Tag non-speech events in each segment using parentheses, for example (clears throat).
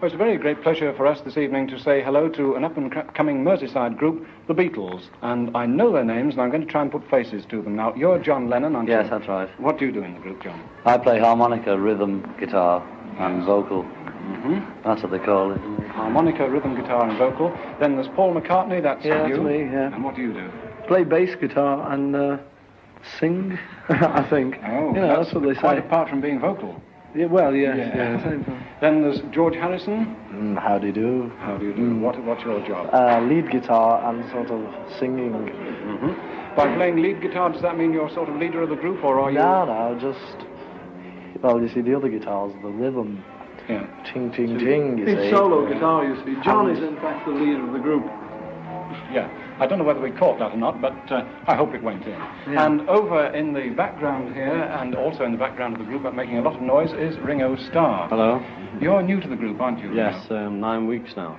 Well, it's a very great pleasure for us this evening to say hello to an up-and-coming Merseyside group, the Beatles. And I know their names, and I'm going to try and put faces to them. Now, you're John Lennon, aren't Yes, you? that's right. What do you do in the group, John? I play harmonica, rhythm, guitar, and vocal. Mm-hmm. That's what they call it. Harmonica, rhythm, guitar, and vocal. Then there's Paul McCartney, that's Yeah, you. that's me, yeah. And what do you do? Play bass guitar and uh, sing, (laughs) I think. Oh, you know, that's, what they quite say. apart from being vocal. Yeah, well, yeah, Yeah. yeah. same thing. Then there's George Harrison. Mm, how do you do? How do you do? What, what's your job? Uh, lead guitar and sort of singing. By playing lead guitar, does that mean you're sort of leader of the group, or are you? No, no, just. Well, you see, the other guitars, the rhythm, Yeah. ting, ting, ting. You It's see. solo guitar, you see. John And- is in fact the leader of the group. Yeah. I don't know whether we caught that or not, but uh, I hope it went in. And over in the background here, and also in the background of the group, but making a lot of noise, is Ringo Starr. Hello. You're new to the group, aren't you? Yes, um, nine weeks now.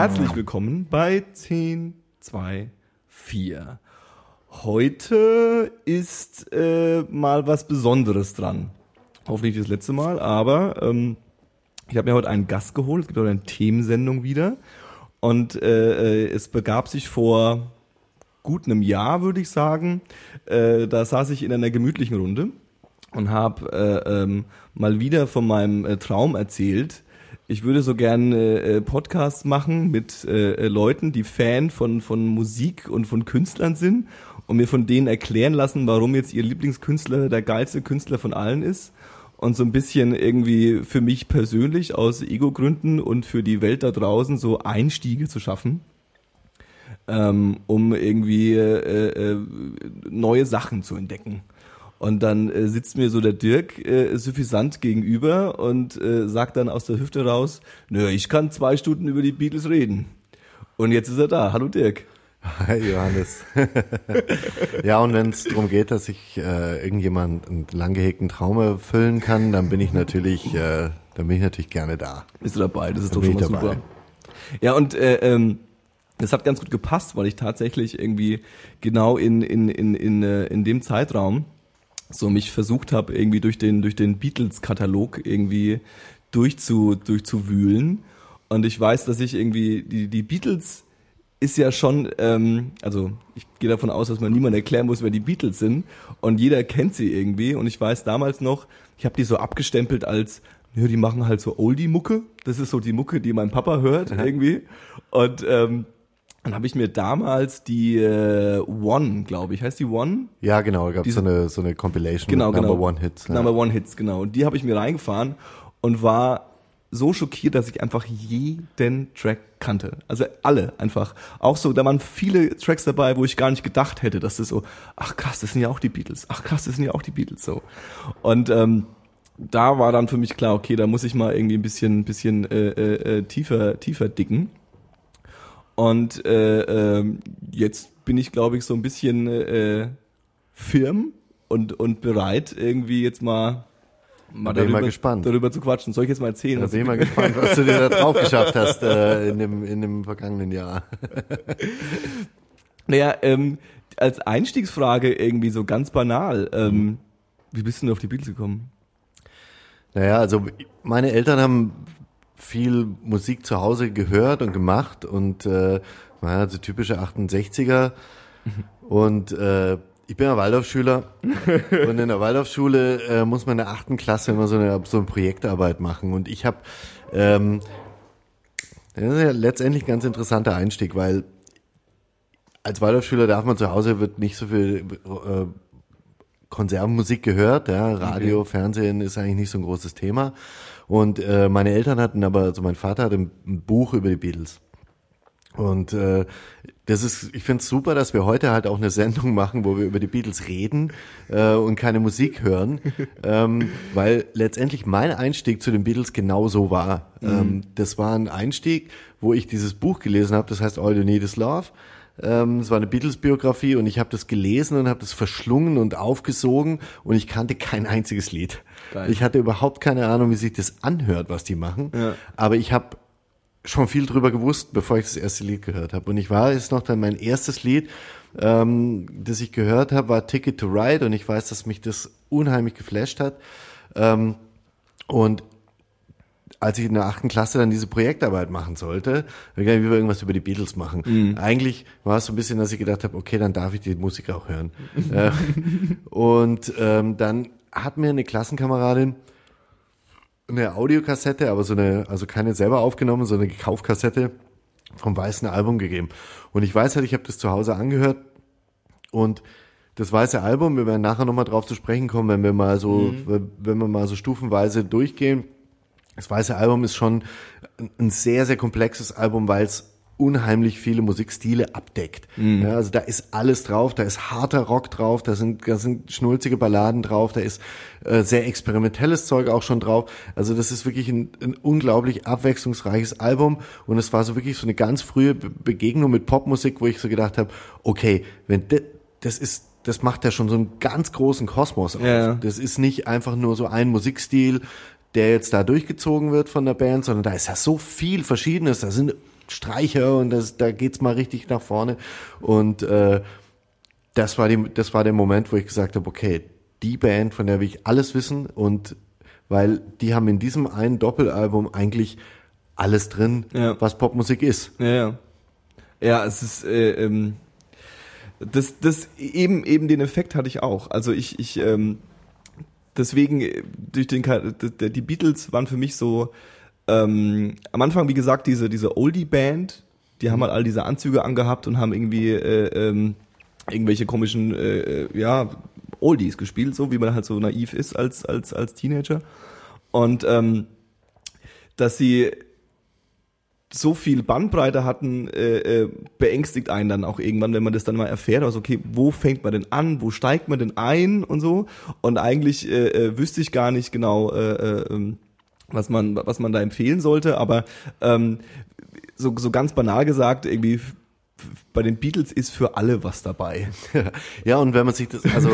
Herzlich willkommen bei 10, 2, 4. Heute ist äh, mal was Besonderes dran. Hoffentlich das letzte Mal, aber ähm, ich habe mir heute einen Gast geholt. Es gibt heute eine Themensendung wieder. Und äh, äh, es begab sich vor gut einem Jahr, würde ich sagen. Äh, da saß ich in einer gemütlichen Runde und habe äh, ähm, mal wieder von meinem äh, Traum erzählt. Ich würde so gerne äh, Podcasts machen mit äh, äh, Leuten, die Fan von, von Musik und von Künstlern sind und mir von denen erklären lassen, warum jetzt ihr Lieblingskünstler der geilste Künstler von allen ist. Und so ein bisschen irgendwie für mich persönlich aus Ego-Gründen und für die Welt da draußen so Einstiege zu schaffen ähm, um irgendwie äh, äh, neue Sachen zu entdecken. Und dann äh, sitzt mir so der Dirk äh, suffisant gegenüber und äh, sagt dann aus der Hüfte raus, nö, ich kann zwei Stunden über die Beatles reden. Und jetzt ist er da. Hallo Dirk. Hi Johannes. (laughs) ja, und wenn es darum geht, dass ich äh, irgendjemand einen lang gehegten Traum erfüllen kann, dann bin ich natürlich, äh, dann bin ich natürlich gerne da. Bist du dabei? Das ist Dann doch schon mal dabei. super. Ja, und äh, ähm, das hat ganz gut gepasst, weil ich tatsächlich irgendwie genau in, in, in, in, äh, in dem Zeitraum so mich versucht habe, irgendwie durch den, durch den Beatles-Katalog irgendwie durchzu, durchzuwühlen. Und ich weiß, dass ich irgendwie, die, die Beatles ist ja schon, ähm, also ich gehe davon aus, dass man niemand erklären muss, wer die Beatles sind. Und jeder kennt sie irgendwie. Und ich weiß damals noch, ich habe die so abgestempelt als, ja, die machen halt so Oldie-Mucke. Das ist so die Mucke, die mein Papa hört irgendwie. Und ähm, dann habe ich mir damals die äh, One, glaube ich, heißt die One? Ja, genau, gab es so eine, so eine Compilation Genau, genau. Number One Hits. Ja. Number One Hits, genau. Und die habe ich mir reingefahren und war so schockiert, dass ich einfach jeden Track kannte. Also alle einfach. Auch so, da waren viele Tracks dabei, wo ich gar nicht gedacht hätte, dass das so, ach krass, das sind ja auch die Beatles. Ach krass, das sind ja auch die Beatles so. Und ähm, da war dann für mich klar, okay, da muss ich mal irgendwie ein bisschen, bisschen äh, äh, äh, tiefer, tiefer dicken. Und äh, ähm, jetzt bin ich, glaube ich, so ein bisschen äh, firm und, und bereit, irgendwie jetzt mal, mal, bin ich mal darüber, gespannt. darüber zu quatschen. Soll ich jetzt mal erzählen? Da bin ich ich- mal gespannt, was du dir da (laughs) drauf geschafft hast äh, in, dem, in dem vergangenen Jahr. (laughs) Naja, ähm, als Einstiegsfrage irgendwie so ganz banal. Ähm, Wie bist du denn auf die Beatles gekommen? Naja, also meine Eltern haben viel Musik zu Hause gehört und gemacht und äh, man hat so typische 68er und äh, ich bin ja Waldorfschüler (laughs) und in der Waldorfschule äh, muss man in der achten Klasse immer so eine, so eine Projektarbeit machen. Und ich habe ähm, das ist ja letztendlich ein ganz interessanter Einstieg, weil als Waldorfschüler darf man zu Hause wird nicht so viel äh, Konservenmusik gehört, ja, Radio, Fernsehen ist eigentlich nicht so ein großes Thema. Und äh, meine Eltern hatten aber, also mein Vater hatte ein Buch über die Beatles. Und äh, das ist, ich finde es super, dass wir heute halt auch eine Sendung machen, wo wir über die Beatles reden äh, und keine Musik hören, (laughs) ähm, weil letztendlich mein Einstieg zu den Beatles genau so war. Ähm, das war ein Einstieg, wo ich dieses Buch gelesen habe, das heißt All You Need Is Love. Ähm, es war eine Beatles-Biografie und ich habe das gelesen und habe das verschlungen und aufgesogen und ich kannte kein einziges Lied. Geil. Ich hatte überhaupt keine Ahnung, wie sich das anhört, was die machen. Ja. Aber ich habe schon viel drüber gewusst, bevor ich das erste Lied gehört habe. Und ich war jetzt noch dann mein erstes Lied, ähm, das ich gehört habe, war Ticket to Ride und ich weiß, dass mich das unheimlich geflasht hat. Ähm, und als ich in der achten Klasse dann diese Projektarbeit machen sollte, wie wir irgendwas über die Beatles machen. Eigentlich war es so ein bisschen, dass ich gedacht habe, okay, dann darf ich die Musik auch hören. äh, (laughs) und ähm, dann hat mir eine Klassenkameradin eine Audiokassette, aber so eine, also keine selber aufgenommen, sondern eine Kaufkassette vom weißen Album gegeben. Und ich weiß halt, ich habe das zu Hause angehört und das weiße Album, wir werden nachher nochmal drauf zu sprechen kommen, wenn wir mal so, wenn wir mal so stufenweise durchgehen. Das weiße Album ist schon ein sehr, sehr komplexes Album, weil es unheimlich viele Musikstile abdeckt. Ja, also da ist alles drauf, da ist harter Rock drauf, da sind, da sind schnulzige Balladen drauf, da ist äh, sehr experimentelles Zeug auch schon drauf. Also das ist wirklich ein, ein unglaublich abwechslungsreiches Album und es war so wirklich so eine ganz frühe Be Begegnung mit Popmusik, wo ich so gedacht habe, okay, wenn das ist das macht ja schon so einen ganz großen Kosmos auf. Ja. Das ist nicht einfach nur so ein Musikstil, der jetzt da durchgezogen wird von der Band, sondern da ist ja so viel Verschiedenes. Da sind Streicher und das, da geht's mal richtig nach vorne. Und äh, das war die, das war der Moment, wo ich gesagt habe, okay, die Band, von der will ich alles wissen und weil die haben in diesem einen Doppelalbum eigentlich alles drin, Ja. was Popmusik ist. Ja, ja. Ja, es ist äh, ähm, das, das eben eben den Effekt hatte ich auch. Also ich ich ähm, deswegen äh, durch den die Beatles waren für mich so ähm, am Anfang wie gesagt diese diese Oldie Band, die haben halt all diese Anzüge angehabt und haben irgendwie äh, ähm, irgendwelche komischen äh, äh, ja Oldies gespielt, so wie man halt so naiv ist als als als Teenager. Und ähm, dass sie so viel Bandbreite hatten, äh, äh, beängstigt einen dann auch irgendwann, wenn man das dann mal erfährt, also okay, wo fängt man denn an, wo steigt man denn ein? Und so. Und eigentlich äh, äh, wüsste ich gar nicht genau, äh, äh, ähm, was man was man da empfehlen sollte, aber ähm, so, so ganz banal gesagt, irgendwie bei den Beatles ist für alle was dabei. (laughs) Ja, und wenn man sich das, also,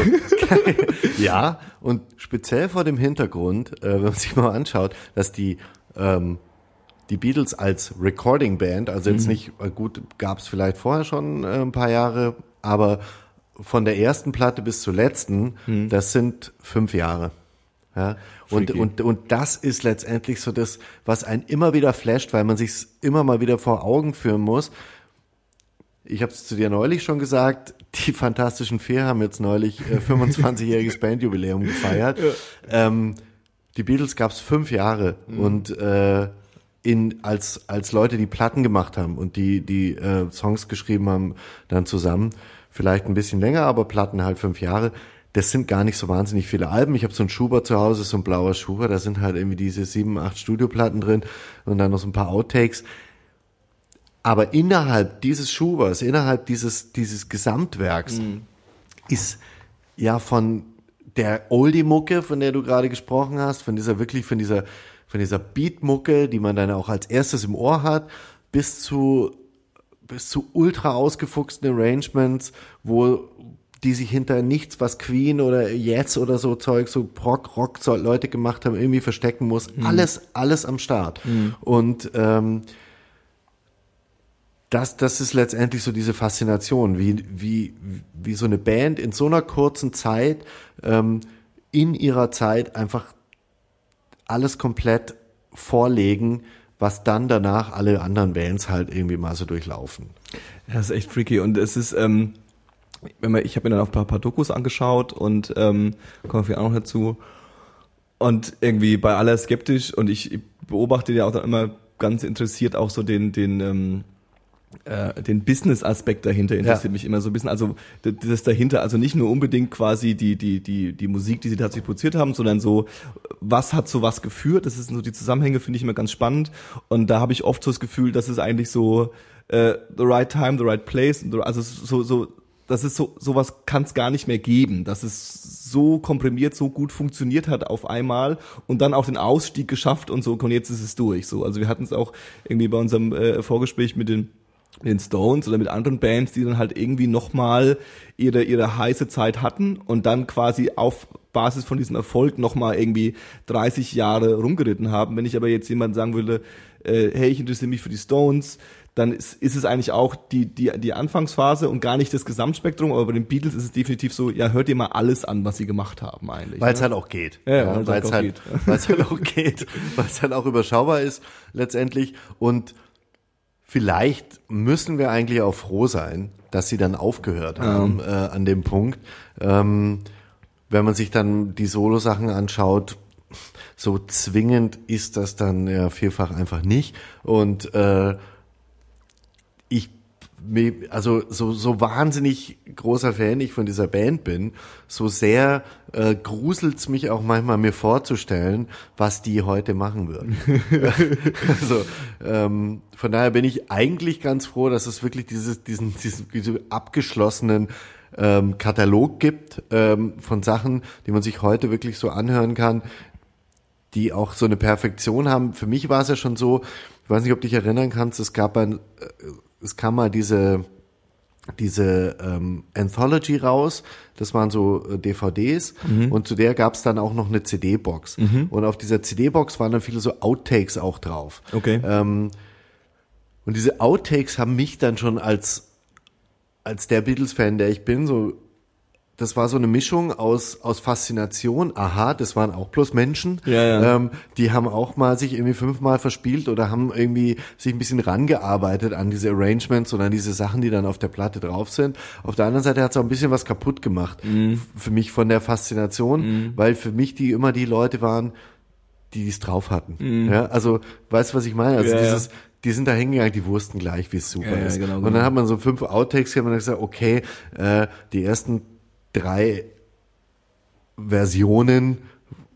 (laughs) ja, und speziell vor dem Hintergrund, äh, wenn man sich mal anschaut, dass die, ähm, die Beatles als Recording Band, also jetzt nicht, äh, gut, gab es vielleicht vorher schon äh, ein paar Jahre, aber von der ersten Platte bis zur letzten, das sind fünf Jahre. Ja, und, Freaky. und, und das ist letztendlich so das, was einen immer wieder flasht, weil man sich immer mal wieder vor Augen führen muss. Ich habe es zu dir neulich schon gesagt, die Fantastischen Vier haben jetzt neulich äh, 25-jähriges (laughs) Bandjubiläum gefeiert. Ähm, die Beatles gab es fünf Jahre und äh, in, als, als Leute, die Platten gemacht haben und die, die äh, Songs geschrieben haben, dann zusammen, vielleicht ein bisschen länger, aber Platten halt fünf Jahre. Das sind gar nicht so wahnsinnig viele Alben. Ich habe so einen Schubert zu Hause, so ein blauer Schubert, da sind halt irgendwie diese sieben, acht Studioplatten drin und dann noch so ein paar Outtakes. Aber innerhalb dieses Schubers, innerhalb dieses, dieses Gesamtwerks ist ja von der Oldie-Mucke, von der du gerade gesprochen hast, von dieser wirklich, von dieser, von dieser Beat-Mucke, die man dann auch als erstes im Ohr hat, bis zu, bis zu ultra ausgefuchsten Arrangements, wo die sich hinter nichts, was Queen oder Jetzt oder so Zeug, so Rock, Rock Leute gemacht haben, irgendwie verstecken muss. Alles, alles am Start. Und ähm, das, das ist letztendlich so diese Faszination, wie, wie, wie so eine Band in so einer kurzen Zeit ähm, in ihrer Zeit einfach alles komplett vorlegen, was dann danach alle anderen Bands halt irgendwie mal so durchlaufen. Das ist echt freaky und es ist, ähm, wenn man, ich habe mir dann auch ein paar, paar Dokus angeschaut und ähm, kommen wir vielleicht auch noch dazu und irgendwie bei aller skeptisch und ich beobachte ja auch dann immer ganz interessiert auch so den den ähm, äh, den Business-Aspekt dahinter interessiert Ja. mich immer so ein bisschen. Also das dahinter, also nicht nur unbedingt quasi die die die die Musik, die sie tatsächlich produziert haben, sondern so was hat zu was geführt. Das ist so die Zusammenhänge finde ich immer ganz spannend. Und da habe ich oft so das Gefühl, dass es eigentlich so äh, the right time, the right place, also so so das ist so sowas kann es gar nicht mehr geben, dass es so komprimiert, so gut funktioniert hat auf einmal und dann auch den Ausstieg geschafft und so und jetzt ist es durch. So, also wir hatten es auch irgendwie bei unserem äh, Vorgespräch mit den mit den Stones oder mit anderen Bands, die dann halt irgendwie nochmal ihre, ihre heiße Zeit hatten und dann quasi auf Basis von diesem Erfolg nochmal irgendwie 30 Jahre rumgeritten haben. Wenn ich aber jetzt jemand sagen würde, äh, hey, ich interessiere mich für die Stones, dann ist, ist es eigentlich auch die, die, die Anfangsphase und gar nicht das Gesamtspektrum, aber bei den Beatles ist es definitiv so, ja, hört ihr mal alles an, was sie gemacht haben eigentlich. Weil es ne? halt auch geht. Ja, ja, weil halt es halt, weil's halt auch geht. Weil es halt auch überschaubar ist letztendlich. Und vielleicht müssen wir eigentlich auch froh sein, dass sie dann aufgehört haben äh, an dem Punkt. Ähm, wenn man sich dann die Solo-Sachen anschaut, so zwingend ist das dann ja vielfach einfach nicht. Und äh, also so, so wahnsinnig großer Fan ich von dieser Band bin, so sehr äh, gruselt's mich auch manchmal mir vorzustellen, was die heute machen würden. (laughs) also ähm, von daher bin ich eigentlich ganz froh, dass es wirklich dieses, diesen, diesen, diesen abgeschlossenen ähm, Katalog gibt ähm, von Sachen, die man sich heute wirklich so anhören kann, die auch so eine Perfektion haben. Für mich war es ja schon so, ich weiß nicht, ob du dich erinnern kannst, es gab ein, äh, es kam mal diese, diese ähm, Anthology raus, das waren so äh, DVDs und zu der gab es dann auch noch eine CD-Box. Und auf dieser CD-Box waren dann viele so Outtakes auch drauf. Okay. Ähm, und diese Outtakes haben mich dann schon als, als der Beatles-Fan, der ich bin, so, das war so eine Mischung aus, aus Faszination. Aha, das waren auch bloß Menschen. Ja, ja. Ähm, die haben auch mal sich irgendwie fünfmal verspielt oder haben irgendwie sich ein bisschen rangearbeitet an diese Arrangements oder an diese Sachen, die dann auf der Platte drauf sind. Auf der anderen Seite hat es auch ein bisschen was kaputt gemacht. Mhm. Für mich von der Faszination, weil für mich die immer die Leute waren, die es drauf hatten. Ja, also, weißt du, was ich meine? Also Mhm. Ja, dieses, die sind da hingegangen, die wussten gleich, wie es super Ja, ja, ist. genau, und genau. dann hat man so fünf Outtakes hier und dann gesagt, okay, äh, die ersten drei Versionen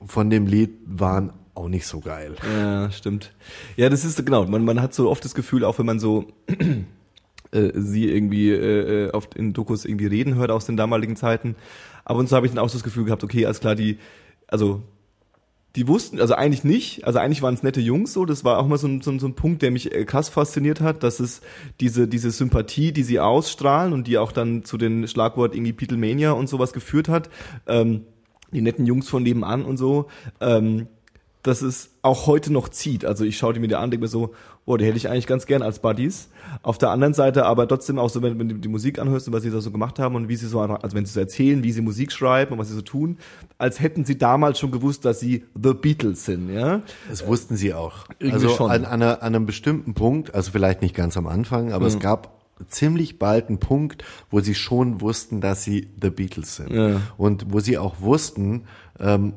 von dem Lied waren auch nicht so geil. Ja, stimmt. Ja, das ist genau. Man, man hat so oft das Gefühl, auch wenn man so (clears throat) äh, sie irgendwie äh, äh, oft in Dokus irgendwie reden hört aus den damaligen Zeiten. Ab und zu habe ich dann auch so das Gefühl gehabt, okay, alles klar, die, also die wussten, also eigentlich nicht, also eigentlich waren es nette Jungs so, das war auch mal so ein, so, so ein Punkt, der mich äh, krass fasziniert hat, dass es diese, diese Sympathie, die sie ausstrahlen und die auch dann zu den Schlagwort irgendwie Beatlemania und sowas geführt hat, ähm, die netten Jungs von nebenan und so, ähm, dass es auch heute noch zieht. Also ich schaue die mir da an, denke mir so, oh, die hätte ich eigentlich ganz gern als Buddies. Auf der anderen Seite aber trotzdem auch so, wenn, wenn du die Musik anhörst und was sie da so gemacht haben und wie sie so, also wenn sie so erzählen, wie sie Musik schreiben und was sie so tun, als hätten sie damals schon gewusst, dass sie The Beatles sind, ja. Das wussten sie auch. Irgendwie Also schon. An, an, einer, an einem bestimmten Punkt, also vielleicht nicht ganz am Anfang, aber es Mhm. gab ziemlich bald einen Punkt, wo sie schon wussten, dass sie The Beatles sind. Ja. Und wo sie auch wussten, ähm,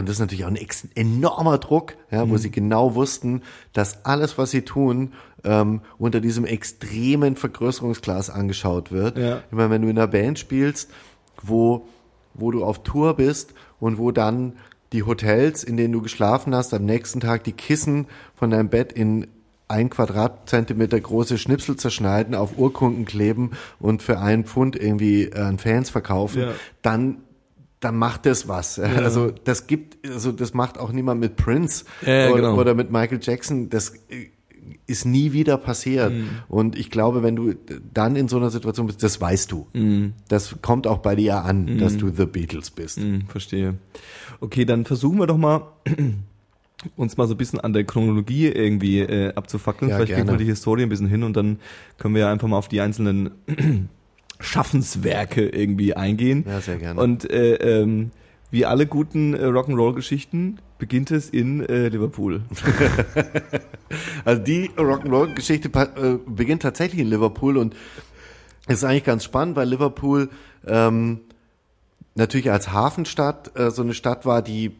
und das ist natürlich auch ein enormer Druck, ja, Mhm. wo sie genau wussten, dass alles, was sie tun, ähm, unter diesem extremen Vergrößerungsglas angeschaut wird. Ja. Ich meine, wenn du in einer Band spielst, wo, wo du auf Tour bist und wo dann die Hotels, in denen du geschlafen hast, am nächsten Tag die Kissen von deinem Bett in ein Quadratzentimeter große Schnipsel zerschneiden, auf Urkunden kleben und für einen Pfund irgendwie äh, an Fans verkaufen, Ja. dann dann macht das was. (laughs) Also das gibt, also das macht auch niemand mit Prince Ja, ja, oder, genau. oder mit Michael Jackson. Das äh, ist nie wieder passiert. Mhm. Und ich glaube, wenn du dann in so einer Situation bist, das weißt du. Mhm. Das kommt auch bei dir an, dass du The Beatles bist. Hm, verstehe. Okay, dann versuchen wir doch mal (clears throat) uns mal so ein bisschen an der Chronologie irgendwie äh, abzufackeln. Ja, Vielleicht kriegen gerne. wir die Historie ein bisschen hin und dann können wir ja einfach mal auf die einzelnen Schaffenswerke irgendwie eingehen. Ja, sehr gerne. Und äh, ähm, wie alle guten äh, Rock'n'Roll-Geschichten beginnt es in äh, Liverpool. (laughs) Also die Rock'n'Roll-Geschichte äh, beginnt tatsächlich in Liverpool und ist eigentlich ganz spannend, weil Liverpool ähm, natürlich als Hafenstadt äh, so eine Stadt war, die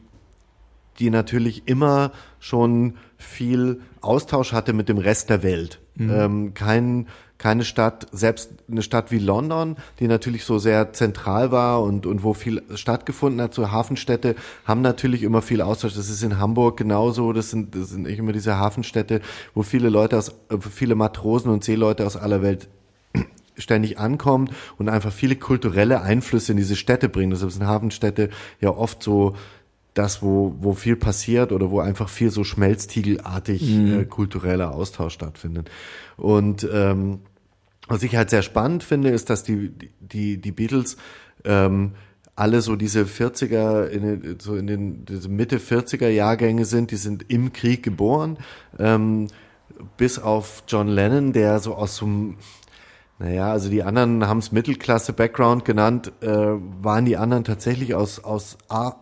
die natürlich immer schon viel Austausch hatte mit dem Rest der Welt. Ähm, kein keine Stadt, selbst eine Stadt wie London, die natürlich so sehr zentral war und, und wo viel stattgefunden hat, so Hafenstädte, haben natürlich immer viel Austausch. Das ist in Hamburg genauso, das sind, das sind immer diese Hafenstädte, wo viele Leute aus, äh, viele Matrosen und Seeleute aus aller Welt (clears throat) ständig ankommen und einfach viele kulturelle Einflüsse in diese Städte bringen. Deshalb sind Hafenstädte ja oft so das, wo, wo viel passiert oder wo einfach viel so schmelztiegelartig äh, kultureller Austausch stattfindet. Und ähm, was ich halt sehr spannend finde, ist, dass die, die, die Beatles ähm, alle so diese 40er, in, so in den diese Mitte 40er Jahrgänge sind, die sind im Krieg geboren, ähm, bis auf John Lennon, der so aus so einem naja, also die anderen haben es Mittelklasse-Background genannt, äh, waren die anderen tatsächlich aus, aus Ar-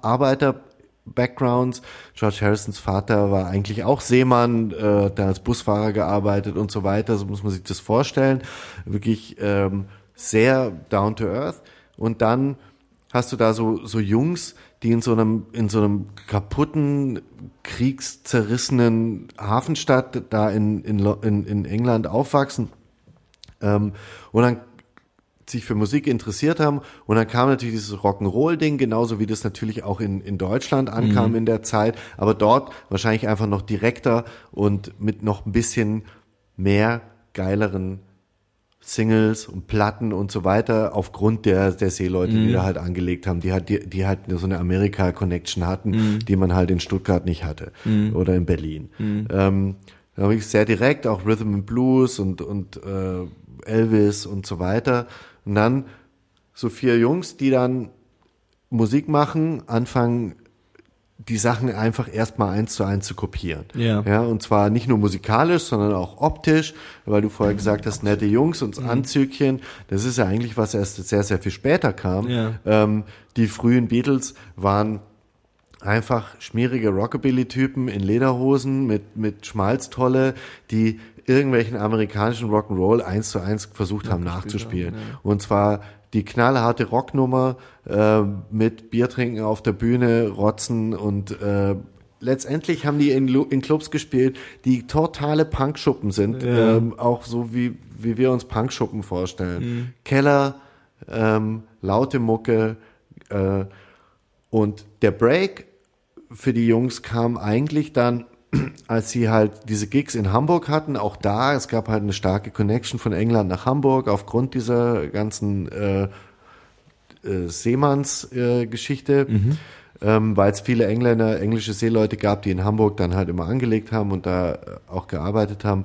Arbeiter-Backgrounds. George Harrisons Vater war eigentlich auch Seemann, äh, der als Busfahrer gearbeitet und so weiter, so muss man sich das vorstellen. Wirklich ähm, sehr down to earth. Und dann hast du da so, so Jungs, die in so einem, in so einem kaputten, kriegszerrissenen Hafenstadt da in, in, in, in England aufwachsen ähm, und dann sich für Musik interessiert haben. Und dann kam natürlich dieses Rock'n'Roll-Ding, genauso wie das natürlich auch in, in Deutschland ankam in der Zeit, aber dort wahrscheinlich einfach noch direkter und mit noch ein bisschen mehr geileren Singles und Platten und so weiter aufgrund der, der Seeleute, die da halt angelegt haben, die halt, die, die halt so eine Amerika-Connection hatten, die man halt in Stuttgart nicht hatte oder in Berlin. Ähm, da habe ich sehr direkt, auch Rhythm and Blues und, und äh, Elvis und so weiter. Und dann so vier Jungs, die dann Musik machen, anfangen, die Sachen einfach erstmal eins zu eins zu kopieren. Ja. ja. Und zwar nicht nur musikalisch, sondern auch optisch, weil du vorher gesagt hast, nette Jungs und Anzügchen. Das ist ja eigentlich, was erst sehr, sehr viel später kam. Ja. Ähm, die frühen Beatles waren einfach schmierige Rockabilly-Typen in Lederhosen mit, mit Schmalztolle, die irgendwelchen amerikanischen Rock'n'Roll eins zu eins versucht haben nachzuspielen. Und zwar die knallharte Rocknummer äh, mit Bier trinken auf der Bühne, Rotzen und äh, letztendlich haben die in, in Clubs gespielt, die totale Punkschuppen sind, ähm, auch so wie, wie wir uns Punkschuppen vorstellen. Keller, ähm, laute Mucke äh, und der Break für die Jungs kam eigentlich dann, (clears throat) als sie halt diese Gigs in Hamburg hatten, auch da, es gab halt eine starke Connection von England nach Hamburg aufgrund dieser ganzen äh, äh, Seemanns-Geschichte, ähm, weil es viele Engländer, englische Seeleute gab, die in Hamburg dann halt immer angelegt haben und da äh, auch gearbeitet haben,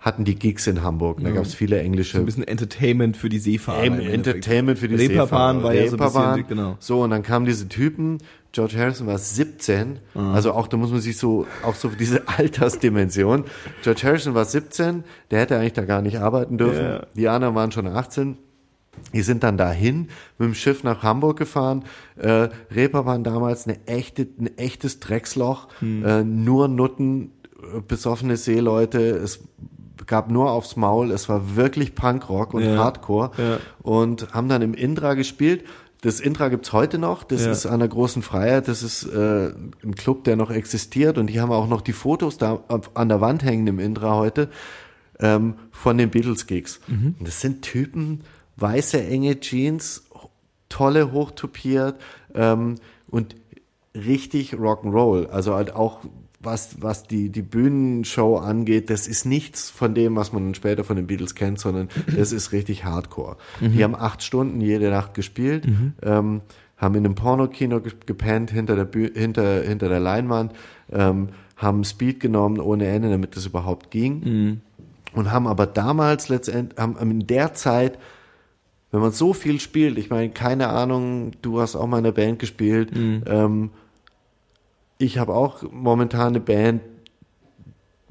hatten die Gigs in Hamburg. Da gab es viele englische So ein bisschen Entertainment für die Seefahrer. Endeffekt. Entertainment für die Reeperbahn Seefahrer. war ja so ein bisschen, genau. So, und dann kamen diese Typen, George Harrison war 17, also auch, da muss man sich so, auch so diese (laughs) Altersdimension. George Harrison war 17, der hätte eigentlich da gar nicht arbeiten dürfen. Ja. Die anderen waren schon 18. Die sind dann dahin mit dem Schiff nach Hamburg gefahren. Äh, Reeperbahn damals eine echte, ein echtes Drecksloch. Hm. Äh, nur Nutten, äh, besoffene Seeleute. Es gab nur aufs Maul. Es war wirklich Punkrock und Ja. Hardcore. Ja. Und haben dann im Indra gespielt. Das Indra gibt's heute noch. Das Ja. ist an der großen Freiheit. Das ist äh, ein Club, der noch existiert. Und die haben auch noch die Fotos da an der Wand hängen im Indra heute ähm, von den Beatles-Gigs. Mhm. Das sind Typen, weiße, enge Jeans, tolle, hochtupiert ähm, und richtig Rock'n'Roll. Also halt auch was, was die, die Bühnenshow angeht, das ist nichts von dem, was man später von den Beatles kennt, sondern das ist richtig Hardcore. Die haben acht Stunden jede Nacht gespielt, ähm, haben in einem Pornokino ge- gepennt hinter der, Büh hinter, hinter der Leinwand, ähm, haben Speed genommen ohne Ende, damit das überhaupt ging. Und haben aber damals letztendlich, haben in der Zeit, wenn man so viel spielt, ich meine, keine Ahnung, du hast auch mal in der Band gespielt, ähm, ich habe auch momentan eine Band,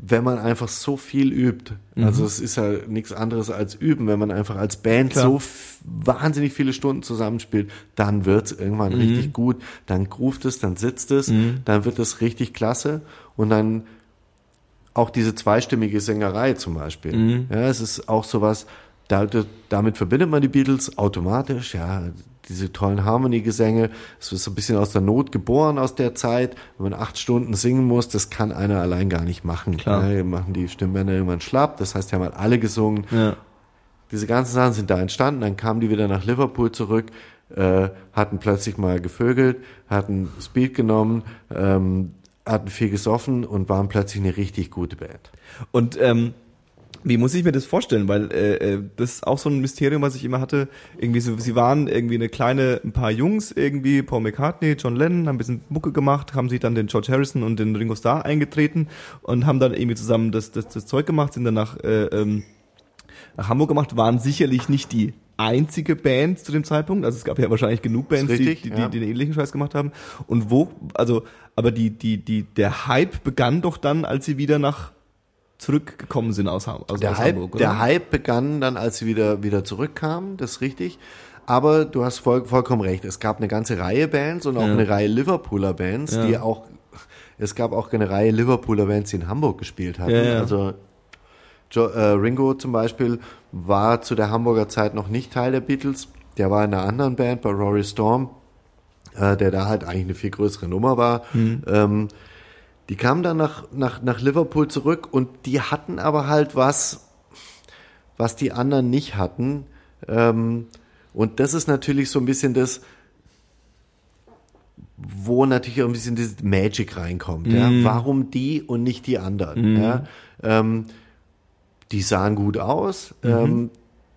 wenn man einfach so viel übt, also es ist ja nichts anderes als üben, wenn man einfach als Band Klar. so wahnsinnig viele Stunden zusammenspielt, dann wird's irgendwann richtig gut, dann groovt es, dann sitzt es, dann wird es richtig klasse. Und dann auch diese zweistimmige Sängerei zum Beispiel. Ja, es ist auch sowas, da, da, damit verbindet man die Beatles automatisch, ja, diese tollen Harmony-Gesänge. Es ist so ein bisschen aus der Not geboren aus der Zeit. Wenn man acht Stunden singen muss, das kann einer allein gar nicht machen. Klar. Ja, machen die Stimmbänder irgendwann schlapp. Das heißt, die haben halt alle gesungen. Ja. Diese ganzen Sachen sind da entstanden. Dann kamen die wieder nach Liverpool zurück, äh, hatten plötzlich mal gevögelt, hatten Speed genommen, ähm, hatten viel gesoffen und waren plötzlich eine richtig gute Band. Und ähm, wie muss ich mir das vorstellen? Weil äh, äh, das ist auch so ein Mysterium, was ich immer hatte. Irgendwie so, sie waren irgendwie eine kleine, ein paar Jungs irgendwie, Paul McCartney, John Lennon, haben ein bisschen Mucke gemacht, haben sich dann den George Harrison und den Ringo Starr eingetreten und haben dann irgendwie zusammen das, das, das Zeug gemacht, sind dann nach, äh, ähm, nach Hamburg gemacht, waren sicherlich nicht die einzige Band zu dem Zeitpunkt. Also es gab ja wahrscheinlich genug Bands, richtig, die, die, ja. die den ähnlichen Scheiß gemacht haben. Und wo, also, aber die, die, die, der Hype begann doch dann, als sie wieder nach zurückgekommen sind aus, aus, Der, aus Hype, Hamburg, oder? der Hype begann dann, als sie wieder, wieder zurückkamen, das ist richtig. Aber du hast voll, vollkommen recht. Es gab eine ganze Reihe Bands und auch Ja. eine Reihe Liverpooler Bands, Ja. die auch, es gab auch eine Reihe Liverpooler Bands, die in Hamburg gespielt hatten. Ja. Also jo, äh, Ringo zum Beispiel war zu der Hamburger Zeit noch nicht Teil der Beatles. Der war in einer anderen Band bei Rory Storm, äh, der da halt eigentlich eine viel größere Nummer war. Ähm, die kamen dann nach, nach, nach Liverpool zurück und die hatten aber halt was, was die anderen nicht hatten. Ähm, und das ist natürlich so ein bisschen das, wo natürlich auch ein bisschen dieses Magic reinkommt. Ja? Warum die und nicht die anderen? Ja? Ähm, die sahen gut aus. Ähm,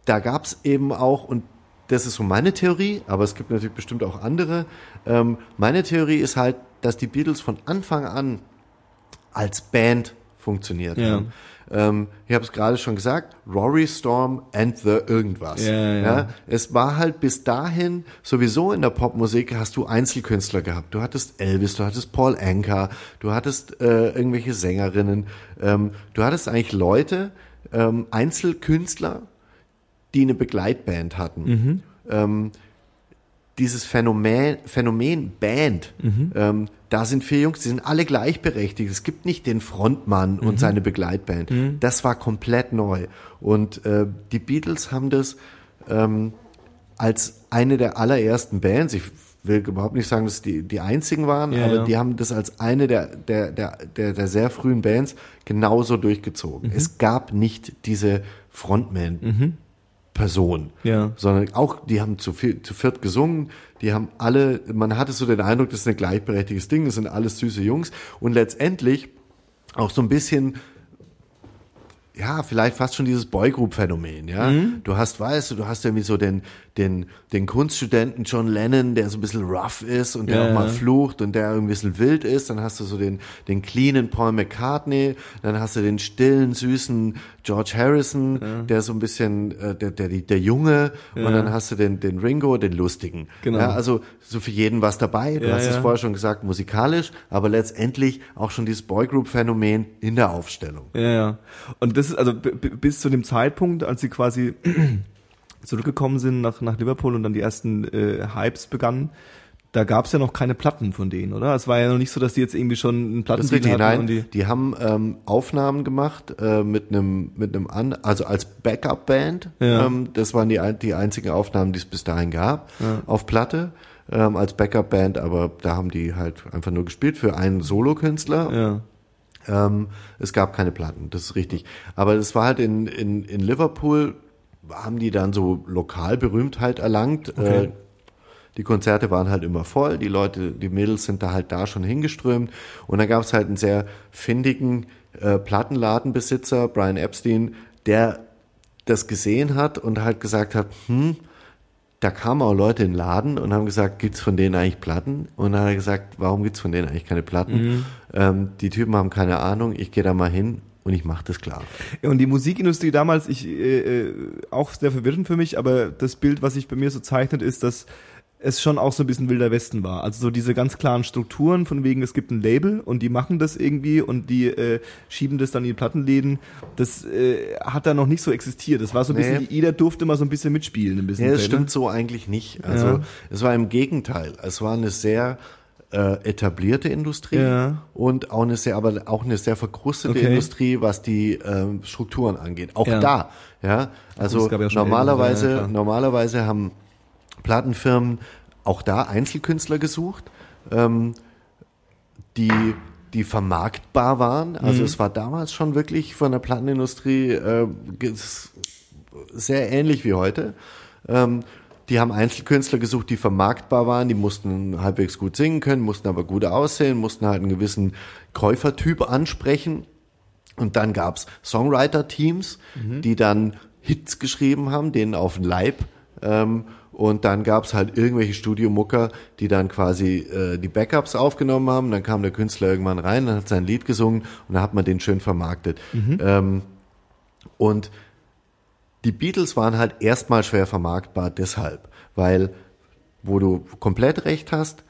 da gab's eben auch, und das ist so meine Theorie, aber es gibt natürlich bestimmt auch andere. Ähm, meine Theorie ist halt, dass die Beatles von Anfang an als Band funktioniert Ja. haben. Ähm, ich habe es gerade schon gesagt, Rory Storm and the irgendwas. Ja, ja, ja. Es war halt bis dahin sowieso in der Popmusik hast du Einzelkünstler gehabt. Du hattest Elvis, du hattest Paul Anka, du hattest äh, irgendwelche Sängerinnen. Ähm, du hattest eigentlich Leute, ähm, Einzelkünstler, die eine Begleitband hatten. Ähm, dieses Phänomen, Phänomen Band, ähm, da sind vier Jungs, die sind alle gleichberechtigt. Es gibt nicht den Frontmann und seine Begleitband. Das war komplett neu. Und äh, die Beatles haben das ähm, als eine der allerersten Bands, ich will überhaupt nicht sagen, dass die die einzigen waren, Ja, aber ja. die haben das als eine der, der, der, der, der sehr frühen Bands genauso durchgezogen. Mhm. Es gab nicht diese Frontman. Person, Ja. sondern auch, die haben zu, viel, zu viert gesungen, die haben alle, man hatte so den Eindruck, das ist ein gleichberechtigtes Ding, das sind alles süße Jungs. Und letztendlich auch so ein bisschen ja, vielleicht fast schon dieses Boygroup-Phänomen, ja. Mhm. Du hast, weißt du, du hast irgendwie so den, den, den Kunststudenten John Lennon, der so ein bisschen rough ist und der Ja, auch mal ja. flucht und der irgendwie ein bisschen wild ist. Dann hast du so den, den cleanen Paul McCartney. Dann hast du den stillen, süßen George Harrison, der so ein bisschen, äh, der, der, der Junge. Und dann hast du den, den Ringo, den lustigen. Genau. Ja, also so für jeden was dabei. Du Ja, hast es ja. vorher schon gesagt, musikalisch, aber letztendlich auch schon dieses Boygroup-Phänomen in der Aufstellung. Ja, ja. Und das ist also bis zu dem Zeitpunkt, als sie quasi (clears throat) zurückgekommen sind nach, nach Liverpool und dann die ersten äh, Hypes begannen, da gab es ja noch keine Platten von denen, oder? Es war ja noch nicht so, dass die jetzt irgendwie schon einen richtig, hatten nein. und die. Die, haben ähm, Aufnahmen gemacht äh, mit einem mit einem an, also als Backup-Band. Ja. Ähm, das waren die die einzigen Aufnahmen, die es bis dahin gab auf Platte ähm, als Backup-Band. Aber da haben die halt einfach nur gespielt für einen Solokünstler. Ja. Ähm, es gab keine Platten, das ist richtig. Aber es war halt in, in, in Liverpool, haben die dann so Lokalberühmtheit erlangt. Okay. Äh, die Konzerte waren halt immer voll, die Leute, die Mädels sind da halt da schon hingeströmt. Und dann gab es halt einen sehr findigen äh, Plattenladenbesitzer, Brian Epstein, der das gesehen hat und halt gesagt hat, hm, da kamen auch Leute in den Laden und haben gesagt, gibt's von denen eigentlich Platten? Und dann hat er gesagt, warum gibt's von denen eigentlich keine Platten? Ähm, die Typen haben keine Ahnung, ich gehe da mal hin und ich mache das klar. Und die Musikindustrie damals, ich äh, äh, auch sehr verwirrend für mich, aber das Bild, was sich bei mir so zeichnet, ist, dass es schon auch so ein bisschen wilder Westen war. Also so diese ganz klaren Strukturen, von wegen, es gibt ein Label und die machen das irgendwie und die äh, schieben das dann in die Plattenläden. Das äh, hat da noch nicht so existiert. Das war so ein Nee. bisschen, jeder durfte mal so ein bisschen mitspielen. Ein bisschen Ja, das ne? stimmt so eigentlich nicht. Also Ja. es war im Gegenteil. Es war eine sehr äh, etablierte Industrie Ja. und auch eine sehr, aber auch eine sehr verkrustete Okay. Industrie, was die ähm, Strukturen angeht. Auch Ja. da, ja. Also ja normalerweise, klar. normalerweise haben Plattenfirmen auch da Einzelkünstler gesucht, ähm, die, die vermarktbar waren. Also es war damals schon wirklich von der Plattenindustrie äh, sehr ähnlich wie heute. Ähm, die haben Einzelkünstler gesucht, die vermarktbar waren, die mussten halbwegs gut singen können, mussten aber gut aussehen, mussten halt einen gewissen Käufertyp ansprechen. Und dann gab's Songwriter-Teams, die dann Hits geschrieben haben, denen auf den Leib. Ähm, und dann gab's halt irgendwelche Studiomucker, die dann quasi äh, die Backups aufgenommen haben. Dann kam der Künstler irgendwann rein, dann hat sein Lied gesungen und dann hat man den schön vermarktet. Ähm, und die Beatles waren halt erstmal schwer vermarktbar deshalb, weil wo du komplett recht hast,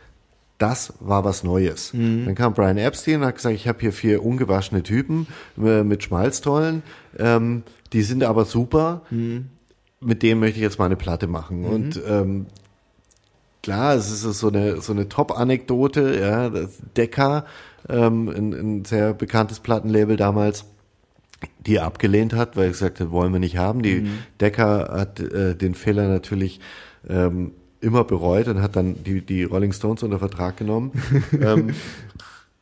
das war was Neues. Dann kam Brian Epstein und hat gesagt, ich habe hier vier ungewaschene Typen äh, mit Schmalztollen, ähm, die sind aber super, mit denen möchte ich jetzt mal eine Platte machen. Und ähm, klar, es ist so eine, so eine Top-Anekdote, ja, Decca, ähm, ein, ein sehr bekanntes Plattenlabel damals, die er abgelehnt hat, weil er gesagt hat, wollen wir nicht haben. Die Decker hat äh, den Fehler natürlich ähm, immer bereut und hat dann die, die Rolling Stones unter Vertrag genommen. (laughs) ähm,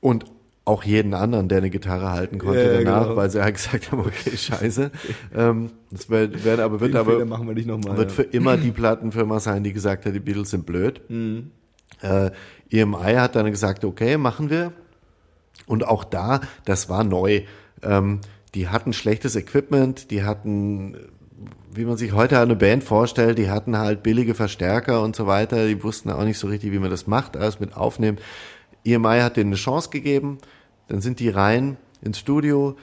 und auch jeden anderen, der eine Gitarre halten konnte Ja, ja, danach, genau. weil sie halt gesagt haben, okay, scheiße. ähm, das wird, werden aber, wird Den aber wir nochmal. wird ja. für immer die Plattenfirma sein, die gesagt hat, die Beatles sind blöd. Mhm. Äh, EMI hat dann gesagt, okay, machen wir. Und auch da, das war neu. Ähm, die hatten schlechtes Equipment, die hatten, wie man sich heute eine Band vorstellt, die hatten halt billige Verstärker und so weiter. Die wussten auch nicht so richtig, wie man das macht, alles mit aufnimmt. EMI hat denen eine Chance gegeben. Dann sind die rein ins Studio.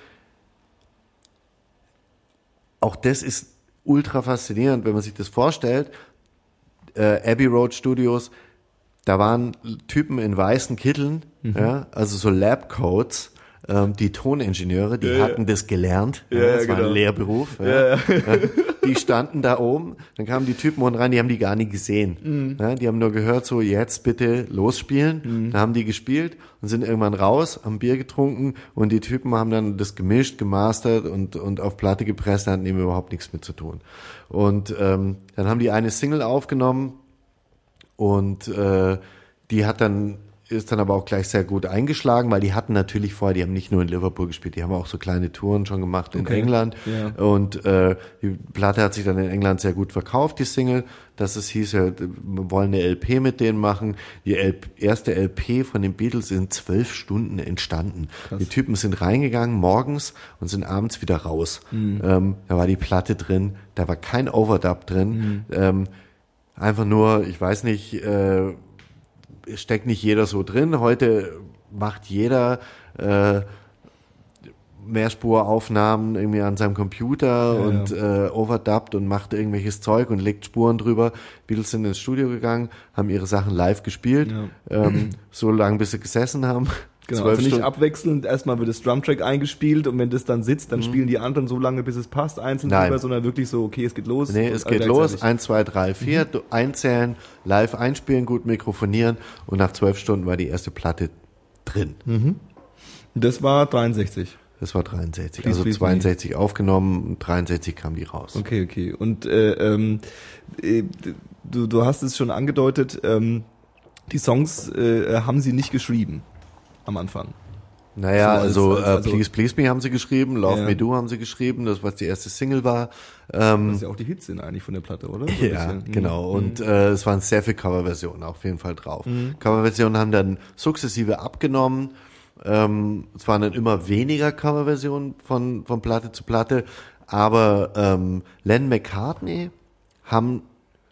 Auch das ist ultra faszinierend, wenn man sich das vorstellt. Äh, Abbey Road Studios, da waren Typen in weißen Kitteln, Mhm. ja, also so Labcoats, ähm, die Toningenieure, die Ja, ja. hatten das gelernt, Ja, ja, ja, das war genau. ein Lehrberuf. Ja. Ja, ja. Die standen da oben, dann kamen die Typen unten rein, die haben die gar nie gesehen. Mhm. Ja, die haben nur gehört, so jetzt bitte losspielen. Dann haben die gespielt und sind irgendwann raus, haben Bier getrunken und die Typen haben dann das gemischt, gemastert und, und auf Platte gepresst, da hatten eben überhaupt nichts mit zu tun. Und ähm, dann haben die eine Single aufgenommen und äh, die hat dann ist dann aber auch gleich sehr gut eingeschlagen, weil die hatten natürlich vorher, die haben nicht nur in Liverpool gespielt, die haben auch so kleine Touren schon gemacht in Okay. England. Ja. Und äh, die Platte hat sich dann in England sehr gut verkauft, die Single. Dass es hieß, ja, wir wollen eine LP mit denen machen. Die LP, erste LP von den Beatles ist in zwölf Stunden entstanden. Die Typen sind reingegangen morgens und sind abends wieder raus. Mhm. Ähm, da war die Platte drin, da war kein Overdub drin. Mhm. Ähm, einfach nur, ich weiß nicht, äh, steckt nicht jeder so drin. Heute macht jeder äh, Mehrspuraufnahmen irgendwie an seinem Computer Ja, und Äh, overdubbt und macht irgendwelches Zeug und legt Spuren drüber. Beatles sind ins Studio gegangen, haben ihre Sachen live gespielt, Ja. ähm, so lange bis sie gesessen haben. Genau, also nicht Stunden. abwechselnd, erstmal wird das Drumtrack eingespielt und wenn das dann sitzt, dann spielen die anderen so lange, bis es passt, einzeln Mhm. Nein. drüber, sondern wirklich so, okay, es geht los. Nee, es alle geht los. Eins, zwei, drei, vier. Du einzählen, live einspielen, gut mikrofonieren und nach zwölf Stunden war die erste Platte drin. Das war 63. Das war 63. Please, also please, 62 aufgenommen und 63 kam die raus. Okay, okay. Und äh, ähm, äh, du, du hast es schon angedeutet, ähm, die Songs äh, haben sie nicht geschrieben am Anfang. Naja, So als- also, als- äh, also- Please Please Me haben sie geschrieben, Love Ja. Me Do haben sie geschrieben, das was die erste Single war. Ähm, Was ja auch die Hits sind eigentlich von der Platte, oder? So ja, bisschen. Mhm. genau. Und äh, es waren sehr viele Coverversionen auf jeden Fall drauf. Coverversionen haben dann sukzessive abgenommen. Ähm, es waren dann immer weniger Coverversionen von, von Platte zu Platte. Aber ähm, Len McCartney haben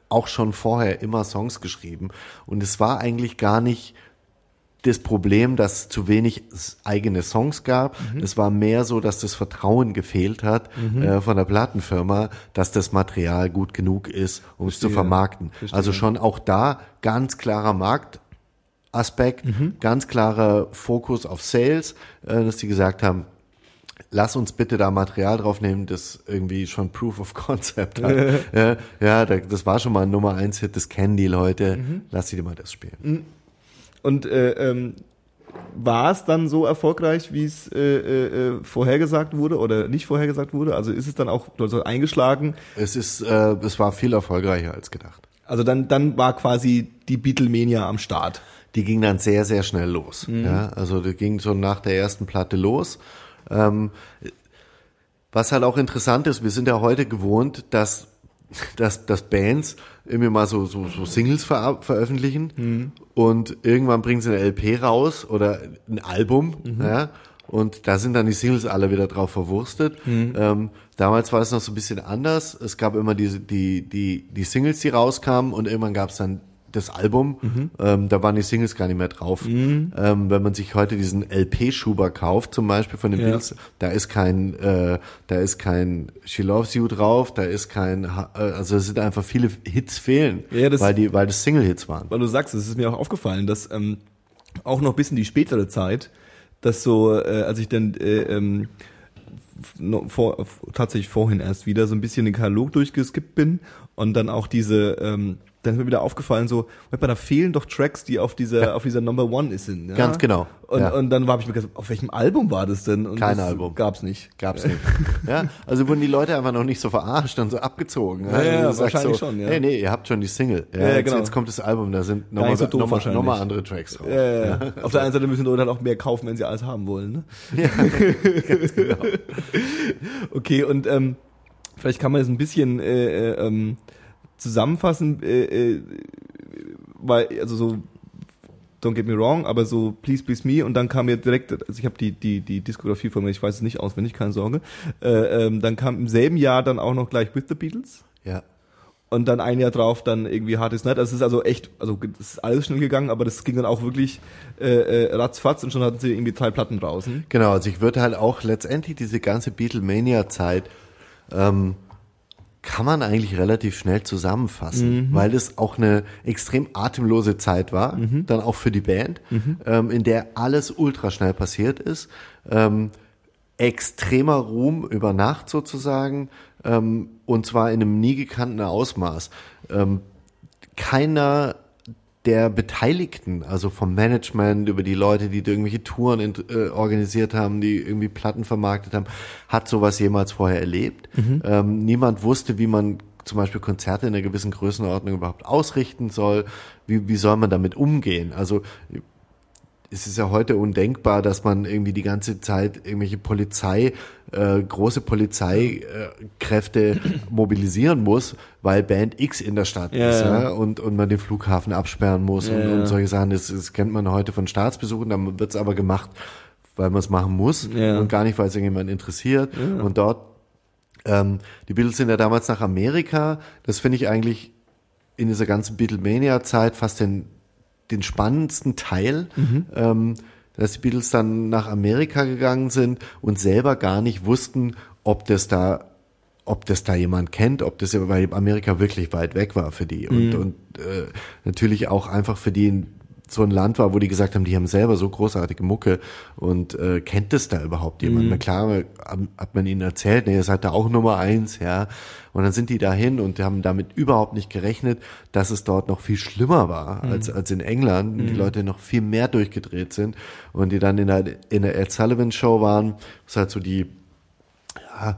auch schon vorher immer Songs geschrieben. Und es war eigentlich gar nicht das Problem, dass es zu wenig eigene Songs gab. Es war mehr so, dass das Vertrauen gefehlt hat äh, von der Plattenfirma, dass das Material gut genug ist, um es zu vermarkten. Verstehe. Also schon auch da ganz klarer Marktaspekt, ganz klarer Fokus auf Sales, äh, dass die gesagt haben, lass uns bitte da Material draufnehmen, das irgendwie schon Proof of Concept hat. (laughs) ja, ja, da- das war schon mal ein Nummer eins Hit, das kennen die Leute. Lass sie dir mal das spielen. Und äh, ähm, war es dann so erfolgreich, wie es äh, äh, äh, vorhergesagt wurde oder nicht vorhergesagt wurde? Also ist es dann auch also eingeschlagen? Es ist, äh, es war viel erfolgreicher als gedacht. Also dann, dann war quasi die Beatlemania am Start. die ging dann sehr, sehr schnell los. Ja, also die ging so nach der ersten Platte los. Ähm, was halt auch interessant ist, wir sind ja heute gewohnt, dass, dass, dass Bands immer mal so, so, so Singles ver veröffentlichen und irgendwann bringen sie eine LP raus oder ein Album, ja, und da sind dann die Singles alle wieder drauf verwurstet. Ähm, damals war es noch so ein bisschen anders. Es gab immer diese, die, die, die Singles, die rauskamen und irgendwann gab es dann das Album, ähm, da waren die Singles gar nicht mehr drauf. Ähm, wenn man sich heute diesen LP-Schuber kauft, zum Beispiel von den Ja. Beatles, da ist kein, äh, da ist kein She Loves You drauf, da ist kein, äh, also es sind einfach viele Hits fehlen, Ja, das- weil die, weil das Single-Hits waren. weil du sagst, es ist mir auch aufgefallen, dass ähm, auch noch bis in die spätere Zeit, dass so, äh, als ich dann äh, ähm, vor, tatsächlich vorhin erst wieder so ein bisschen den Katalog durchgeskippt bin und dann auch diese, ähm, dann ist mir wieder aufgefallen, so, da fehlen doch Tracks, die auf dieser, auf dieser Number One ist. sind. Ja? Ganz genau, Und, ja. und dann habe ich mir gedacht, auf welchem Album war das denn? Und Kein das Album. Gab's nicht. Gab's nicht. ja, also wurden die Leute einfach noch nicht so verarscht und so abgezogen. Ja, ja, Du sagst wahrscheinlich so, schon, ja. Nee, nee, ihr habt schon die Single. Ja, Ja, ja, jetzt, genau. jetzt kommt das Album, da sind nochmal so noch mal, noch mal andere Tracks drauf. Ja, ja, ja. Auf der einen Seite müssen Leute halt auch mehr kaufen, wenn sie alles haben wollen. Ne? (laughs) genau. (laughs) Okay, und ähm, vielleicht kann man das ein bisschen äh, äh, ähm, zusammenfassen, äh, äh, weil, also so, don't get me wrong, aber so Please Please Me und dann kam mir direkt, also ich habe die, die, die Diskografie von mir, ich weiß es nicht auswendig, keine Sorge, äh, ähm, dann kam im selben Jahr dann auch noch gleich With the Beatles Ja. und dann ein Jahr drauf dann irgendwie Hard is Night. Also es ist also echt, also es ist alles schnell gegangen, aber das ging dann auch wirklich äh, äh, ratzfatz und schon hatten sie irgendwie drei Platten draußen. Genau, also ich würde halt auch letztendlich diese ganze Beatlemania-Zeit ähm, kann man eigentlich relativ schnell zusammenfassen, weil es auch eine extrem atemlose Zeit war, dann auch für die Band, ähm, in der alles ultra schnell passiert ist. Ähm, extremer Ruhm über Nacht sozusagen ähm, und zwar in einem nie gekannten Ausmaß. Ähm, keiner der Beteiligten, also vom Management über die Leute, die irgendwelche Touren in, äh, organisiert haben, die irgendwie Platten vermarktet haben, hat sowas jemals vorher erlebt. Ähm, niemand wusste, wie man zum Beispiel Konzerte in einer gewissen Größenordnung überhaupt ausrichten soll. Wie, wie soll man damit umgehen? Also es ist ja heute undenkbar, dass man irgendwie die ganze Zeit irgendwelche Polizei, äh, große Polizeikräfte mobilisieren muss, weil Band X in der Stadt Ja, ist ja. ja? Und, und man den Flughafen absperren muss und, Ja, ja. und solche Sachen. Das, das kennt man heute von Staatsbesuchen, dann wird's aber gemacht, weil man es machen muss und gar nicht, weil es irgendjemand interessiert. Und dort, ähm, die Beatles sind ja damals nach Amerika. Das finde ich eigentlich in dieser ganzen Beatlemania-Zeit fast den, den spannendsten Teil, ähm, dass die Beatles dann nach Amerika gegangen sind und selber gar nicht wussten, ob das da ob das da jemand kennt, ob das weil Amerika wirklich weit weg war für die. Und, und äh, natürlich auch einfach für die ein- so ein Land war, wo die gesagt haben, die haben selber so großartige Mucke und äh, kennt es da überhaupt jemand? Na klar, hat man ihnen erzählt, nee, ihr seid da auch Nummer eins, ja. Und dann sind die dahin und haben damit überhaupt nicht gerechnet, dass es dort noch viel schlimmer war als, als in England. Die Leute noch viel mehr durchgedreht sind und die dann in der, in der Ed Sullivan Show waren, was halt so die, ja,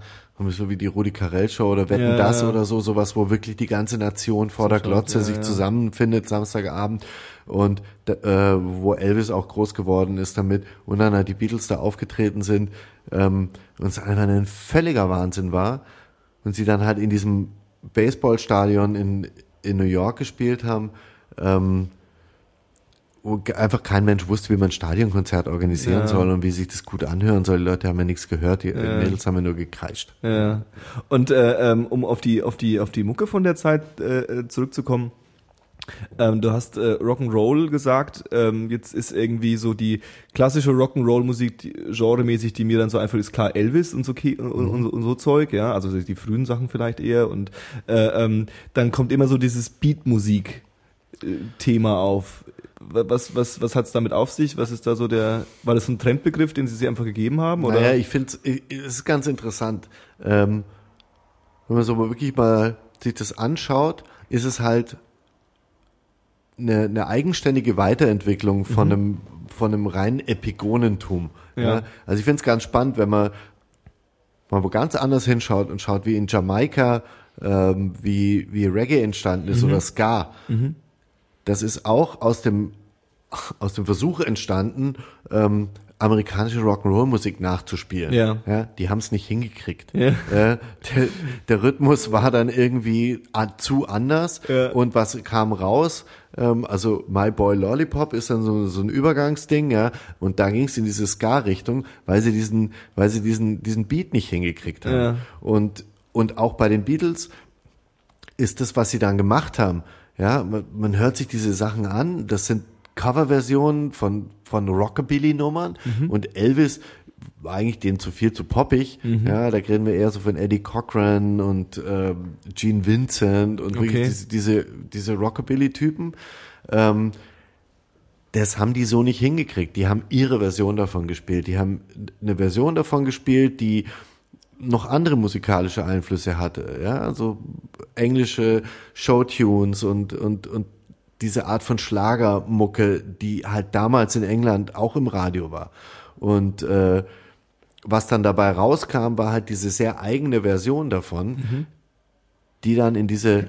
so wie die Rudi Carell Show oder Wetten Ja, das ja. oder so, sowas, wo wirklich die ganze Nation vor der Glotze sich zusammenfindet, Samstagabend und äh, wo Elvis auch groß geworden ist damit und dann halt die Beatles da aufgetreten sind ähm, und es einfach ein völliger Wahnsinn war und sie dann halt in diesem Baseballstadion in, in New York gespielt haben, ähm, wo einfach kein Mensch wusste, wie man ein Stadionkonzert organisieren Ja. soll und wie sich das gut anhören soll. Die Leute haben ja nichts gehört, die Mädels haben ja nur gekreischt. Ja. Und äh, ähm, um auf die auf die auf die Mucke von der Zeit äh, zurückzukommen. Ähm, du hast äh, Rock'n'Roll gesagt. Ähm, jetzt ist irgendwie so die klassische Rock'n'Roll-Musik genremäßig, die mir dann so einfach ist klar Elvis und so und, und, und so Zeug, ja, also die frühen Sachen vielleicht eher. Und äh, ähm, dann kommt immer so dieses Beatmusik-Thema auf. Was was was hat's damit auf sich? Was ist da so der? War das so ein Trendbegriff, den sie sich einfach gegeben haben? Oder? Naja, ich finde es ist ganz interessant. Ähm, wenn man so mal wirklich mal sich das anschaut, ist es halt eine, eine eigenständige Weiterentwicklung von einem von einem reinen Epigonentum. Ja. Ja. Also ich finde es ganz spannend, wenn man mal wo ganz anders hinschaut und schaut, wie in Jamaika ähm, wie, wie Reggae entstanden ist oder Ska, das ist auch aus dem, aus dem Versuch entstanden, ähm, amerikanische Rock'n'Roll-Musik nachzuspielen. Ja. Ja, die haben es nicht hingekriegt. Ja. Äh, der, der Rhythmus war dann irgendwie zu anders Ja. und was kam raus? Ähm, also My Boy Lollipop ist dann so, so ein Übergangsding, ja, und da ging es in diese Ska-Richtung, weil sie diesen, weil sie diesen, diesen Beat nicht hingekriegt haben. Ja. Und und auch bei den Beatles ist das, was sie dann gemacht haben. Ja, man, man hört sich diese Sachen an. Das sind Coverversionen von, von Rockabilly-Nummern und Elvis war eigentlich denen zu viel zu poppig. Ja, da reden wir eher so von Eddie Cochran und ähm, Gene Vincent und Okay. wirklich diese, diese, diese Rockabilly-Typen. Ähm, das haben die so nicht hingekriegt. Die haben ihre Version davon gespielt. Die haben eine Version davon gespielt, die noch andere musikalische Einflüsse hatte, ja, also englische Showtunes und, und, und diese Art von Schlagermucke, die halt damals in England auch im Radio war. Und äh, was dann dabei rauskam, war halt diese sehr eigene Version davon, die dann in diese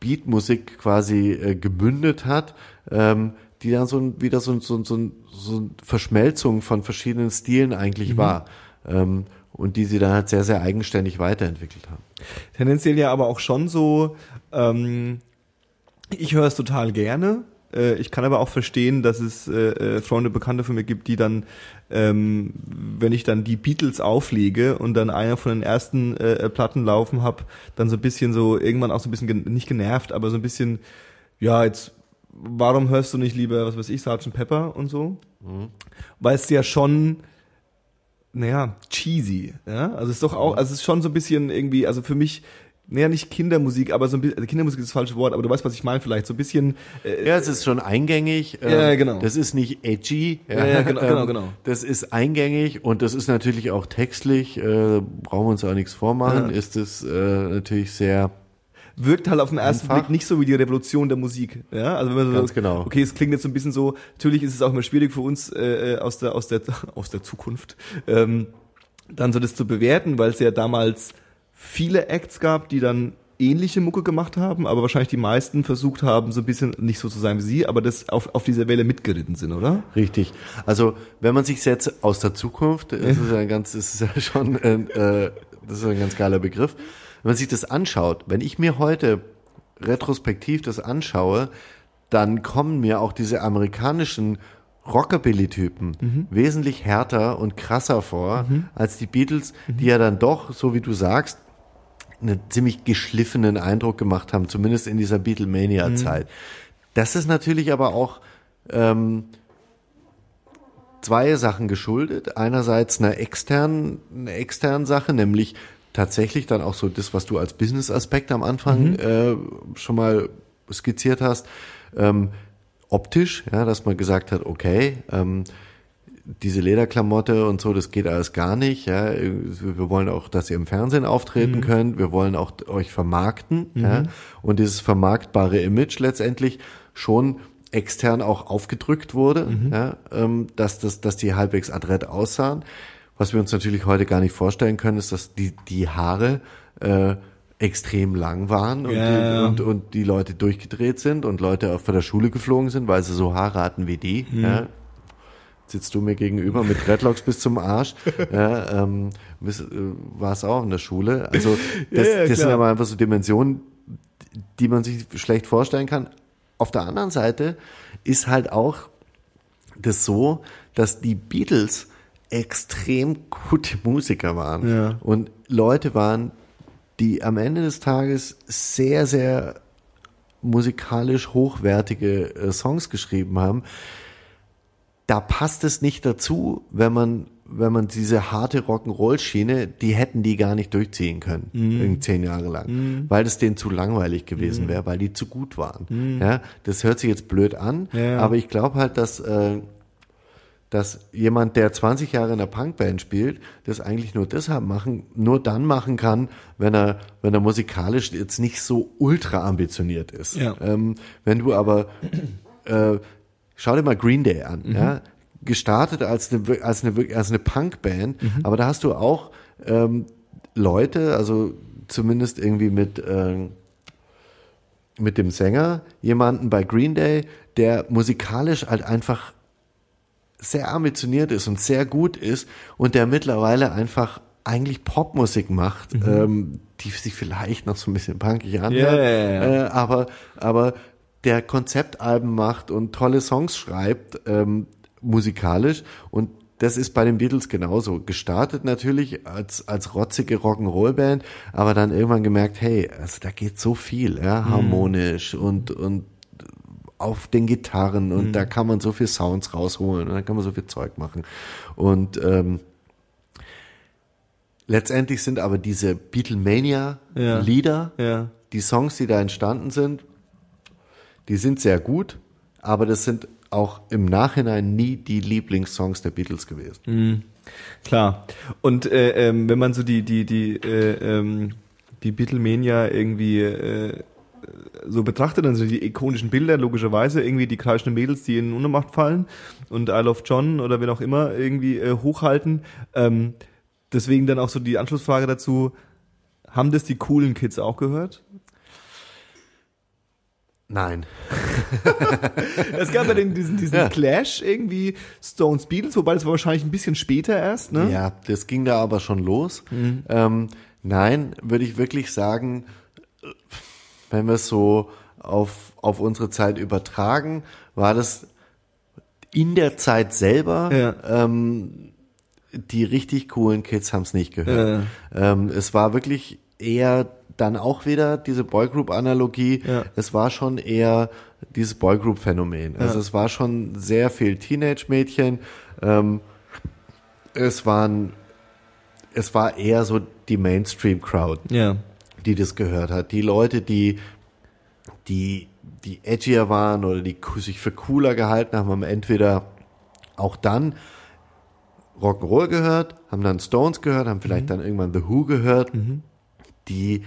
Beatmusik quasi äh, gebündet hat, ähm, die dann so ein, wieder so, so, so, so eine Verschmelzung von verschiedenen Stilen eigentlich war. Ähm, und die sie dann halt sehr, sehr eigenständig weiterentwickelt haben. Tendenziell ja aber auch schon so, ähm, ich höre es total gerne. Äh, ich kann aber auch verstehen, dass es äh, äh, Freunde, Bekannte von mir gibt, die dann, ähm, wenn ich dann die Beatles auflege und dann einer von den ersten äh, äh, Platten laufen hab, dann so ein bisschen so, irgendwann auch so ein bisschen, gen nicht genervt, aber so ein bisschen, ja, jetzt, warum hörst du nicht lieber, was weiß ich, Sgt. Pepper und so? Weil es ja schon, naja, cheesy, ja. Also es ist doch auch, also es ist schon so ein bisschen irgendwie, also für mich, naja, nicht Kindermusik, aber so ein bisschen, also Kindermusik ist das falsche Wort, aber du weißt, was ich meine vielleicht, so ein bisschen, äh, Ja, es ist schon eingängig. ähm, Ja, genau. Das ist nicht edgy. Ja, ja, genau, genau, ähm, genau. Das ist eingängig und das ist natürlich auch textlich, äh, brauchen wir uns auch nichts vormachen, Ja. ist es äh, natürlich sehr wirkt halt auf den ersten Einfach. Blick nicht so wie die Revolution der Musik, ja. Also wenn man so, Ganz genau. okay, es klingt jetzt so ein bisschen so, natürlich ist es auch immer schwierig für uns äh, äh, aus der, aus der, (laughs) aus der Zukunft, ähm, dann so das zu bewerten, weil es ja damals viele Acts gab, die dann ähnliche Mucke gemacht haben, aber wahrscheinlich die meisten versucht haben, so ein bisschen nicht so zu sein wie sie, aber das auf, auf dieser Welle mitgeritten sind, oder? Richtig. Also wenn man sich jetzt aus der Zukunft, das ist ja ein ganz, das ist ja schon, ein, äh, das ist ein ganz geiler Begriff. Wenn man sich das anschaut, wenn ich mir heute retrospektiv das anschaue, dann kommen mir auch diese amerikanischen Rockabilly-Typen wesentlich härter und krasser vor als die Beatles, die ja dann doch, so wie du sagst, einen ziemlich geschliffenen Eindruck gemacht haben, zumindest in dieser Beatlemania-Zeit. Das ist natürlich aber auch ähm, zwei Sachen geschuldet. Einerseits einer externen, einer externen Sache, nämlich tatsächlich dann auch so das, was du als Business-Aspekt am Anfang äh, schon mal skizziert hast, ähm, optisch, ja, dass man gesagt hat, okay, ähm, diese Lederklamotte und so, das geht alles gar nicht. Ja. Wir wollen auch, dass ihr im Fernsehen auftreten könnt. Wir wollen auch euch vermarkten. Ja. Und dieses vermarktbare Image letztendlich schon extern auch aufgedrückt wurde, ja, ähm, dass, das, dass die halbwegs adrett aussahen. Was wir uns natürlich heute gar nicht vorstellen können, ist, dass die, die Haare äh, extrem lang waren und, Ja. die, und, und die Leute durchgedreht sind und Leute auch von der Schule geflogen sind, weil sie so Haare hatten wie die. Ja sitzt du mir gegenüber mit Dreadlocks bis zum Arsch. Ja, ähm, äh, war es auch in der Schule. Also (laughs) das, Ja, ja, das sind aber einfach so Dimensionen, die man sich schlecht vorstellen kann. Auf der anderen Seite ist halt auch das so, dass die Beatles extrem gute Musiker waren Ja. und Leute waren, die am Ende des Tages sehr, sehr musikalisch hochwertige äh, Songs geschrieben haben da passt es nicht dazu, wenn man, wenn man diese harte Rock'n'Roll-Schiene, die hätten die gar nicht durchziehen können, irgendwie zehn Jahre lang, weil das denen zu langweilig gewesen wäre, weil die zu gut waren. Ja, das hört sich jetzt blöd an, Ja. aber ich glaube halt, dass, äh, dass jemand, der 20 Jahre in einer Punkband spielt, das eigentlich nur deshalb machen, nur dann machen kann, wenn er, wenn er musikalisch jetzt nicht so ultra ambitioniert ist. Ja. Ähm, wenn du aber äh, schau dir mal Green Day an, ja, gestartet als eine als eine als eine Punkband, aber da hast du auch ähm, Leute, also zumindest irgendwie mit, äh, mit dem Sänger jemanden bei Green Day, der musikalisch halt einfach sehr ambitioniert ist und sehr gut ist und der mittlerweile einfach eigentlich Popmusik macht, ähm, die sich vielleicht noch so ein bisschen punkig anhört, ja. Äh, aber, aber der Konzeptalben macht und tolle Songs schreibt, ähm, musikalisch und das ist bei den Beatles genauso. Gestartet natürlich als, als rotzige Rock'n'Roll-Band, aber dann irgendwann gemerkt, hey, also da geht so viel, ja, harmonisch und, und auf den Gitarren und da kann man so viel Sounds rausholen und da kann man so viel Zeug machen. Und ähm, letztendlich sind aber diese Beatlemania-Lieder, Ja. die Songs, die da entstanden sind, die sind sehr gut, aber das sind auch im Nachhinein nie die Lieblingssongs der Beatles gewesen. Klar. Und äh, ähm, wenn man so die die die äh, ähm, die Beatlemania irgendwie äh, so betrachtet, dann sind die ikonischen Bilder logischerweise irgendwie die kreischenden Mädels, die in Unmacht fallen und I Love John oder wen auch immer irgendwie äh, hochhalten. Ähm, deswegen dann auch so die Anschlussfrage dazu: Haben das die coolen Kids auch gehört? Nein. (laughs) Es gab ja den, diesen, diesen Clash irgendwie Stones Beatles, wobei das war wahrscheinlich ein bisschen später erst, ne? Ja, das ging da aber schon los. Ähm, nein, würde ich wirklich sagen, wenn wir es so auf, auf unsere Zeit übertragen, war das in der Zeit selber, Ja. ähm, die richtig coolen Kids haben es nicht gehört. Ähm, es war wirklich eher dann auch wieder diese Boygroup-Analogie. Ja. Es war schon eher dieses Boygroup-Phänomen. Also es war schon sehr viel Teenage-Mädchen. Ähm, es waren, es war eher so die Mainstream-Crowd, Ja. die das gehört hat. Die Leute, die, die, die edgier waren oder die sich für cooler gehalten haben, haben entweder auch dann Rock'n'Roll gehört, haben dann Stones gehört, haben vielleicht dann irgendwann The Who gehört, die,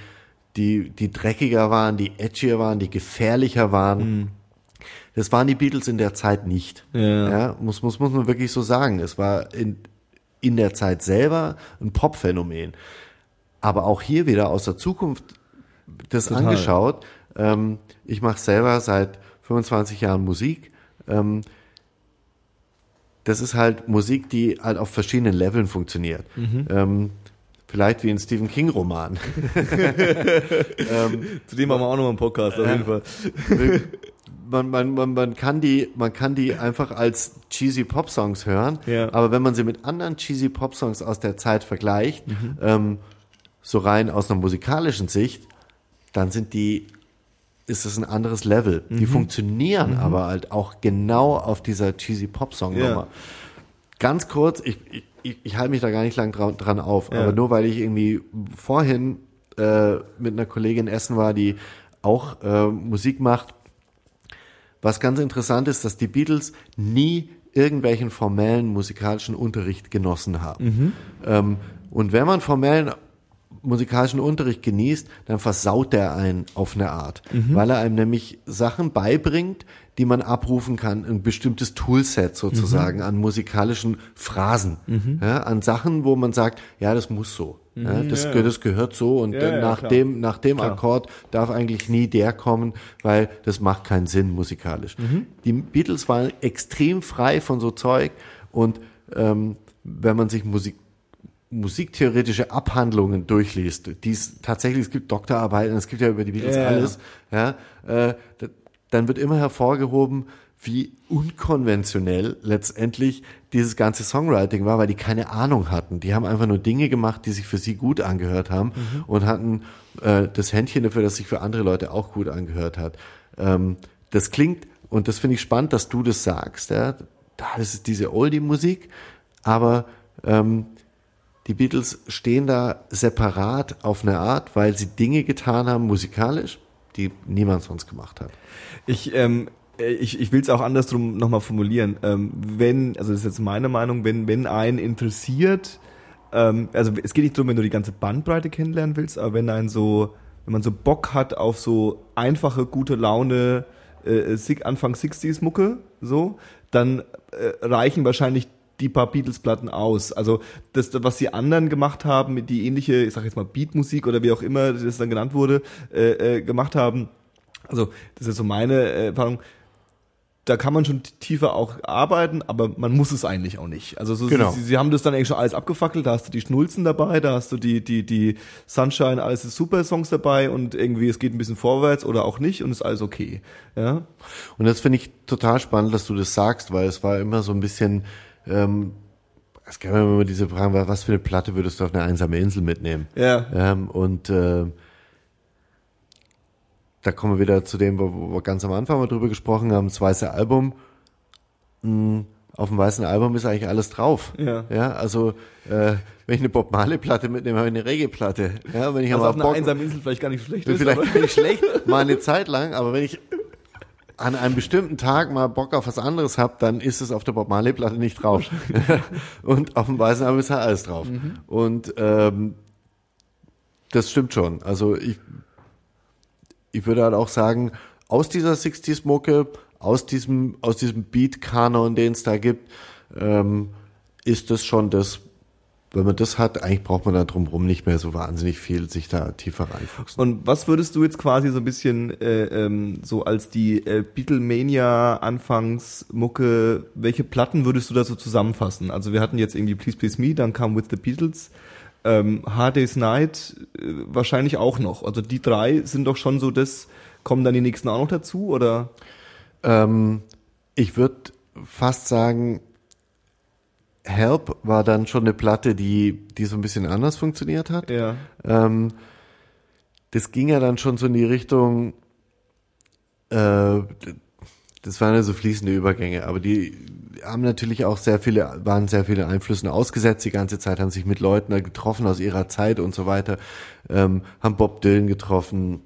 die, die dreckiger waren, die edgier waren, die gefährlicher waren. Das waren die Beatles in der Zeit nicht. Ja. muss, muss, muss man wirklich so sagen. Es war in, in der Zeit selber ein Popphänomen. Aber auch hier wieder aus der Zukunft das Total. angeschaut. Ähm, ich mache selber seit 25 Jahren Musik. Ähm, das ist halt Musik, die halt auf verschiedenen Leveln funktioniert. Ähm, vielleicht wie ein Stephen King Roman. (laughs) Zu dem haben wir auch noch einen Podcast, auf jeden Fall. (laughs) man, man, man, man, kann die, man kann die einfach als cheesy Pop-Songs hören, Ja. aber wenn man sie mit anderen cheesy Pop-Songs aus der Zeit vergleicht, Mhm. ähm, so rein aus einer musikalischen Sicht, dann sind die, ist es ein anderes Level. Die Mhm. funktionieren aber halt auch genau auf dieser cheesy Pop-Song-Nummer. Ja. Ganz kurz, ich, ich, ich, ich halte mich da gar nicht lang dran, dran auf, Ja. aber nur weil ich irgendwie vorhin äh, mit einer Kollegin essen war, die auch äh, Musik macht, was ganz interessant ist, dass die Beatles nie irgendwelchen formellen musikalischen Unterricht genossen haben. Ähm, und wenn man formellen musikalischen Unterricht genießt, dann versaut der einen auf eine Art, weil er einem nämlich Sachen beibringt, die man abrufen kann, ein bestimmtes Toolset sozusagen an musikalischen Phrasen, ja, an Sachen, wo man sagt, ja, das muss so, ja, das, ja. das gehört so und nach dem nach dem Klar. Akkord darf eigentlich nie der kommen, weil das macht keinen Sinn musikalisch. Mhm. Die Beatles waren extrem frei von so Zeug und ähm, wenn man sich Musik musiktheoretische Abhandlungen durchliest, die es tatsächlich, es gibt Doktorarbeiten, es gibt ja über die Beatles ja. alles, ja, äh, da- dann wird immer hervorgehoben, wie unkonventionell letztendlich dieses ganze Songwriting war, weil die keine Ahnung hatten. Die haben einfach nur Dinge gemacht, die sich für sie gut angehört haben Mhm. und hatten äh, das Händchen dafür, dass sich für andere Leute auch gut angehört hat. Ähm, das klingt, und das finde ich spannend, dass du das sagst, ja, da ist es diese Oldie-Musik, aber ähm, die Beatles stehen da separat auf eine Art, weil sie Dinge getan haben, musikalisch, die niemand sonst gemacht hat. Ich, ähm, äh, ich, ich will es auch andersrum nochmal formulieren. Ähm, wenn, also das ist jetzt meine Meinung, wenn, wenn einen interessiert, ähm, also es geht nicht darum, wenn du die ganze Bandbreite kennenlernen willst, aber wenn ein so, wenn man so Bock hat auf so einfache, gute Laune, äh, Anfang 60s Mucke, so, dann äh, reichen wahrscheinlich die paar Beatles-Platten aus. Also das, was die anderen gemacht haben, die ähnliche, ich sag jetzt mal Beatmusik oder wie auch immer das dann genannt wurde, äh, äh, gemacht haben. Also das ist so meine äh, Erfahrung da kann man schon tiefer auch arbeiten, aber man muss es eigentlich auch nicht. Also so, Genau. sie, sie haben das dann eigentlich schon alles abgefackelt, da hast du die Schnulzen dabei, da hast du die, die, die Sunshine, alles ist super Songs dabei und irgendwie es geht ein bisschen vorwärts oder auch nicht und ist alles okay. Ja. Und das finde ich total spannend, dass du das sagst, weil es war immer so ein bisschen, ähm, es gab immer diese Frage, was für eine Platte würdest du auf eine einsame Insel mitnehmen? Ja. Ähm, und äh, da kommen wir wieder zu dem, wo, wir ganz am Anfang mal drüber gesprochen haben, das weiße Album. Mh, auf dem weißen Album ist eigentlich alles drauf. Ja. Ja, also äh, wenn ich eine Bob Marley Platte mitnehme, habe ich eine Reggae-Platte. Ja, wenn ich aber auf einer einsamen Insel vielleicht gar nicht schlecht ist. vielleicht nicht schlecht, mal eine Zeit lang, aber wenn ich an einem bestimmten Tag mal Bock auf was anderes habe, dann ist es auf der Bob Marley Platte nicht drauf. (laughs) (laughs) und auf dem weißen Album ist halt alles drauf. Und ähm, das stimmt schon. Also ich, ich würde halt auch sagen, aus dieser 60s Mucke, aus diesem, aus diesem Beat-Kanon, den es da gibt, ähm, ist das schon das, wenn man das hat, eigentlich braucht man da drumherum nicht mehr so wahnsinnig viel sich da tiefer reinfuchsen. Und was würdest du jetzt quasi so ein bisschen äh, ähm, so als die äh, Beatlemania Anfangsmucke, welche Platten würdest du da so zusammenfassen? Also wir hatten jetzt irgendwie Please Please Me, dann kam With the Beatles, ähm, Hard Day's Night äh, wahrscheinlich auch noch. Also die drei sind doch schon so das, kommen dann die nächsten auch noch dazu oder? Ähm, ich würde fast sagen, Help war dann schon eine Platte, die, die so ein bisschen anders funktioniert hat. Ja. Ähm, das ging ja dann schon so in die Richtung, äh, das waren ja so fließende Übergänge, aber die haben natürlich auch sehr viele, waren sehr viele Einflüssen ausgesetzt die ganze Zeit, haben sich mit Leuten da getroffen aus ihrer Zeit und so weiter, ähm, haben Bob Dylan getroffen,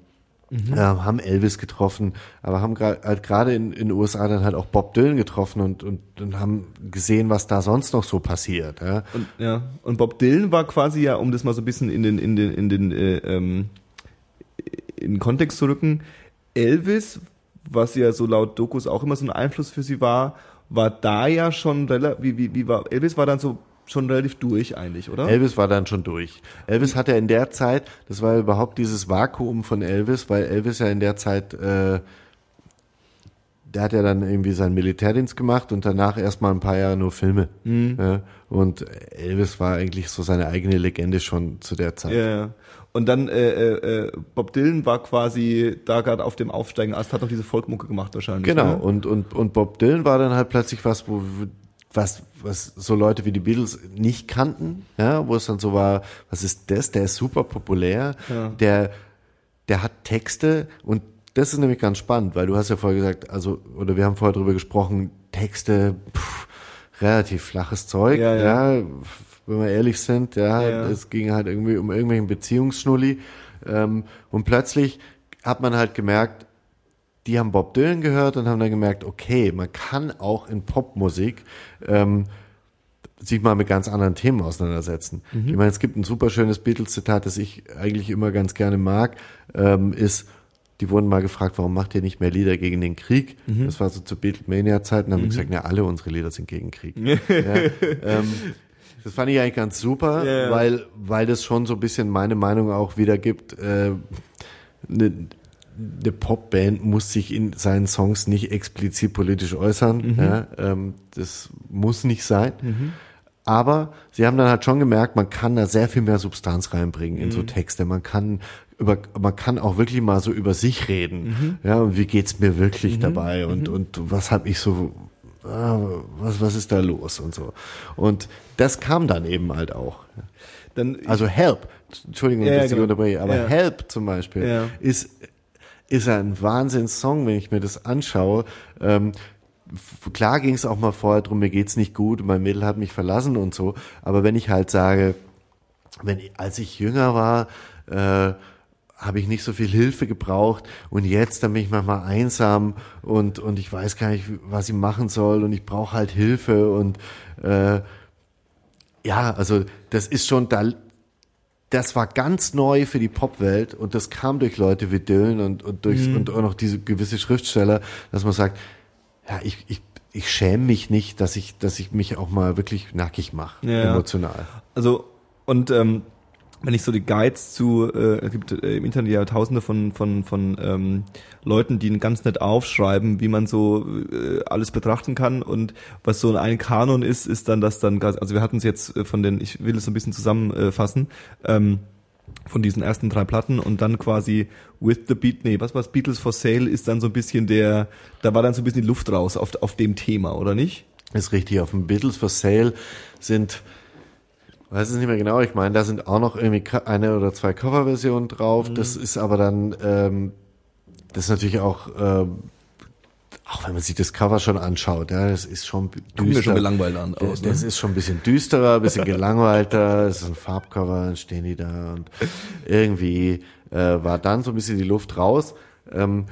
äh, haben Elvis getroffen, aber haben gra- halt gerade in, in den USA dann halt auch Bob Dylan getroffen und, und, und haben gesehen, was da sonst noch so passiert. Ja. Und, ja. Und Bob Dylan war quasi ja, um das mal so ein bisschen in den, in den, in den, äh, ähm, in den Kontext zu rücken, Elvis, was ja so laut Dokus auch immer so ein Einfluss für sie war, war da ja schon relativ, wie, wie, wie war, Elvis war dann so schon relativ durch eigentlich, oder? Elvis war dann schon durch. Elvis hatte in der Zeit, das war überhaupt dieses Vakuum von Elvis, weil Elvis ja in der Zeit, äh, der hat ja dann irgendwie seinen Militärdienst gemacht und danach erstmal ein paar Jahre nur Filme. Ja, und Elvis war eigentlich so seine eigene Legende schon zu der Zeit. Ja, ja. Und dann äh, äh, äh, Bob Dylan war quasi da gerade auf dem Aufsteigen Ast, hat noch diese Folkmucke gemacht wahrscheinlich. Genau, Ne? und, und, und Bob Dylan war dann halt plötzlich was, wo was, was so Leute wie die Beatles nicht kannten, ja, wo es dann so war, was ist das? Der ist super populär, der, der hat Texte und das ist nämlich ganz spannend, weil du hast ja vorher gesagt, also, oder wir haben vorher drüber gesprochen, Texte, pff, relativ flaches Zeug, Ja, ja, ja. wenn wir ehrlich sind, ja, Ja. es ging halt irgendwie um irgendwelchen Beziehungsschnulli, ähm, und plötzlich hat man halt gemerkt, die haben Bob Dylan gehört und haben dann gemerkt, okay, man kann auch in Popmusik ähm, sich mal mit ganz anderen Themen auseinandersetzen. Ich meine, es gibt ein super schönes Beatles-Zitat, das ich eigentlich immer ganz gerne mag, ähm, ist, die wurden mal gefragt, warum macht ihr nicht mehr Lieder gegen den Krieg? Das war so zur Beatlemania-Zeit und dann haben wir gesagt, na, alle unsere Lieder sind gegen Krieg. (laughs) ja, ähm, das fand ich eigentlich ganz super, ja. weil, weil das schon so ein bisschen meine Meinung auch wiedergibt, äh, eine eine Popband muss sich in seinen Songs nicht explizit politisch äußern. Ja, ähm, das muss nicht sein. Aber sie haben dann halt schon gemerkt, man kann da sehr viel mehr Substanz reinbringen in so Texte. Man kann über, man kann auch wirklich mal so über sich reden. Ja, und wie geht's mir wirklich dabei? Und, und was habe ich so, ah, was, was ist da los und so. Und das kam dann eben halt auch. Dann, Also Help, Entschuldigung, Ja, dass ja, ich genau. unterbreche, aber Ja. Help zum Beispiel Ja. ist, ist ein Wahnsinns-Song, wenn ich mir das anschaue. Ähm, klar ging es auch mal vorher drum, mir geht's nicht gut, mein Mädel hat mich verlassen und so, aber wenn ich halt sage, wenn als ich jünger war, äh, habe ich nicht so viel Hilfe gebraucht und jetzt dann bin ich manchmal einsam und und ich weiß gar nicht, was ich machen soll und ich brauche halt Hilfe und äh, ja, also das ist schon da das war ganz neu für die Popwelt und das kam durch Leute wie Dylan und und durch und auch noch diese gewisse Schriftsteller, dass man sagt, ja, ich ich ich schäme mich nicht, dass ich, dass ich mich auch mal wirklich nackig mache, ja. emotional. Also, und ähm, wenn ich so die Guides zu, äh, es gibt äh, im Internet ja tausende von, von, von ähm, Leuten, die ganz nett aufschreiben, wie man so äh, alles betrachten kann und was so ein Kanon ist, ist dann das dann, also wir hatten es jetzt äh, von den, ich will es so ein bisschen zusammenfassen, ähm, von diesen ersten drei Platten und dann quasi with the beat, nee, was war's, Beatles for Sale ist dann so ein bisschen der, da war dann so ein bisschen die Luft raus auf, auf dem Thema, oder nicht? Ist richtig, auf dem Beatles for Sale sind, weiß es nicht mehr genau, ich meine, da sind auch noch irgendwie eine oder zwei Coverversionen drauf. Mhm. Das ist aber dann, ähm, das ist natürlich auch, ähm, auch wenn man sich das Cover schon anschaut, ja, das ist schon mir schon gelangweilt an aus, ne? Das ist schon ein bisschen düsterer, ein bisschen (laughs) gelangweilter, es ist ein Farbcover, dann stehen die da und irgendwie äh, war dann so ein bisschen die Luft raus. Ähm,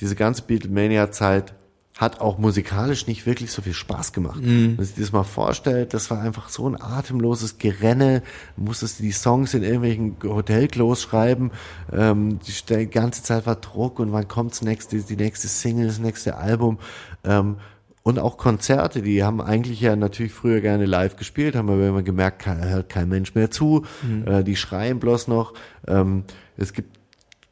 diese ganze Beatlemania-Zeit hat auch musikalisch nicht wirklich so viel Spaß gemacht. Wenn man sich das mal vorstellt, das war einfach so ein atemloses Gerenne. Du musstest die Songs in irgendwelchen Hotelklos schreiben. Ähm, die st- ganze Zeit war Druck und wann kommt's nächste, die nächste Single, das nächste Album. Ähm, und auch Konzerte, die haben eigentlich ja natürlich früher gerne live gespielt, haben aber immer gemerkt, kein, hört kein Mensch mehr zu. Äh, die schreien bloß noch. Ähm, es gibt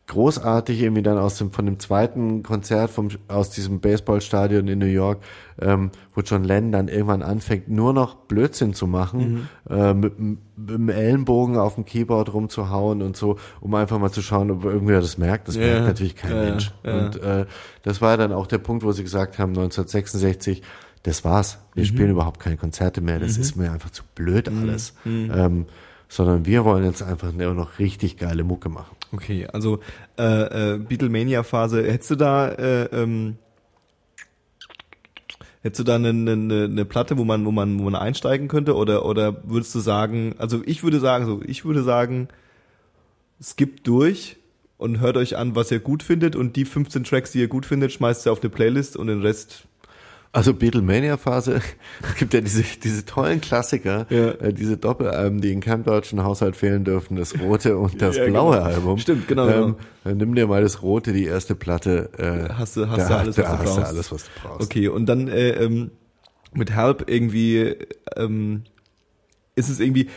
großartig irgendwie dann aus dem von dem zweiten Konzert vom aus diesem Baseballstadion in New York, ähm, wo John Lennon dann irgendwann anfängt nur noch Blödsinn zu machen, äh, mit, dem- mit dem Ellenbogen auf dem Keyboard rumzuhauen und so, um einfach mal zu schauen, ob irgendwer das merkt. Das Ja, merkt natürlich kein ja, Mensch. ja. Und äh, das war dann auch der Punkt, wo sie gesagt haben, 1966, das war's. Wir spielen überhaupt keine Konzerte mehr. Das ist mir einfach zu blöd alles. Ähm, sondern wir wollen jetzt einfach nur noch richtig geile Mucke machen. Okay, also äh, äh, Beatlemania-Phase, hättest du da äh, ähm, hättest du da eine, eine, eine Platte, wo man, wo man, wo man einsteigen könnte, oder oder würdest du sagen, also ich würde sagen, so ich würde sagen, skippt durch und hört euch an, was ihr gut findet und die 15 Tracks, die ihr gut findet, schmeißt ihr auf eine Playlist und den Rest. Also Beatlemania-Phase, (laughs) es gibt ja diese, diese tollen Klassiker, Ja. äh, diese Doppelalben, die in keinem deutschen Haushalt fehlen dürfen, das rote und (laughs) das Ja, blaue genau. Album. Stimmt, genau, genau. dann nimm dir mal das rote, die erste Platte. Äh, Hast du, hast da du alles, da was du hast brauchst. du alles, was du brauchst. Okay, und dann äh, ähm, mit Help irgendwie ähm, ist es irgendwie,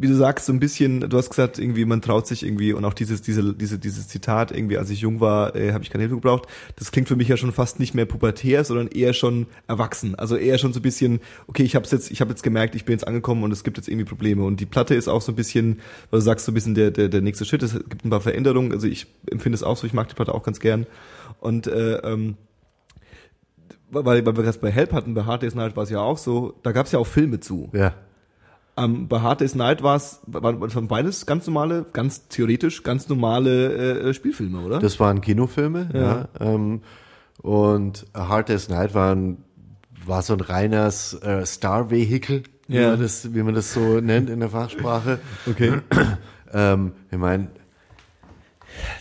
wie du sagst, so ein bisschen, du hast gesagt, irgendwie, man traut sich irgendwie und auch dieses, diese, diese, dieses Zitat, irgendwie, als ich jung war, äh, habe ich keine Hilfe gebraucht, das klingt für mich ja schon fast nicht mehr pubertär, sondern eher schon erwachsen. Also eher schon so ein bisschen, okay, ich habe jetzt, ich habe jetzt gemerkt, ich bin jetzt angekommen und es gibt jetzt irgendwie Probleme. Und die Platte ist auch so ein bisschen, weil du sagst, so ein bisschen der, der, der nächste Schritt, es gibt ein paar Veränderungen. Also ich empfinde es auch so, ich mag die Platte auch ganz gern. Und äh, ähm, weil, weil wir das bei Help hatten, bei Hard Day's Night war es ja auch so, da gab es ja auch Filme zu. Ja. Ähm, bei Hard Day's Night war es, waren waren beides ganz normale, ganz theoretisch, ganz normale äh, Spielfilme, oder? Das waren Kinofilme, ja. Ja. ähm, und Hard Day's Night war, ein, war so ein reines äh, Star-Vehicle, wie, Ja. man das, wie man das so nennt in der Fachsprache. okay. Ähm, ich meine,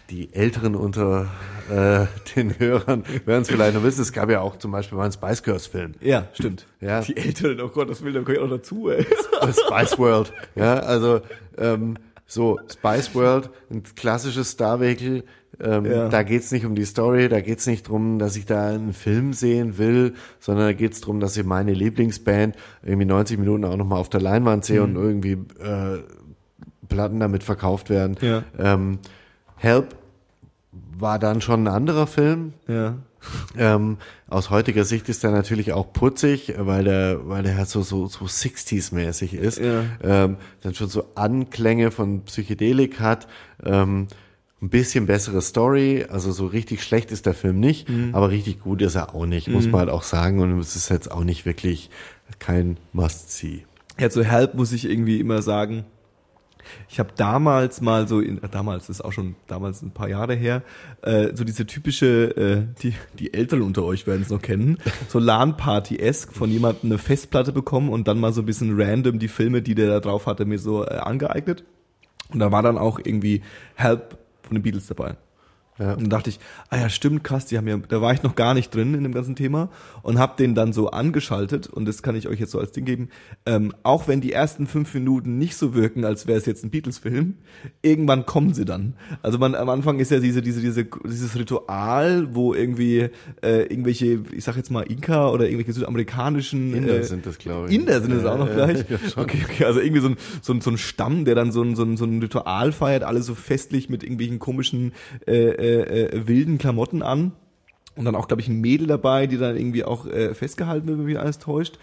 die Älteren unter äh, den Hörern werden es vielleicht noch wissen. Es gab ja auch zum Beispiel mal einen Spice Girls Film. Ja, stimmt. Ja. Die Älteren, oh Gott, das will da gehört auch dazu, ey. Spice World. Ja, also ähm, so Spice World, ein klassisches Star-Vehicle. Ähm, Ja. Da geht's nicht um die Story, da geht's nicht drum, dass ich da einen Film sehen will, sondern da geht's drum, dass ich meine Lieblingsband irgendwie 90 Minuten auch nochmal auf der Leinwand sehe und irgendwie äh, Platten damit verkauft werden. Ja. Ähm, Help war dann schon ein anderer Film. Ja. Ähm, aus heutiger Sicht ist er natürlich auch putzig, weil der, weil der halt so, so, so 60s-mäßig ist. Ja. Ähm, dann schon so Anklänge von Psychedelik hat. Ähm, ein bisschen bessere Story, also so richtig schlecht ist der Film nicht, Mhm. aber richtig gut ist er auch nicht, muss man halt auch sagen. Und es ist jetzt auch nicht wirklich kein Must-See. Ja, zu Help muss ich irgendwie immer sagen, ich habe damals mal so, in, damals das ist auch schon damals ein paar Jahre her, äh, so diese typische, äh, die, die Älteren unter euch werden es noch kennen, so LAN-Party-esque von jemandem eine Festplatte bekommen und dann mal so ein bisschen random die Filme, die der da drauf hatte, mir so äh, angeeignet. Und da war dann auch irgendwie Help von den Beatles dabei. Ja. Und dann dachte ich, ah ja, stimmt, krass, die haben ja, da war ich noch gar nicht drin in dem ganzen Thema und habe den dann so angeschaltet und das kann ich euch jetzt so als Ding geben. Ähm, auch wenn die ersten fünf Minuten nicht so wirken, als wäre es jetzt ein Beatles-Film, irgendwann kommen sie dann. Also man am Anfang ist ja diese, diese, diese, dieses Ritual, wo irgendwie äh, irgendwelche, ich sag jetzt mal Inka oder irgendwelche südamerikanischen Inder äh, sind das, glaube ich. Inder sind es auch noch Ja, gleich. okay, okay, also irgendwie so ein, so ein, so ein Stamm, der dann so ein, so ein, so ein Ritual feiert, alle so festlich mit irgendwelchen komischen äh, äh, äh, wilden Klamotten an. Und dann auch, glaube ich, ein Mädel dabei, die dann irgendwie auch äh, festgehalten wird, wenn mich alles täuscht.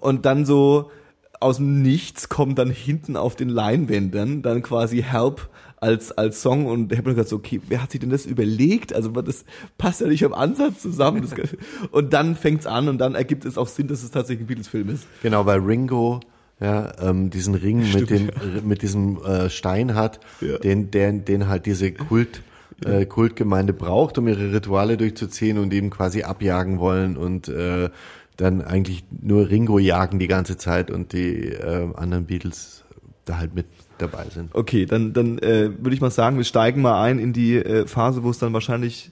Und dann so aus dem Nichts kommt dann hinten auf den Leinwänden dann quasi Help als, als Song und ich habe mir gedacht, so, okay, wer hat sich denn das überlegt? Also das passt ja nicht im Ansatz zusammen. Das, (laughs) und dann fängt's an und dann ergibt es auch Sinn, dass es tatsächlich ein Beatles-Film ist. Genau, weil Ringo ja, ähm, diesen Ring mit, Stimmt, dem, mit diesem äh, Stein hat, Ja. den, den, den halt diese Kult, äh, Kultgemeinde braucht, um ihre Rituale durchzuziehen und eben quasi abjagen wollen und äh, dann eigentlich nur Ringo jagen die ganze Zeit und die äh, anderen Beatles da halt mit dabei sind. Okay, dann, dann äh, würde ich mal sagen, wir steigen mal ein in die äh, Phase, wo es dann wahrscheinlich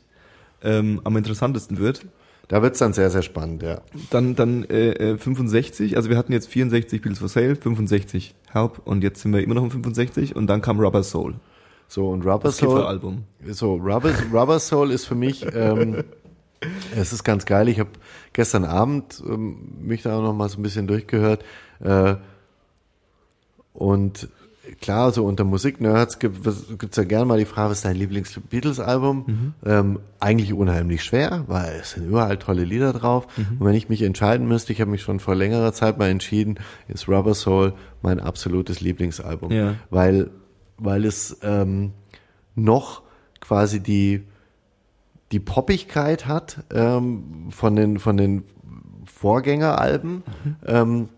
ähm, am interessantesten wird. Da wird's dann sehr, sehr spannend, ja. Dann, dann äh, äh, 65, also wir hatten jetzt 64 Beatles for Sale, 65 Help und jetzt sind wir immer noch um 65 und dann kam Rubber Soul, So, und Rubber das Soul, Kifferalbum. so, Rubber, Rubber Soul ist für mich, ähm, es ist ganz geil. Ich habe gestern Abend ähm, mich da auch noch mal so ein bisschen durchgehört. Äh, und klar, so unter Musiknerds gibt es ja gerne mal die Frage, was ist dein Lieblings-Beatles-Album? Ähm, eigentlich unheimlich schwer, weil es sind überall tolle Lieder drauf. Und wenn ich mich entscheiden müsste, ich habe mich schon vor längerer Zeit mal entschieden, ist Rubber Soul mein absolutes Lieblingsalbum. Ja. Weil, weil es ähm, noch quasi die, die Poppigkeit hat ähm, von den, von den Vorgängeralben, ähm,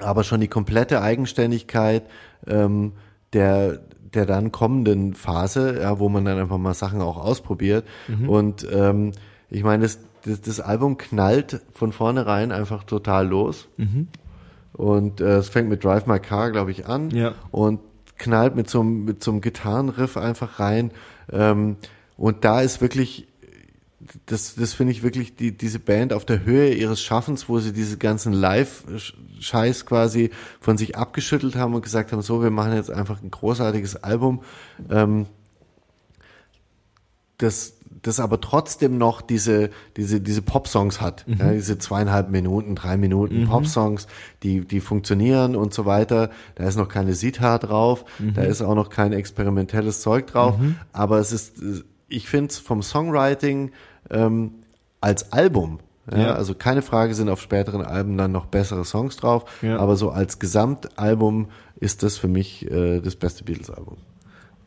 aber schon die komplette Eigenständigkeit ähm, der, der dann kommenden Phase, ja, wo man dann einfach mal Sachen auch ausprobiert. Und ähm, ich meine, das, das, das Album knallt von vornherein einfach total los. Und äh, es fängt mit Drive My Car, glaube ich, an Ja. und knallt mit so, einem- mit so einem Gitarrenriff einfach rein. Ähm, und da ist wirklich, das, das finde ich wirklich die, diese Band auf der Höhe ihres Schaffens, wo sie diese ganzen Live-Scheiß quasi von sich abgeschüttelt haben und gesagt haben, so, wir machen jetzt einfach ein großartiges Album. Ähm, das, das aber trotzdem noch diese, diese, diese Pop-Songs hat. Ja, diese zweieinhalb Minuten, drei Minuten Pop-Songs, die, die funktionieren und so weiter. Da ist noch keine Sitar drauf, da ist auch noch kein experimentelles Zeug drauf. Aber es ist, ich finde es vom Songwriting ähm, als Album, ja, Ja. also keine Frage, sind auf späteren Alben dann noch bessere Songs drauf, aber so als Gesamtalbum ist das für mich äh, das beste Beatles-Album.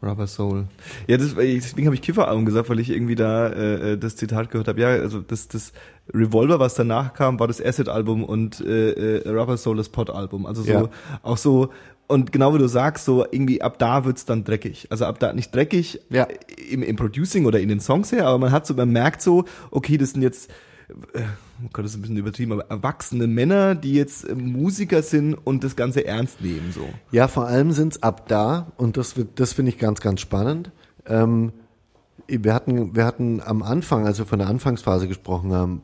Rubber Soul. Ja, das, deswegen habe ich Kifferalbum gesagt, weil ich irgendwie da äh, das Zitat gehört habe. Ja, also das, das Revolver, was danach kam, war das Acid-Album und äh, äh, Rubber Soul das Pot-Album. Also so Ja. auch so und genau wie du sagst, so irgendwie ab da wird's dann dreckig. Also ab da nicht dreckig Ja. im, im Producing oder in den Songs her, aber man hat so, man merkt so, okay, das sind jetzt Gott, das ist ein bisschen übertrieben, aber erwachsene Männer, die jetzt äh, Musiker sind und das Ganze ernst nehmen, so. Ja, vor allem sind's ab da, und das, wird- das finde ich ganz, ganz spannend. Ähm, wir, hatten, wir hatten am Anfang, als wir von der Anfangsphase gesprochen haben,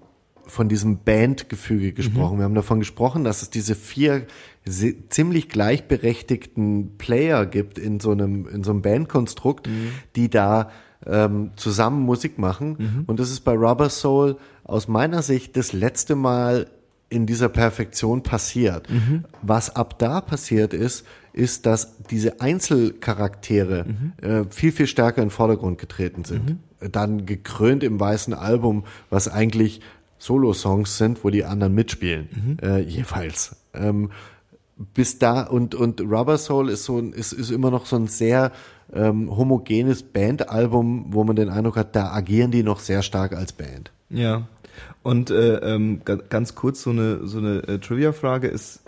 von diesem Bandgefüge gesprochen. Wir haben davon gesprochen, dass es diese vier ziemlich gleichberechtigten Player gibt in so einem, in so einem Bandkonstrukt, die da ähm, zusammen Musik machen. Und das ist bei Rubber Soul aus meiner Sicht das letzte Mal in dieser Perfektion passiert. Was ab da passiert ist, ist, dass diese Einzelcharaktere äh, viel, viel stärker in den Vordergrund getreten sind. Dann gekrönt im weißen Album, was eigentlich Solo-Songs sind, wo die anderen mitspielen, äh, jeweils. Ähm, bis da und und Rubber Soul ist so ein, ist, ist immer noch so ein sehr ähm, homogenes Bandalbum, wo man den Eindruck hat, da agieren die noch sehr stark als Band. Ja. Und äh, ähm, ga- ganz kurz so eine so eine äh, Trivia-Frage ist: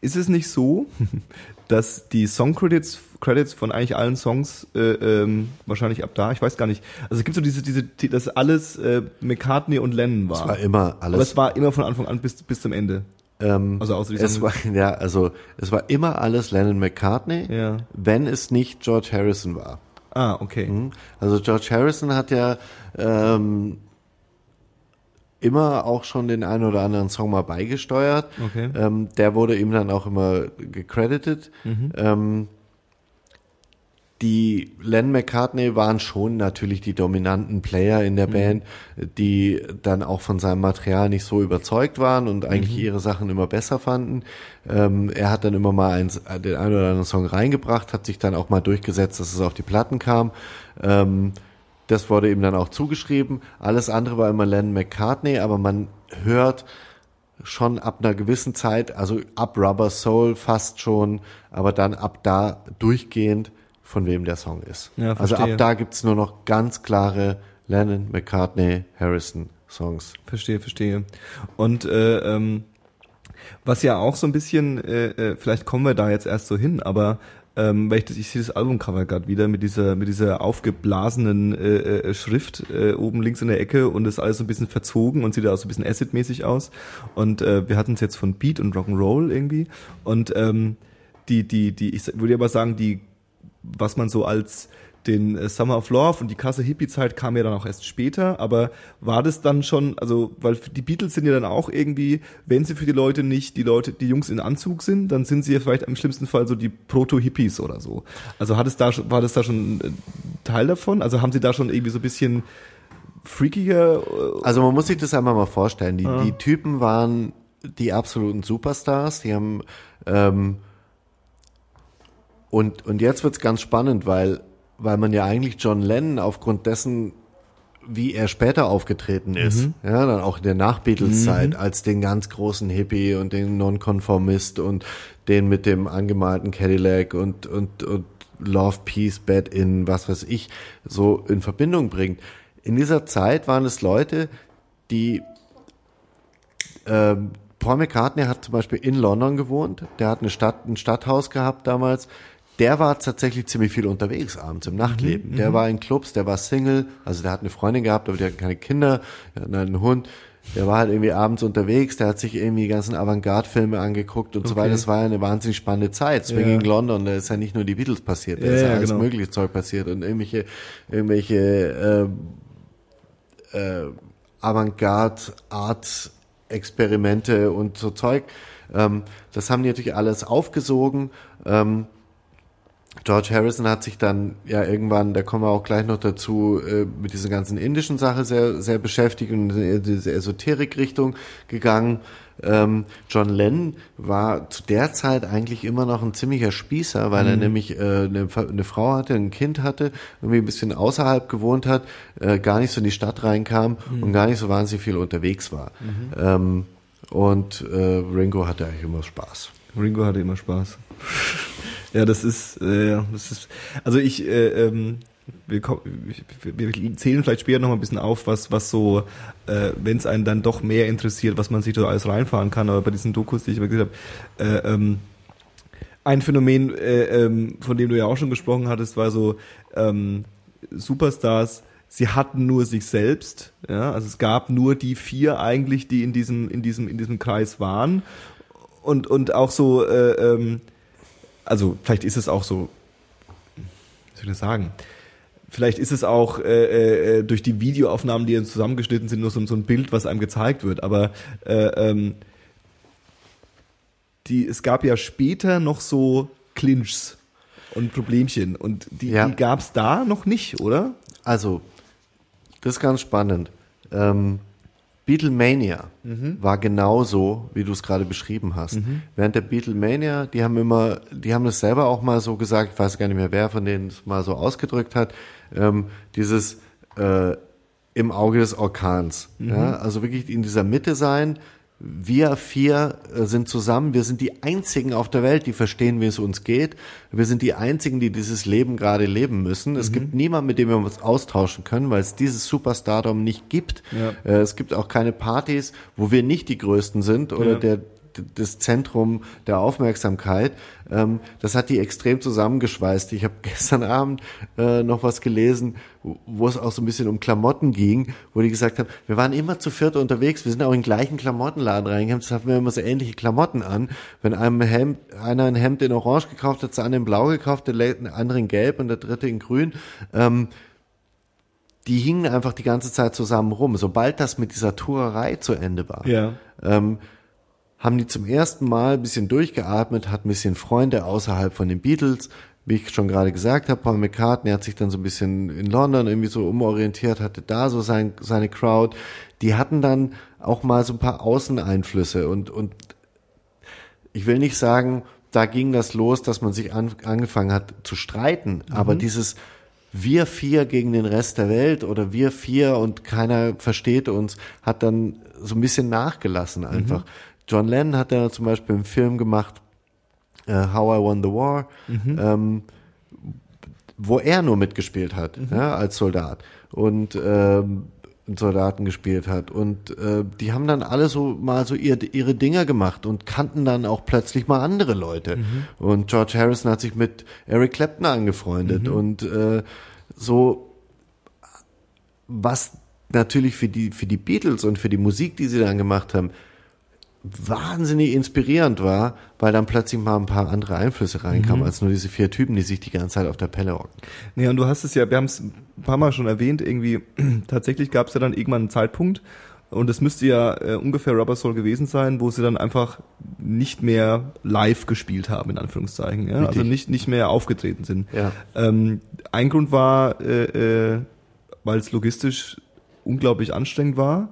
Ist es nicht so, (laughs) dass die Song-Credits Credits von eigentlich allen Songs äh, ähm, wahrscheinlich ab da, ich weiß gar nicht. Also es gibt so diese diese die- dass alles äh, McCartney und Lennon war. Es war immer Aber es alles. war immer von Anfang an bis bis zum Ende. ähm, also außer die es war (laughs) ja also es war immer alles Lennon McCartney, Ja. wenn es nicht George Harrison war. Ah, okay. Mhm. Also George Harrison hat ja ähm, immer auch schon den einen oder anderen Song mal beigesteuert. Okay. Ähm, der wurde ihm dann auch immer gecredited. Ähm, die Len McCartney waren schon natürlich die dominanten Player in der Band, die dann auch von seinem Material nicht so überzeugt waren und eigentlich ihre Sachen immer besser fanden. Ähm, er hat dann immer mal eins, den einen oder anderen Song reingebracht, hat sich dann auch mal durchgesetzt, dass es auf die Platten kam. Ähm, das wurde ihm dann auch zugeschrieben. Alles andere war immer Len McCartney, aber man hört schon ab einer gewissen Zeit, also ab Rubber Soul fast schon, aber dann ab da durchgehend, von wem der Song ist. Ja, also ab da gibt's nur noch ganz klare Lennon, McCartney, Harrison Songs. Verstehe, verstehe. Und äh, ähm, was ja auch so ein bisschen, äh, äh, vielleicht kommen wir da jetzt erst so hin, aber ähm, weil ich, das, ich sehe das Albumcover gerade wieder mit dieser mit dieser aufgeblasenen äh, äh, Schrift äh, oben links in der Ecke und ist alles so ein bisschen verzogen und sieht auch so ein bisschen Acid-mäßig aus. Und äh, wir hatten es jetzt von Beat und Rock'n'Roll irgendwie und ähm, die die die ich würde aber sagen die was man so als den äh, Summer of Love und die krasse Hippie-Zeit kam ja dann auch erst später, aber war das dann schon, also, weil die Beatles sind ja dann auch irgendwie, wenn sie für die Leute nicht die Leute, die Jungs in Anzug sind, dann sind sie ja vielleicht im schlimmsten Fall so die Proto-Hippies oder so. Also hat es da war das da schon ein Teil davon? Also haben sie da schon irgendwie so ein bisschen freakiger, äh, Also man muss sich das einmal mal vorstellen. Die, Ah. die Typen waren die absoluten Superstars. Die haben ähm, und und jetzt wird's ganz spannend, weil weil man ja eigentlich John Lennon aufgrund dessen wie er später aufgetreten ist, ja, dann auch in der Nach-Beatles-Zeit als den ganz großen Hippie und den Nonkonformist und den mit dem angemalten Cadillac und und und Love, Peace, Bed in was weiß ich so in Verbindung bringt. In dieser Zeit waren es Leute, die ähm, Paul McCartney hat zum Beispiel in London gewohnt. Der hat eine Stadt, ein Stadthaus gehabt damals. Der war tatsächlich ziemlich viel unterwegs abends im Nachtleben. der war in Clubs, der war Single, also der hat eine Freundin gehabt, aber der hat keine Kinder, der hat einen Hund. Der war halt irgendwie abends unterwegs, der hat sich irgendwie die ganzen Avantgarde-Filme angeguckt und so Okay. weiter. Das war ja eine wahnsinnig spannende Zeit. Swinging London, da ist ja nicht nur die Beatles passiert, da Ja, ist ja ja, alles genau. mögliche Zeug passiert und irgendwelche, irgendwelche äh, äh, Avantgarde-Art-Experimente und so Zeug. Ähm, das haben die natürlich alles aufgesogen. Ähm, George Harrison hat sich dann ja irgendwann, da kommen wir auch gleich noch dazu, äh, mit dieser ganzen indischen Sache sehr, sehr beschäftigt und in diese Esoterik-Richtung gegangen. Ähm, John Lennon war zu der Zeit eigentlich immer noch ein ziemlicher Spießer, weil er nämlich äh, eine, eine Frau hatte, ein Kind hatte, irgendwie ein bisschen außerhalb gewohnt hat, äh, gar nicht so in die Stadt reinkam und gar nicht so wahnsinnig viel unterwegs war. Ähm, und äh, Ringo hatte eigentlich immer Spaß. Ringo hatte immer Spaß. Ja, das ist, äh, das ist, also ich, äh, ähm, wir, wir zählen vielleicht später noch mal ein bisschen auf, was, was so, äh, wenn es einen dann doch mehr interessiert, was man sich da alles reinfahren kann, aber bei diesen Dokus, die ich immer gesehen habe, äh, ähm, ein Phänomen, äh, ähm, von dem du ja auch schon gesprochen hattest, war so ähm, Superstars. Sie hatten nur sich selbst, ja, also es gab nur die vier eigentlich, die in diesem in diesem in diesem Kreis waren und und auch so, äh, ähm, also vielleicht ist es auch so, wie soll ich das sagen? Vielleicht ist es auch äh, äh, durch die Videoaufnahmen, die dann zusammengeschnitten sind, nur so, so ein Bild, was einem gezeigt wird. Aber äh, ähm, die, es gab ja später noch so Clinchs und Problemchen und die, Ja. die gab es da noch nicht, oder? Also, das ist ganz spannend. Ähm, Beatlemania war genauso, wie du es gerade beschrieben hast. Während der Beatlemania, die haben immer, die haben das selber auch mal so gesagt, ich weiß gar nicht mehr, wer von denen es mal so ausgedrückt hat, ähm, dieses äh, im Auge des Orkans. Ja? Also wirklich in dieser Mitte sein. Wir vier äh, sind zusammen. Wir sind die einzigen auf der Welt, die verstehen, wie es uns geht. Wir sind die einzigen, die dieses Leben gerade leben müssen. Es gibt niemanden, mit dem wir uns austauschen können, weil es dieses Superstardom nicht gibt. Ja. Äh, es gibt auch keine Partys, wo wir nicht die Größten sind oder Ja. der das Zentrum der Aufmerksamkeit. Ähm, das hat die extrem zusammengeschweißt. Ich habe (laughs) gestern Abend äh, noch was gelesen, wo- es auch so ein bisschen um Klamotten ging, wo die gesagt haben, wir waren immer zu viert unterwegs, wir sind auch in den gleichen Klamottenladen reingegangen, das hatten wir immer so ähnliche Klamotten an. Wenn einem ein Hemd, einer ein Hemd in Orange gekauft hat, der andere in Blau gekauft, der andere in Gelb und der dritte in Grün. Ähm, die hingen einfach die ganze Zeit zusammen rum. Sobald das mit dieser Tourerei zu Ende war, Ja. ähm, haben die zum ersten Mal ein bisschen durchgeatmet, hat ein bisschen Freunde außerhalb von den Beatles. Wie ich schon gerade gesagt habe, Paul McCartney hat sich dann so ein bisschen in London irgendwie so umorientiert, hatte da so sein, seine Crowd. Die hatten dann auch mal so ein paar Außeneinflüsse und, und ich will nicht sagen, da ging das los, dass man sich an, angefangen hat zu streiten, aber dieses wir vier gegen den Rest der Welt oder wir vier und keiner versteht uns, hat dann so ein bisschen nachgelassen einfach. John Lennon hat da zum Beispiel einen Film gemacht, äh, How I Won the War, ähm, wo er nur mitgespielt hat, ja, als Soldat und ähm, Soldaten gespielt hat. Und äh, die haben dann alle so mal so ihr, ihre Dinger gemacht und kannten dann auch plötzlich mal andere Leute. Und George Harrison hat sich mit Eric Clapton angefreundet und äh, so was natürlich für die für die Beatles und für die Musik, die sie dann gemacht haben, wahnsinnig inspirierend war, weil dann plötzlich mal ein paar andere Einflüsse reinkamen, als nur diese vier Typen, die sich die ganze Zeit auf der Pelle hocken. Nee, und du hast es ja, wir haben es ein paar Mal schon erwähnt, irgendwie, (clears throat) tatsächlich gab es ja dann irgendwann einen Zeitpunkt, und es müsste ja äh, ungefähr Rubber Soul gewesen sein, wo sie dann einfach nicht mehr live gespielt haben, in Anführungszeichen. Ja? Also nicht, nicht mehr aufgetreten sind. Ja. Ähm, ein Grund war, äh, äh, weil es logistisch unglaublich anstrengend war.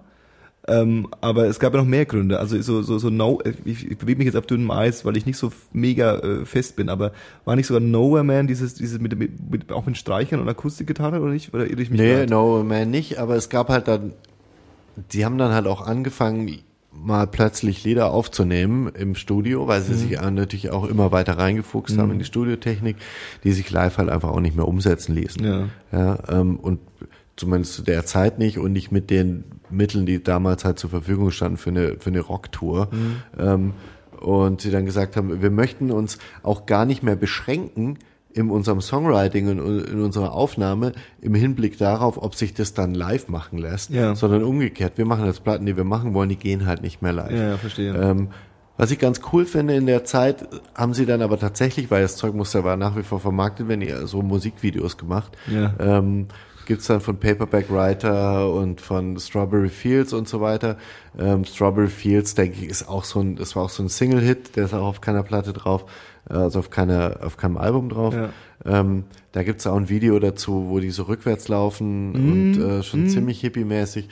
Ähm, aber es gab ja noch mehr Gründe. Also so so so no, ich, ich bewege mich jetzt auf dünnem Eis, weil ich nicht so mega äh, fest bin. Aber war nicht sogar Nowhere Man dieses dieses mit, mit, mit auch mit Streichern und Akustikgitarre oder nicht? Oder irre ich mich? Nee, grad? No Man nicht, aber es gab halt dann, die haben dann halt auch angefangen, mal plötzlich Lieder aufzunehmen im Studio, weil sie Mhm. sich natürlich auch immer weiter reingefuchst haben in die Studiotechnik, die sich live halt einfach auch nicht mehr umsetzen ließen. Ja. Ja, ähm, und zumindest zu der Zeit nicht und nicht mit den Mitteln, die damals halt zur Verfügung standen für eine, für eine Rocktour. Ähm, und sie dann gesagt haben, wir möchten uns auch gar nicht mehr beschränken in unserem Songwriting und in unserer Aufnahme im Hinblick darauf, ob sich das dann live machen lässt, Ja. sondern umgekehrt. Wir machen jetzt Platten, die wir machen wollen, die gehen halt nicht mehr live. Ja, ja, verstehe. Ähm, was ich ganz cool finde in der Zeit, haben sie dann aber tatsächlich, weil das Zeug musste aber nach wie vor vermarktet werden, so Musikvideos gemacht. Ja. Ähm, gibt's dann von Paperback Writer und von Strawberry Fields und so weiter. Ähm, Strawberry Fields, denke ich, ist auch so ein, das war auch so ein Single-Hit, der ist auch auf keiner Platte drauf, äh, also auf keiner, auf keinem Album drauf. Ja. Ähm, da gibt's auch ein Video dazu, wo die so rückwärts laufen und äh, schon ziemlich hippie-mäßig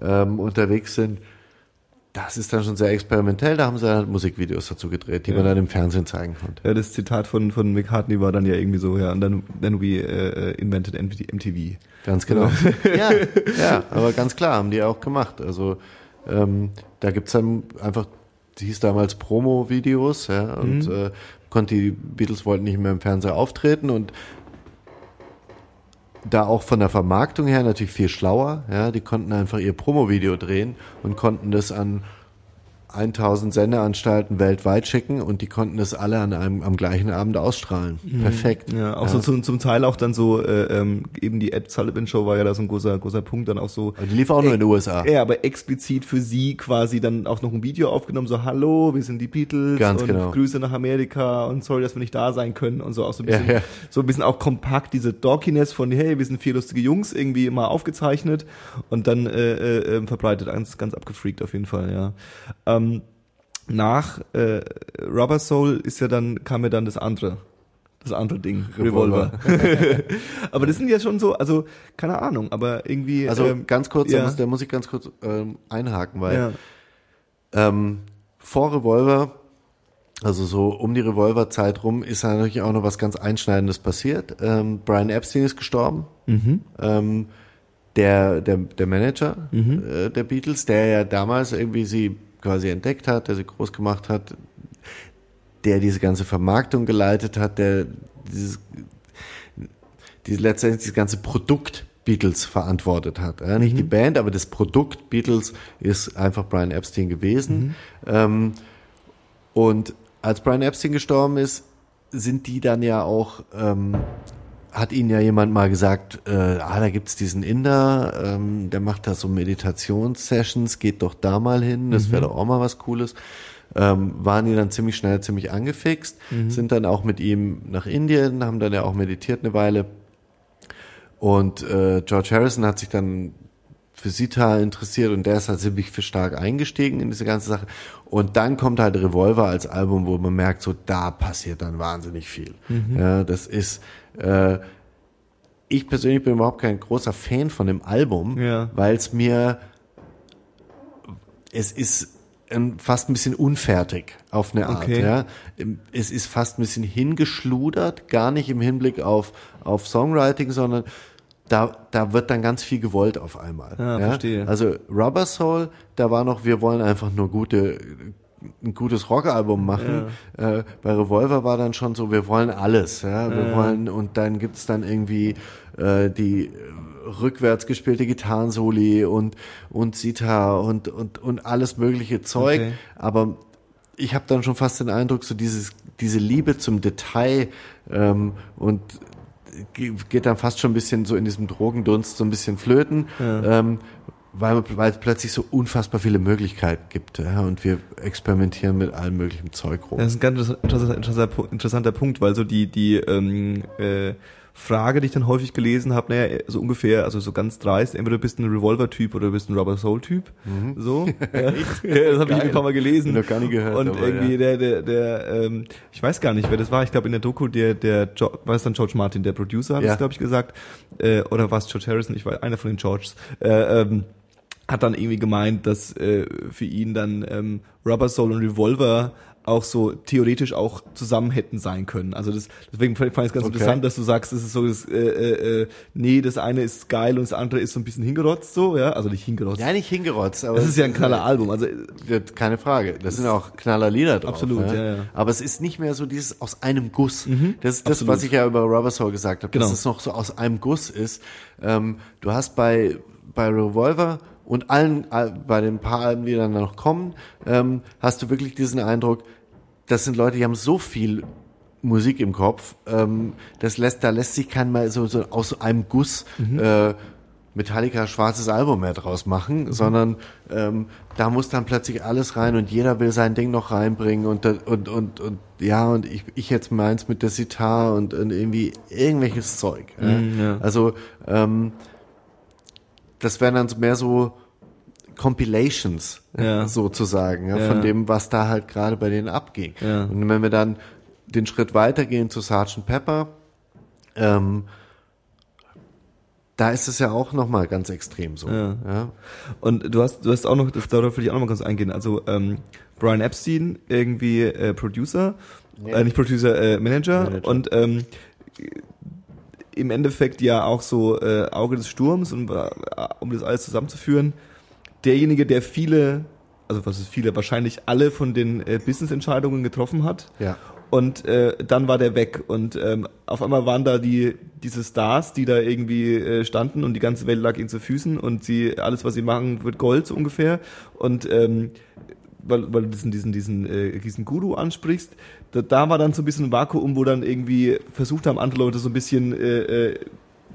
ähm, unterwegs sind. Das ist dann schon sehr experimentell, da haben sie halt Musikvideos dazu gedreht, die man dann im Fernsehen zeigen konnte. Ja, das Zitat von von McCartney war dann ja irgendwie so, ja, und dann then we äh, invented MTV. Ganz genau. (laughs) ja, ja, aber ganz klar, haben die auch gemacht. Also ähm, da gibt's dann einfach, die hieß damals Promo-Videos, ja, und äh, konnte die Beatles wollten nicht mehr im Fernseher auftreten und da auch von der Vermarktung her natürlich viel schlauer, ja, die konnten einfach ihr Promo-Video drehen und konnten das an 1000 Sendeanstalten weltweit schicken und die konnten das alle an einem am gleichen Abend ausstrahlen. Perfekt. Ja, auch so zum, zum Teil auch dann so, äh, ähm, eben die Ed Sullivan Show war ja da so ein großer, großer Punkt, dann auch so. Aber die lief auch nur in den USA. Ja, aber explizit für sie quasi dann auch noch ein Video aufgenommen, so Hallo, wir sind die Beatles Ganz und genau. Grüße nach Amerika und sorry, dass wir nicht da sein können und so auch so ein bisschen, Ja, ja. so ein bisschen auch kompakt diese Dorkiness von hey, wir sind vier lustige Jungs irgendwie mal aufgezeichnet und dann äh, äh, äh, verbreitet, ganz, ganz abgefreakt auf jeden Fall, ja. Ähm, nach äh, Rubber Soul ist ja dann, kam ja dann das andere. Das andere Ding, Revolver. Revolver. (laughs) aber das sind ja schon so, also keine Ahnung, aber irgendwie. Also ähm, ganz kurz, ja. da, muss, da muss ich ganz kurz ähm, einhaken, weil ja. ähm, vor Revolver, also so um die Revolver-Zeit rum, ist natürlich auch noch was ganz Einschneidendes passiert. Ähm, Brian Epstein ist gestorben. Mhm. Ähm, der, der, der Manager äh, der Beatles, der ja damals irgendwie sie quasi entdeckt hat, der sie groß gemacht hat, der diese ganze Vermarktung geleitet hat, der dieses, die letztendlich das ganze Produkt Beatles verantwortet hat. Ja, nicht die Band, aber das Produkt Beatles ist einfach Brian Epstein gewesen. Ähm, Und als Brian Epstein gestorben ist, sind die dann ja auch, ähm, hat ihnen ja jemand mal gesagt, äh, ah, da gibt's diesen Inder, ähm, der macht da so Meditationssessions, geht doch da mal hin, das wäre doch auch mal was Cooles. Ähm, waren die dann ziemlich schnell ziemlich angefixt, sind dann auch mit ihm nach Indien, haben dann ja auch meditiert eine Weile. Und äh, George Harrison hat sich dann für Sita interessiert und der ist halt ziemlich für stark eingestiegen in diese ganze Sache. Und dann kommt halt Revolver als Album, wo man merkt, so da passiert dann wahnsinnig viel. Ja, das ist äh, ich persönlich bin überhaupt kein großer Fan von dem Album, Ja. weil es mir es ist ähm, fast ein bisschen unfertig auf eine Art. Okay. Ja. Es ist fast ein bisschen hingeschludert, gar nicht im Hinblick auf, auf Songwriting, sondern da, da wird dann ganz viel gewollt auf einmal. Ah, verstehe. Also Rubber Soul, da war noch, wir wollen einfach nur gute, ein gutes Rockalbum machen. Äh, bei Revolver war dann schon so, wir wollen alles. Ja? Wir wollen, und dann gibt's dann irgendwie äh, die äh, rückwärts gespielte Gitarrensoli und, und Sita und, und, und alles mögliche Zeug. Okay. Aber ich habe dann schon fast den Eindruck, so dieses, diese Liebe zum Detail ähm, und ge- geht dann fast schon ein bisschen so in diesem Drogendunst so ein bisschen flöten, ähm, weil, weil es plötzlich so unfassbar viele Möglichkeiten gibt. Ja, und wir experimentieren mit allem möglichen Zeug rum. Das ist ein ganz interessanter, interessanter, Punkt, weil so die, die ähm, äh, Frage, die ich dann häufig gelesen habe, naja, so ungefähr, also so ganz dreist, entweder du bist ein Revolver-Typ oder du bist ein Rubber Soul-Typ. So. (laughs) Ja. das habe ich ein paar Mal gelesen. Noch gar nie gehört, Und aber irgendwie ja. der, der, der, ähm, ich weiß gar nicht, wer das war. Ich glaube in der Doku, der, der, jo war es dann George Martin, der Producer, hat Ja. es, glaube ich, gesagt. Äh, oder war es George Harrison? Ich weiß, einer von den Georges. Äh, ähm, hat dann irgendwie gemeint, dass äh, für ihn dann ähm, Rubber Soul und Revolver auch so theoretisch auch zusammen hätten sein können. Also das, deswegen fand ich es ganz Okay. interessant, dass du sagst, es ist so, das, äh, äh, äh, nee, das eine ist geil und das andere ist so ein bisschen hingerotzt, so, ja, also nicht hingerotzt. Ja, nicht hingerotzt, aber das ist ja ein knaller Album, also Ja, Keine Frage. Das sind auch knaller Lieder drauf. Absolut, ja, ja. Aber es ist nicht mehr so dieses aus einem Guss. das ist das, absolut. was ich ja über Rubber Soul gesagt habe, Genau. dass es noch so aus einem Guss ist. Ähm, du hast bei, bei Revolver und allen, all- bei den paar Alben, die dann noch kommen, ähm, hast du wirklich diesen Eindruck, das sind Leute, die haben so viel Musik im Kopf, ähm, das lässt, da lässt sich kein mal so, so aus einem Guss äh, Metallica schwarzes Album mehr draus machen, sondern ähm, da muss dann plötzlich alles rein und jeder will sein Ding noch reinbringen und und und und ja und ich, ich jetzt meins mit der Sitar und, und irgendwie irgendwelches Zeug. ja. ja. Also ähm, das wären dann so mehr so Compilations Ja. sozusagen ja, Ja. von dem, was da halt gerade bei denen abging. Und wenn wir dann den Schritt weitergehen zu Sgt. Pepper, ähm, da ist es ja auch nochmal ganz extrem so. Ja. Ja. Und du hast, du hast auch noch, das, darauf will ich auch noch mal kurz eingehen. Also ähm, Brian Epstein, irgendwie äh, Producer, äh, nicht Producer, äh, Manager, Manager. und ähm, im Endeffekt ja auch so äh, Auge des Sturms, und, äh, um das alles zusammenzuführen, derjenige, der viele, also was ist viele, wahrscheinlich alle von den äh, Business-Entscheidungen getroffen hat. Ja. Und äh, dann war der weg und ähm, auf einmal waren da die diese Stars, die da irgendwie äh, standen und die ganze Welt lag ihnen zu Füßen und sie alles was sie machen wird Gold so ungefähr und ähm, weil, weil du diesen diesen diesen äh, diesen Guru ansprichst, da, da war dann so ein bisschen ein Vakuum, wo dann irgendwie versucht haben andere Leute so ein bisschen äh, äh,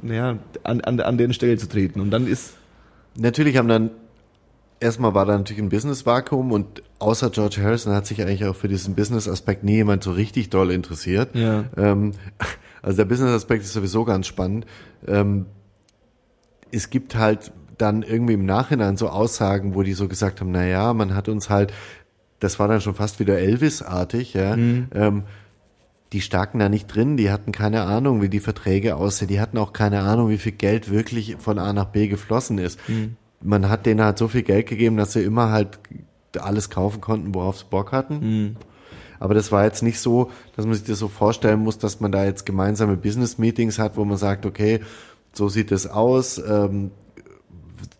naja, an, an, an deren Stelle zu treten und dann ist Natürlich haben dann, erstmal war da natürlich ein Business-Vakuum und außer George Harrison hat sich eigentlich auch für diesen Business-Aspekt nie jemand so richtig doll interessiert. Ja. Ähm, also der Business-Aspekt ist sowieso ganz spannend. Ähm, es gibt halt dann irgendwie im Nachhinein so Aussagen, wo die so gesagt haben, na ja, man hat uns halt, das war dann schon fast wieder Elvis-artig, ja, ähm, die starken da nicht drin, die hatten keine Ahnung, wie die Verträge aussehen, die hatten auch keine Ahnung, wie viel Geld wirklich von A nach B geflossen ist. Man hat denen halt so viel Geld gegeben, dass sie immer halt alles kaufen konnten, worauf sie Bock hatten. Aber das war jetzt nicht so, dass man sich das so vorstellen muss, dass man da jetzt gemeinsame Business-Meetings hat, wo man sagt, okay, so sieht es aus, ähm,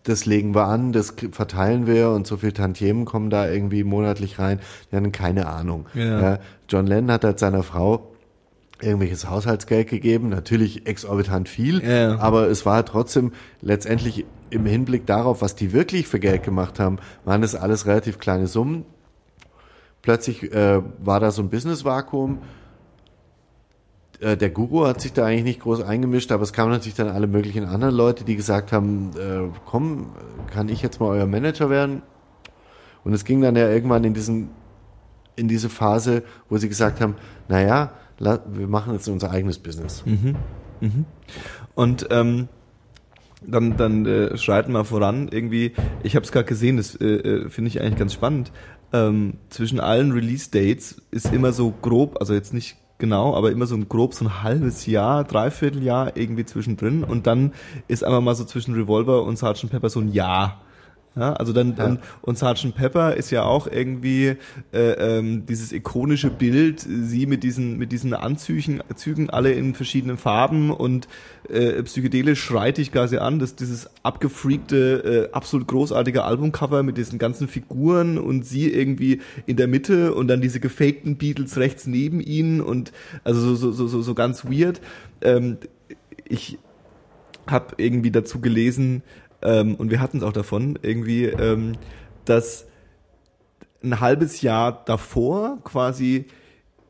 das legen wir an, das verteilen wir und so viel Tantiemen kommen da irgendwie monatlich rein. Die hatten keine Ahnung. Ja. John Lennon hat halt seiner Frau irgendwelches Haushaltsgeld gegeben, natürlich exorbitant viel, Ja. aber es war trotzdem letztendlich im Hinblick darauf, was die wirklich für Geld gemacht haben, waren das alles relativ kleine Summen. plötzlich äh, war da so ein Business-Vakuum. Äh, der Guru hat sich da eigentlich nicht groß eingemischt, aber es kamen natürlich dann alle möglichen anderen Leute, die gesagt haben, äh, komm, kann ich jetzt mal euer Manager werden? Und es ging dann ja irgendwann in diesen in diese Phase, wo sie gesagt haben, naja, wir machen jetzt unser eigenes Business. Mhm. Mhm. Und ähm, dann, dann äh, schreiten wir voran. Irgendwie, ich habe es gerade gesehen, das äh, äh, finde ich eigentlich ganz spannend. Ähm, zwischen allen Release-Dates ist immer so grob, also jetzt nicht genau, aber immer so ein grob so ein halbes Jahr, dreiviertel Jahr irgendwie zwischendrin und dann ist einfach mal so zwischen Revolver und Sgt. Pepper so ein Jahr. Ja, also dann, ja. und, und Sgt. Pepper ist ja auch irgendwie äh, ähm, dieses ikonische Bild, sie mit diesen mit diesen Anzügen, Zügen alle in verschiedenen Farben und äh, psychedelisch schreit dich quasi an, dass dieses abgefreakte, äh, absolut großartige Albumcover mit diesen ganzen Figuren und sie irgendwie in der Mitte und dann diese gefakten Beatles rechts neben ihnen und also so so so so ganz weird. Ähm, ich habe irgendwie dazu gelesen, ähm, und wir hatten es auch davon, irgendwie, ähm, dass ein halbes Jahr davor quasi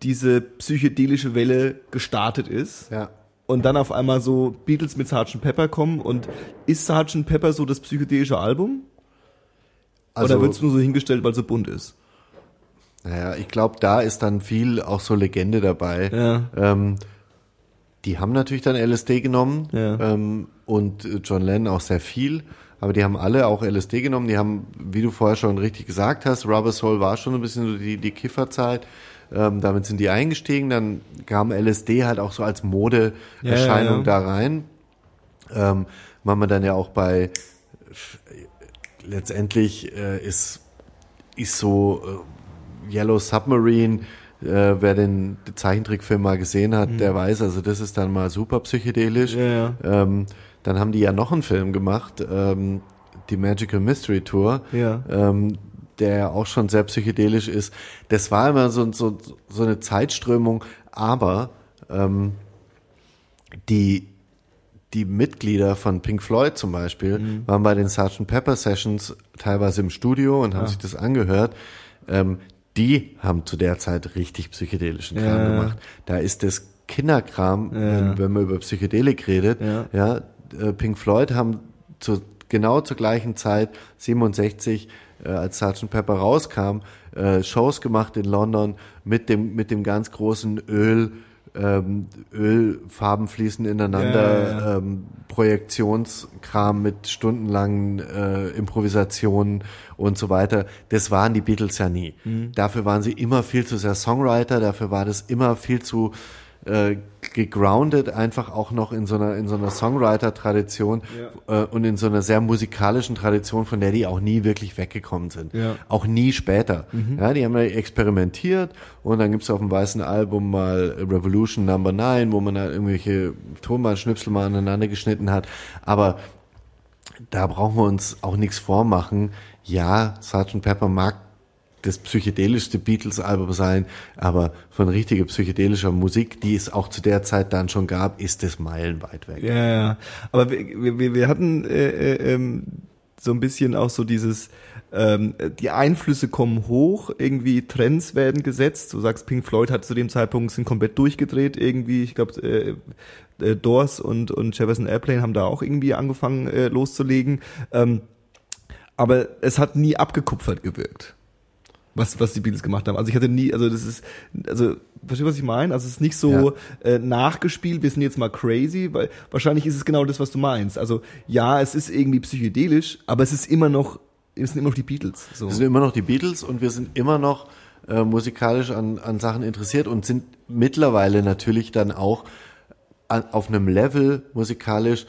diese psychedelische Welle gestartet ist. Ja. Und dann auf einmal so Beatles mit Sgt. Pepper kommen und ist Sgt. Pepper so das psychedelische Album? Also, Oder wird es nur so hingestellt, weil es so bunt ist? Naja, ich glaube, da ist dann viel auch so Legende dabei. Ja. Ähm, die haben natürlich dann LSD genommen ja. ähm, und John Lennon auch sehr viel, aber die haben alle auch LSD genommen. Die haben, wie du vorher schon richtig gesagt hast, Rubber Soul war schon ein bisschen so die, die Kifferzeit. Ähm, damit sind die eingestiegen. Dann kam LSD halt auch so als Modeerscheinung ja, ja, da rein. Ähm, machen wir dann ja auch bei letztendlich äh, ist ist so äh, Yellow Submarine äh, wer den Zeichentrickfilm mal gesehen hat, mhm. der weiß, also das ist dann mal super psychedelisch. Ja, ja. Ähm, dann haben die ja noch einen Film gemacht, ähm, die Magical Mystery Tour, ja. ähm, der auch schon sehr psychedelisch ist. Das war immer so, so, so eine Zeitströmung, aber ähm, die die Mitglieder von Pink Floyd zum Beispiel mhm. waren bei den Sgt. Pepper Sessions teilweise im Studio und haben ja. sich das angehört. Ähm, die haben zu der Zeit richtig psychedelischen Kram ja. gemacht. Da ist das Kinderkram, ja. wenn, man über Psychedelik redet, ja. ja, äh, Pink Floyd haben zu, genau zur gleichen Zeit, 67, äh, als Sgt. Pepper rauskam, äh, Shows gemacht in London mit dem, mit dem ganz großen Öl, ähm, Ölfarben fließen ineinander, ja, ja. Ähm, Projektionskram mit stundenlangen äh, Improvisationen und so weiter. Das waren die Beatles ja nie. Mhm. Dafür waren sie immer viel zu sehr Songwriter, dafür war das immer viel zu äh, gegroundet einfach auch noch in so einer in so einer Songwriter-Tradition ja. äh, und in so einer sehr musikalischen Tradition, von der die auch nie wirklich weggekommen sind. Ja. Auch nie später. Mhm. Ja, die haben ja experimentiert und dann gibt's auf dem weißen Album mal Revolution Number 9, wo man halt irgendwelche Tonbandschnipsel mal aneinander geschnitten hat. Aber da brauchen wir uns auch nichts vormachen. Ja, Sgt. Pepper mag das psychedelischste Beatles-Album sein, aber von richtiger psychedelischer Musik, die es auch zu der Zeit dann schon gab, ist es meilenweit weg. Ja, ja. Aber wir, wir, wir hatten äh, äh, ähm, so ein bisschen auch so dieses, ähm, die Einflüsse kommen hoch, irgendwie Trends werden gesetzt. Du sagst, Pink Floyd hat zu dem Zeitpunkt sind komplett durchgedreht, irgendwie, ich glaube, äh, äh, Doors und, und Jefferson Airplane haben da auch irgendwie angefangen äh, loszulegen. Ähm, aber es hat nie abgekupfert gewirkt was, was die Beatles gemacht haben. Also ich hatte nie, also das ist, also, verstehst du, was ich meine? Also es ist nicht so ja. äh, nachgespielt, wir sind jetzt mal crazy, weil wahrscheinlich ist es genau das, was du meinst. Also ja, es ist irgendwie psychedelisch, aber es ist immer noch, es sind immer noch die Beatles. So. Wir sind immer noch die Beatles und wir sind immer noch äh, musikalisch an, an Sachen interessiert und sind mittlerweile natürlich dann auch an, auf einem Level musikalisch,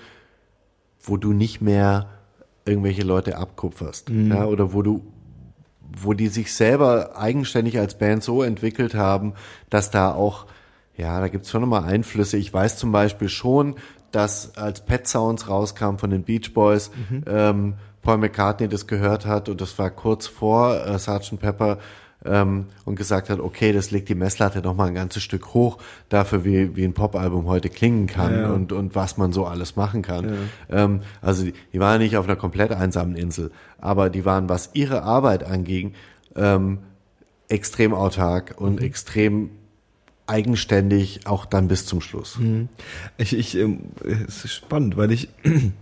wo du nicht mehr irgendwelche Leute abkupferst, mhm. ja, oder wo du wo die sich selber eigenständig als Band so entwickelt haben, dass da auch, ja, da gibt's schon nochmal Einflüsse. Ich weiß zum Beispiel schon, dass als Pet Sounds rauskam von den Beach Boys, mhm. ähm, Paul McCartney das gehört hat und das war kurz vor äh, Sgt. Pepper ähm, und gesagt hat, okay, das legt die Messlatte noch mal ein ganzes Stück hoch dafür, wie, wie ein Popalbum heute klingen kann ja, ja. Und, und was man so alles machen kann. Ja. Ähm, also die, die waren nicht auf einer komplett einsamen Insel, aber die waren, was ihre Arbeit anging, ähm, extrem autark und extrem eigenständig, auch dann bis zum Schluss. Ich, ich, ähm, es ist spannend, weil ich (clears throat) zum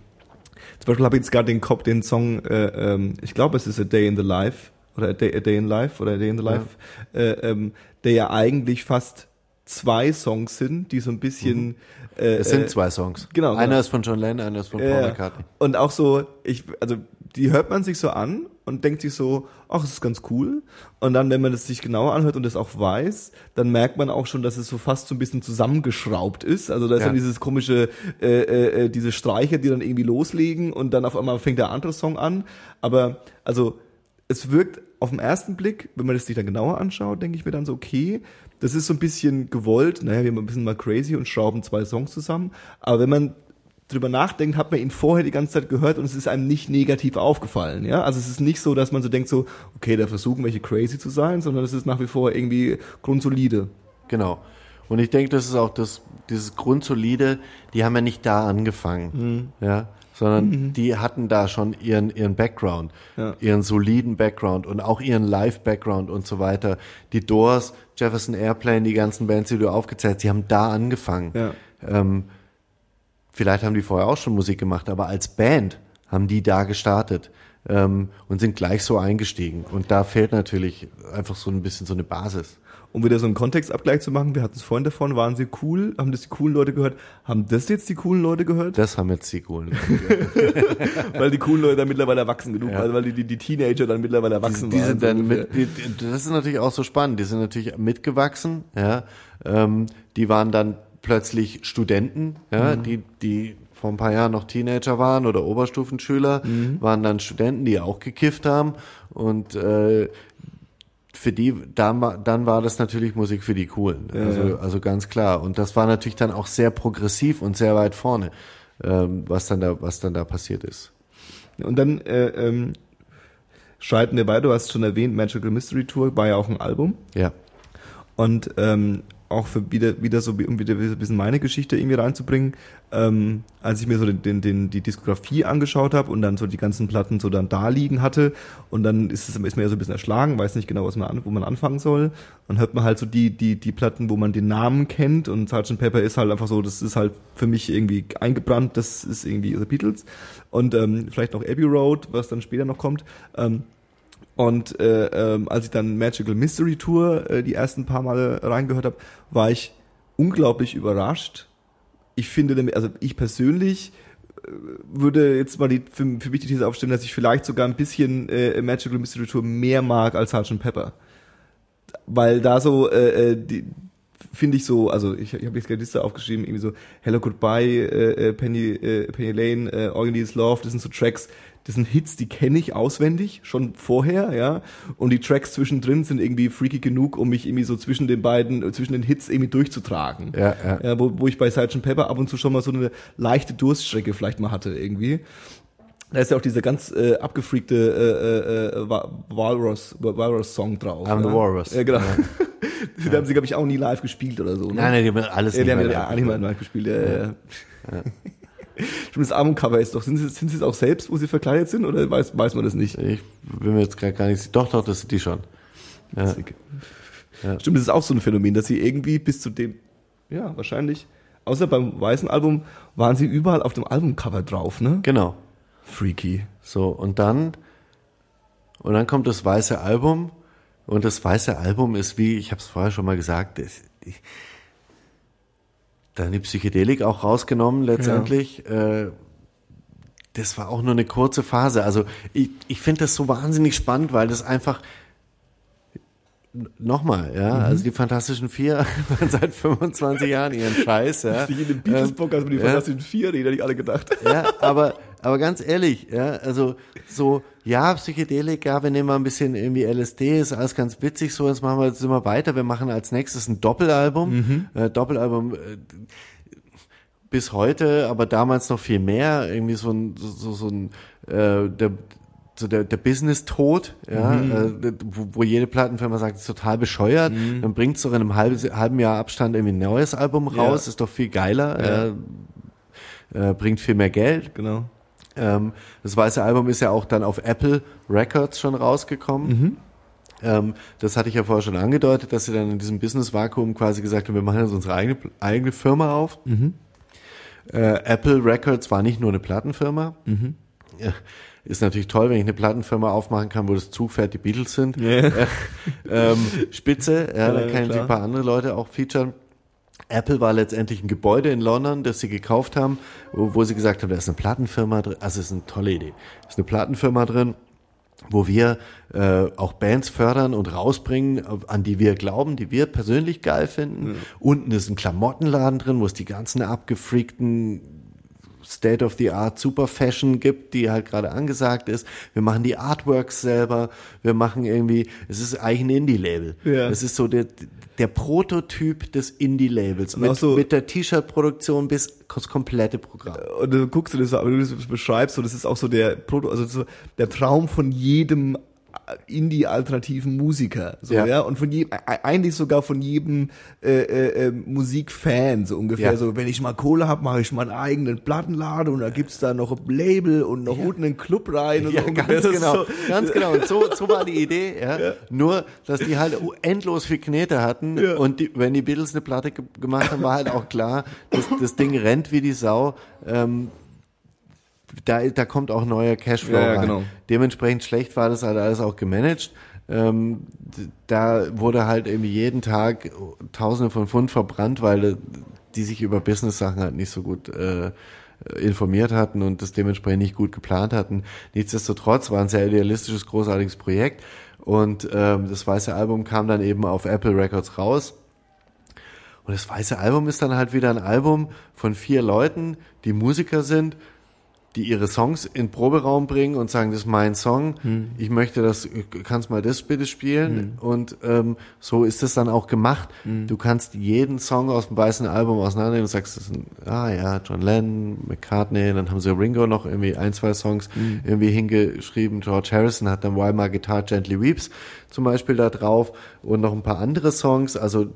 Beispiel habe ich jetzt gerade den Kopf, den Song, äh, ähm, ich glaube, es ist A Day in the Life oder A Day, A Day in Life oder A Day in the Life, äh, ähm, der ja eigentlich fast zwei Songs sind, die so ein bisschen äh, Es sind äh, zwei Songs. genau, Einer genau. ist von John Lennon, einer ist von Paul Ja, McCartney. Und auch so, ich, also die hört man sich so an und denkt sich so, ach, es ist ganz cool. Und dann, wenn man das sich genauer anhört und das auch weiß, dann merkt man auch schon, dass es so fast so ein bisschen zusammengeschraubt ist. Also da ist Ja. dann dieses komische, äh, äh, äh, diese Streicher, die dann irgendwie loslegen und dann auf einmal fängt der andere Song an. Aber also es wirkt auf den ersten Blick, wenn man das sich dann genauer anschaut, denke ich mir dann so, okay, das ist so ein bisschen gewollt. Naja, wir ein bisschen mal crazy und schrauben zwei Songs zusammen. Aber wenn man drüber nachdenkt, hat man ihn vorher die ganze Zeit gehört und es ist einem nicht negativ aufgefallen. Ja, also es ist nicht so, dass man so denkt, so, okay, da versuchen welche crazy zu sein, sondern es ist nach wie vor irgendwie grundsolide. Genau. Und ich denke, das ist auch das, dieses Grundsolide, die haben ja nicht da angefangen, ja, sondern die hatten da schon ihren, ihren Background, Ja. ihren soliden Background und auch ihren Live-Background und so weiter. Die Doors, Jefferson Airplane, die ganzen Bands, die du aufgezählt hast, die haben da angefangen. Ja. Ähm, vielleicht haben die vorher auch schon Musik gemacht, aber als Band haben die da gestartet ähm, und sind gleich so eingestiegen. Und da fehlt natürlich einfach so ein bisschen so eine Basis. Um wieder so einen Kontextabgleich zu machen, wir hatten es vorhin davon, waren sie cool, haben das die coolen Leute gehört, haben das jetzt die coolen Leute gehört? Das haben jetzt die coolen. (laughs) weil die coolen Leute dann mittlerweile erwachsen genug Ja. waren, weil die, die, die Teenager dann mittlerweile erwachsen die waren. sind dann mit, die, die- das ist natürlich auch so spannend. Die sind natürlich mitgewachsen, ja. Ähm, die waren dann plötzlich Studenten, ja, die, die vor ein paar Jahren noch Teenager waren oder Oberstufenschüler, waren dann Studenten, die auch gekifft haben und äh, für die, dann, war- dann war das natürlich Musik für die Coolen. Also, also ganz klar. Und das war natürlich dann auch sehr progressiv und sehr weit vorne, ähm, was dann da, was dann da passiert ist. Und dann äh, ähm, schreiten wir weiter, du hast schon erwähnt, Magical Mystery Tour war ja auch ein Album. Ja. Und ähm, auch für wieder, wieder so, um wieder ein bisschen meine Geschichte irgendwie reinzubringen, ähm, als ich mir so den, den, den, die Diskografie angeschaut habe und dann so die ganzen Platten so dann da liegen hatte und dann ist es ist mir ja so ein bisschen erschlagen, weiß nicht genau, was man an, wo man anfangen soll. Dann hört man halt so die, die, die Platten, wo man den Namen kennt und Sgt. Pepper ist halt einfach so, das ist halt für mich irgendwie eingebrannt, das ist irgendwie The Beatles. Und ähm, vielleicht noch Abbey Road, was dann später noch kommt. Ähm, und äh, ähm, als ich dann Magical Mystery Tour äh, die ersten paar Male reingehört habe, war ich unglaublich überrascht. Ich finde, also ich persönlich äh, würde jetzt mal die, für, für mich die These aufstellen, dass ich vielleicht sogar ein bisschen äh, Magical Mystery Tour mehr mag als Sgt. Pepper. Weil da so, äh, äh, die, finde ich so, also ich, ich habe jetzt eine Liste aufgeschrieben, irgendwie so Hello Goodbye, äh, äh, Penny, äh, Penny Lane, äh, All You Need Is Love, das sind so Tracks, das sind Hits, die kenne ich auswendig, schon vorher, ja, und die Tracks zwischendrin sind irgendwie freaky genug, um mich irgendwie so zwischen den beiden, äh, zwischen den Hits irgendwie durchzutragen. Ja, ja. ja wo, wo ich bei Sgt. Pepper ab und zu schon mal so eine leichte Durststrecke vielleicht mal hatte irgendwie. Da ist ja auch dieser ganz äh, abgefreakte äh, äh, Wa- Walrus, Walrus-Song drauf. I'm the ja? Walrus. Ja, genau. (laughs) Die haben sie, glaube ich, auch nie live gespielt oder so. Ne? Nein, nein, die haben alles Ja, die haben ja auch nicht mal live gespielt. Ja, ja. Ja. (laughs) Stimmt, das Albumcover ist doch, sind sie, sind sie es auch selbst, wo sie verkleidet sind, oder weiß, weiß man das nicht? Ich bin mir jetzt gerade gar nicht. Doch, doch, das sind die schon. Ja. Witzig. Stimmt, das ist auch so ein Phänomen, dass sie irgendwie bis zu dem, ja, wahrscheinlich, außer beim weißen Album, waren sie überall auf dem Albumcover drauf, ne? Genau. Freaky. So, und dann, und dann kommt das weiße Album. Und das weiße Album ist, wie, ich habe es vorher schon mal gesagt, das, ich, dann die Psychedelik auch rausgenommen letztendlich. Äh, das war auch nur eine kurze Phase. Also ich, ich finde das so wahnsinnig spannend, weil das einfach Nochmal, ja, also die Fantastischen Vier (laughs) machen seit 25 Jahren ihren Scheiß, ja. Nicht in dem Beatles-Podcast mit den ja. Fantastischen Vier, die hätte ich alle gedacht. Ja, aber, aber ganz ehrlich, ja, also so, ja, Psychedelik, ja, wir nehmen mal ein bisschen irgendwie LSD, ist alles ganz witzig, so, jetzt machen wir jetzt immer weiter, wir machen als nächstes ein Doppelalbum, äh, Doppelalbum äh, bis heute, aber damals noch viel mehr, irgendwie so ein, so, so, ein, äh, der, so der, der Business-Tod, ja, äh, wo, wo jede Plattenfirma sagt, ist total bescheuert, dann bringt's doch in einem halben, halben Jahr Abstand irgendwie ein neues Album raus, Ja. ist doch viel geiler, äh, äh, bringt viel mehr Geld. Genau. Ähm, das weiße Album ist ja auch dann auf Apple Records schon rausgekommen. Ähm, das hatte ich ja vorher schon angedeutet, dass sie dann in diesem Business-Vakuum quasi gesagt haben, wir machen jetzt unsere eigene, eigene Firma auf. Äh, Apple Records war nicht nur eine Plattenfirma. Ja, ist natürlich toll, wenn ich eine Plattenfirma aufmachen kann, wo das Zugpferd die Beatles sind. Ja. (laughs) ähm, Spitze, ja, da Ja, kann ich ein paar andere Leute auch featuren. Apple war letztendlich ein Gebäude in London, das sie gekauft haben, wo, sie gesagt haben, da ist eine Plattenfirma drin. Also es ist eine tolle Idee. Da ist eine Plattenfirma drin, wo wir äh, auch Bands fördern und rausbringen, an die wir glauben, die wir persönlich geil finden. Unten ist ein Klamottenladen drin, wo es die ganzen abgefreakten State of the Art Super Fashion gibt, die halt gerade angesagt ist. Wir machen die Artworks selber. Wir machen irgendwie, es ist eigentlich ein Indie-Label. Ja. Es ist so der, der Prototyp des Indie-Labels. Mit, so- mit der T-Shirt-Produktion bis das komplette Programm. Und du guckst du das, so, aber du das beschreibst, so, das ist auch so der Proto, also so der Traum von jedem Indie-alternativen Musiker, so, ja. Ja. und von jedem, e- eigentlich sogar von jedem äh, äh, äh, Musikfan, so ungefähr, Ja. so, wenn ich mal Kohle hab, mache ich meinen eigenen Plattenladen und da gibt's da noch ein Label und noch unten einen Club rein und Ja, so ganz genau, so- (laughs) ganz genau. Und so, so war die Idee, ja. Nur, dass die halt endlos viel Knete hatten Ja. und die, wenn die Beatles eine Platte ge gemacht haben, war halt auch klar, dass das Ding rennt wie die Sau. Ähm, da, da kommt auch neuer Cashflow Ja, ja, rein. genau. Dementsprechend schlecht war das halt alles auch gemanagt. Ähm, da wurde halt irgendwie jeden Tag Tausende von Pfund verbrannt, weil die sich über Business-Sachen halt nicht so gut äh, informiert hatten und das dementsprechend nicht gut geplant hatten. Nichtsdestotrotz war ein sehr idealistisches, großartiges Projekt und ähm, das weiße Album kam dann eben auf Apple Records raus. Und das weiße Album ist dann halt wieder ein Album von vier Leuten, die Musiker sind, die ihre Songs in Proberaum bringen und sagen, das ist mein Song, ich möchte das, kannst mal das bitte spielen? Und ähm, so ist es dann auch gemacht. Du kannst jeden Song aus dem weißen Album auseinandernehmen und sagst, das ist ein, ah ja, John Lennon, McCartney, dann haben sie Ringo noch irgendwie ein, zwei Songs irgendwie hingeschrieben, George Harrison hat dann Why My Guitar Gently Weeps zum Beispiel da drauf und noch ein paar andere Songs, also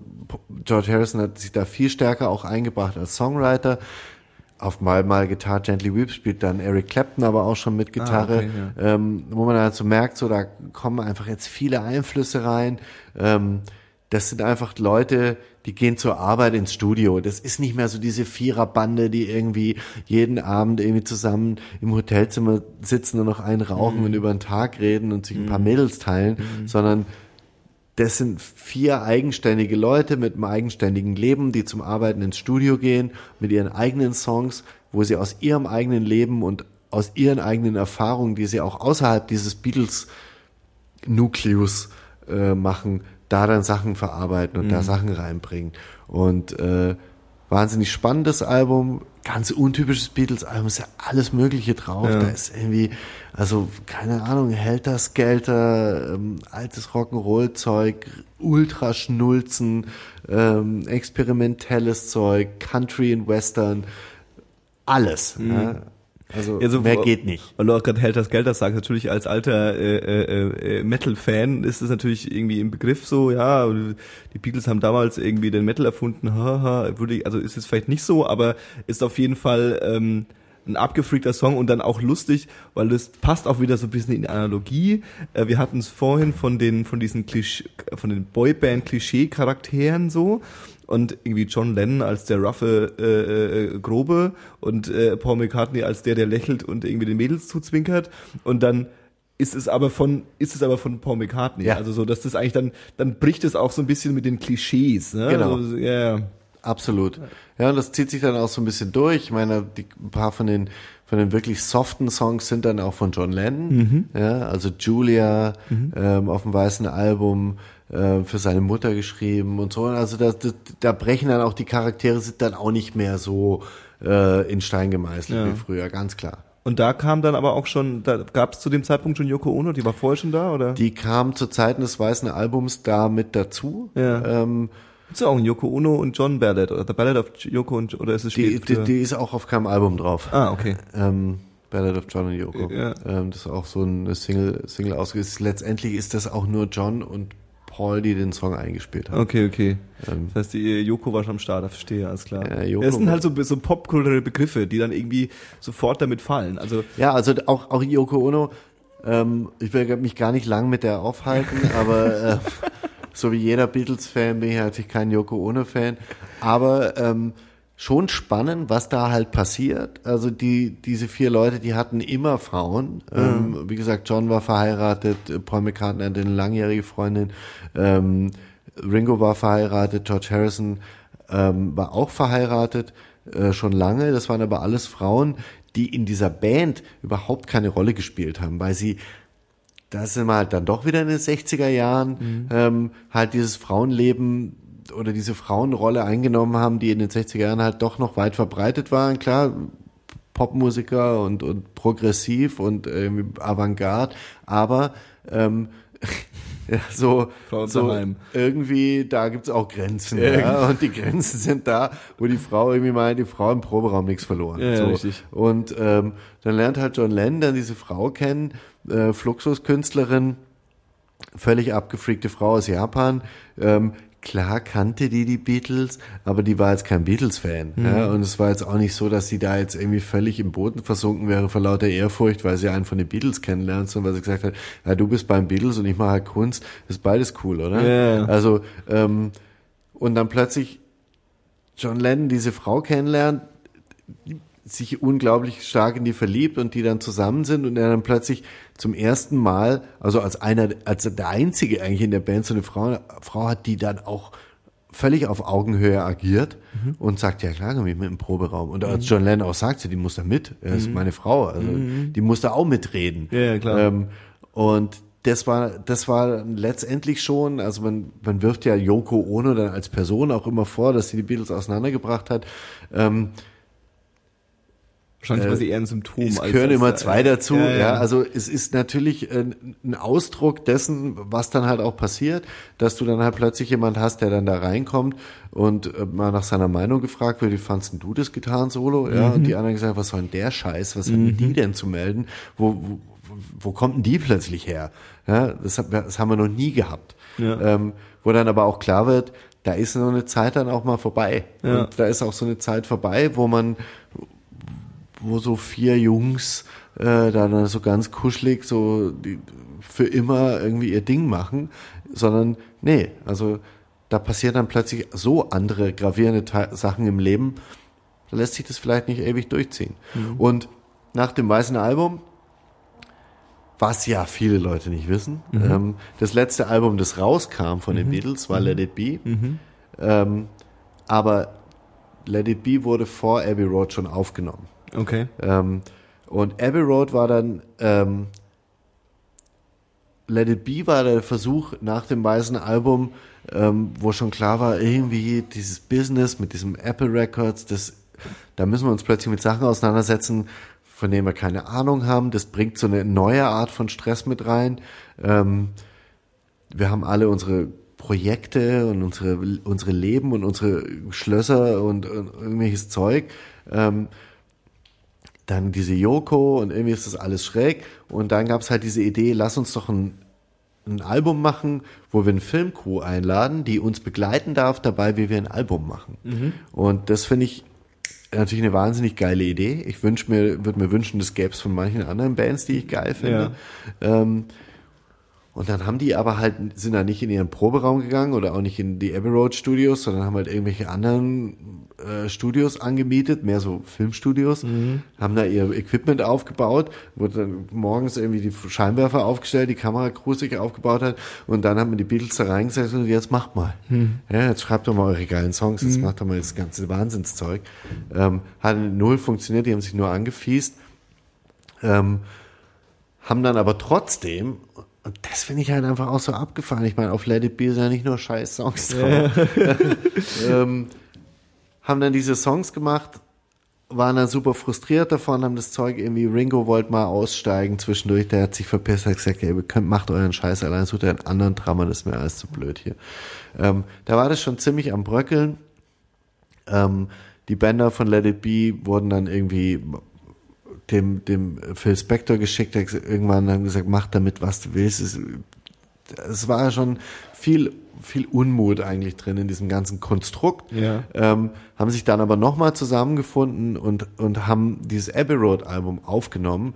George Harrison hat sich da viel stärker auch eingebracht als Songwriter. Auf mal mal Guitar Gently Weeps spielt dann Eric Clapton aber auch schon mit Gitarre, okay, ähm, wo man halt so merkt, so da kommen einfach jetzt viele Einflüsse rein. Ähm, das sind einfach Leute, die gehen zur Arbeit ins Studio. Das ist nicht mehr so diese Viererbande, die irgendwie jeden Abend irgendwie zusammen im Hotelzimmer sitzen und noch einen rauchen und über den Tag reden und sich ein paar Mädels teilen, sondern das sind vier eigenständige Leute mit einem eigenständigen Leben, die zum Arbeiten ins Studio gehen, mit ihren eigenen Songs, wo sie aus ihrem eigenen Leben und aus ihren eigenen Erfahrungen, die sie auch außerhalb dieses Beatles-Nukleus äh, machen, da dann Sachen verarbeiten und da Sachen reinbringen. Und äh, wahnsinnig spannendes Album, ganz untypisches Beatles-Album, ist ja alles Mögliche drauf. Ja. Da ist irgendwie, also keine Ahnung, Helter Skelter, ähm, altes Rock'n'Roll-Zeug, Ultraschnulzen, ähm, experimentelles Zeug, Country und Western, alles. Ja. Also Ja, so- mehr geht nicht. Weil du auch gerade Helter Skelter sagst, natürlich als alter äh, äh, äh, Metal-Fan ist es natürlich irgendwie im Begriff so, ja, die Beatles haben damals irgendwie den Metal erfunden, haha, würde ich, also ist es vielleicht nicht so, aber ist auf jeden Fall ähm, ein abgefreakter Song und dann auch lustig, weil das passt auch wieder so ein bisschen in die Analogie. Äh, wir hatten es vorhin von den von diesen Klisch von den Boyband-Klischee-Charakteren so und irgendwie John Lennon als der roughe äh, äh, Grobe und äh, Paul McCartney als der, der lächelt und irgendwie den Mädels zuzwinkert und dann ist es aber von ist es aber von Paul McCartney. Ja. Also so, dass das eigentlich dann dann bricht es auch so ein bisschen mit den Klischees. Ne? Genau. Also, ja. Absolut. Ja, und das zieht sich dann auch so ein bisschen durch. Ich meine, die, ein paar von den von den wirklich soften Songs sind dann auch von John Lennon. Ja, also Julia ähm, auf dem weißen Album äh, für seine Mutter geschrieben und so. Also da, da, da brechen dann auch die Charaktere sind dann auch nicht mehr so äh, in Stein gemeißelt Ja. wie früher, ganz klar. Und da kam dann aber auch schon, da gab es zu dem Zeitpunkt schon Yoko Ono, die war vorher schon da, oder? Die kam zu Zeiten des weißen Albums da mit dazu. Ja. Ähm, Gibt's ja auch ein Yoko Ono und John Ballad, oder The Ballad of Yoko und, oder ist es die, die, die ist auch auf keinem Album drauf. Ah, okay. Ähm, Ballad of John und Yoko. Ja. Ähm, das ist auch so eine Single, Single ausgeht. Letztendlich ist das auch nur John und Paul, die den Song eingespielt haben. Okay, okay. Ähm, Das heißt, die Yoko war schon am Start, das verstehe, alles klar. Ja, Yoko das sind halt so, so popkulturelle Begriffe, die dann irgendwie sofort damit fallen. Also, Ja, also auch, auch Yoko Ono Ähm, ich will mich gar nicht lang mit der aufhalten, aber äh, (laughs) so wie jeder Beatles-Fan bin ich natürlich kein Yoko Ono-Fan. Aber ähm, schon spannend, was da halt passiert. Also die diese vier Leute, die hatten immer Frauen. Ähm, wie gesagt, John war verheiratet, äh, Paul McCartney hatte eine langjährige Freundin, ähm, Ringo war verheiratet, George Harrison ähm, war auch verheiratet, äh, schon lange. Das waren aber alles Frauen, die in dieser Band überhaupt keine Rolle gespielt haben, weil sie da sind wir halt dann doch wieder in den 60er Jahren, ähm, halt dieses Frauenleben oder diese Frauenrolle eingenommen haben, die in den 60er Jahren halt doch noch weit verbreitet waren. Klar, Popmusiker und, und progressiv und ähm, Avantgarde, aber ähm, (laughs) ja, so, so irgendwie, da gibt's auch Grenzen. Ja? Und die Grenzen sind da, wo die Frau irgendwie meint, die Frau im Proberaum nichts verloren. Ja, ja, so. richtig. Und ähm, dann lernt halt John Lennon dann diese Frau kennen, äh, Fluxuskünstlerin, völlig abgefreakte Frau aus Japan. Ähm, klar kannte die die Beatles, aber die war jetzt kein Beatles-Fan. Ja? Und es war jetzt auch nicht so, dass sie da jetzt irgendwie völlig im Boden versunken wäre vor lauter Ehrfurcht, weil sie einen von den Beatles kennenlernt, sondern weil sie gesagt hat, ja, du bist beim Beatles und ich mache halt Kunst, ist beides cool, oder? Ja. Also, ähm, und dann plötzlich John Lennon diese Frau kennenlernt, sich unglaublich stark in die verliebt und die dann zusammen sind und er dann plötzlich zum ersten Mal, also als einer, als der einzige eigentlich in der Band so eine Frau, Frau hat, die dann auch völlig auf Augenhöhe agiert und sagt, ja klar, komm ich mit im Proberaum. Und als John Lennon auch sagte, die muss da mit, er ist meine Frau, also die muss da auch mitreden. Ja, ja, klar. Ähm, und das war, das war letztendlich schon, also man, man wirft ja Yoko Ono dann als Person auch immer vor, dass sie die Beatles auseinandergebracht hat. Ähm, Wahrscheinlich war sie eher ein Symptom. es als- gehören als- immer zwei dazu, Ja, ja, ja. Also es ist natürlich äh, ein Ausdruck dessen, was dann halt auch passiert, dass du dann halt plötzlich jemand hast, der dann da reinkommt und äh, mal nach seiner Meinung gefragt wird, wie fandst denn du das Gitarrensolo? Ja, und die anderen gesagt, was soll denn der Scheiß? Was haben die denn zu melden? Wo, wo, wo kommt denn die plötzlich her? Ja, das, das haben wir noch nie gehabt. Ja. Ähm, wo dann aber auch klar wird, da ist so eine Zeit dann auch mal vorbei. Ja. Und da ist auch so eine Zeit vorbei, wo man wo so vier Jungs äh, da dann so ganz kuschelig so die, für immer irgendwie ihr Ding machen, sondern nee, also da passieren dann plötzlich so andere gravierende Te Sachen im Leben, da lässt sich das vielleicht nicht ewig durchziehen. Und nach dem weißen Album, was ja viele Leute nicht wissen, ähm, das letzte Album, das rauskam von den Beatles, war Let It Be. Ähm, aber Let It Be wurde vor Abbey Road schon aufgenommen. Okay. Ähm, und Abbey Road war dann, ähm, Let It Be war der Versuch nach dem weißen Album, ähm, wo schon klar war, irgendwie dieses Business mit diesem Apple Records, das, da müssen wir uns plötzlich mit Sachen auseinandersetzen, von denen wir keine Ahnung haben. Das bringt so eine neue Art von Stress mit rein. Ähm, wir haben alle unsere Projekte und unsere, unsere Leben und unsere Schlösser und, und irgendwelches Zeug. Ähm, dann diese Yoko und irgendwie ist das alles schräg. Und dann gab es halt diese Idee, lass uns doch ein, ein Album machen, wo wir eine Filmcrew einladen, die uns begleiten darf dabei, wie wir ein Album machen. Und das finde ich natürlich eine wahnsinnig geile Idee. Ich wünsche mir, würde mir wünschen, das gäbe es von manchen anderen Bands, die ich geil finde. Ähm, und dann haben die aber halt, sind da nicht in ihren Proberaum gegangen oder auch nicht in die Abbey Road Studios, sondern haben halt irgendwelche anderen äh, Studios angemietet, mehr so Filmstudios, haben da ihr Equipment aufgebaut, wurde dann morgens irgendwie die Scheinwerfer aufgestellt, die Kameracrew sich aufgebaut hat und dann haben wir die Beatles da reingesetzt und jetzt macht mal. Ja, jetzt schreibt doch mal eure geilen Songs, jetzt macht doch mal das ganze Wahnsinnszeug. Ähm, hat null funktioniert, die haben sich nur angefiest. Ähm, haben dann aber trotzdem, und das finde ich halt einfach auch so abgefahren. Ich meine, auf Let It Be sind ja nicht nur scheiß Songs drauf. (laughs) ähm, haben dann diese Songs gemacht, waren dann super frustriert davon, haben das Zeug irgendwie, Ringo wollte mal aussteigen zwischendurch, der hat sich verpisst, hat gesagt, ey, ihr könnt, macht euren Scheiß allein, sucht einen anderen Drama, das ist mir alles zu blöd hier. Ähm, da war das schon ziemlich am Bröckeln. Ähm, die Bänder von Let It Be wurden dann irgendwie dem, dem Phil Spector geschickt, der irgendwann haben gesagt, mach damit, was du willst. Es, es war schon viel, viel Unmut eigentlich drin in diesem ganzen Konstrukt. Ja. Ähm, haben sich dann aber nochmal zusammengefunden und, und haben dieses Abbey Road Album aufgenommen,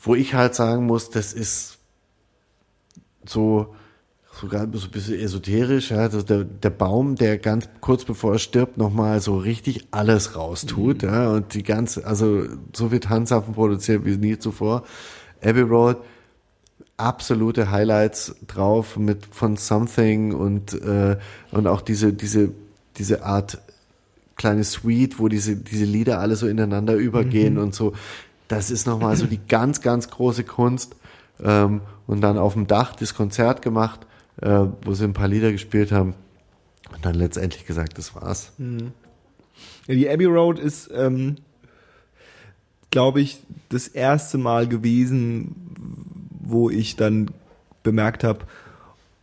wo ich halt sagen muss, das ist so sogar so ein bisschen esoterisch, ja, also der, der Baum, der ganz kurz bevor er stirbt, nochmal so richtig alles raustut, Mhm. ja, und die ganze, also so viel Tanzapfen produziert wie nie zuvor. Abbey Road, absolute Highlights drauf mit von Something und äh, und auch diese diese diese Art kleine Suite, wo diese diese Lieder alle so ineinander übergehen und so. Das ist nochmal so die ganz ganz große Kunst. Ähm, und dann auf dem Dach das Konzert gemacht, äh, wo sie ein paar Lieder gespielt haben und dann letztendlich gesagt, das war's. Ja, die Abbey Road ist, ähm, glaube ich, das erste Mal gewesen, wo ich dann bemerkt habe,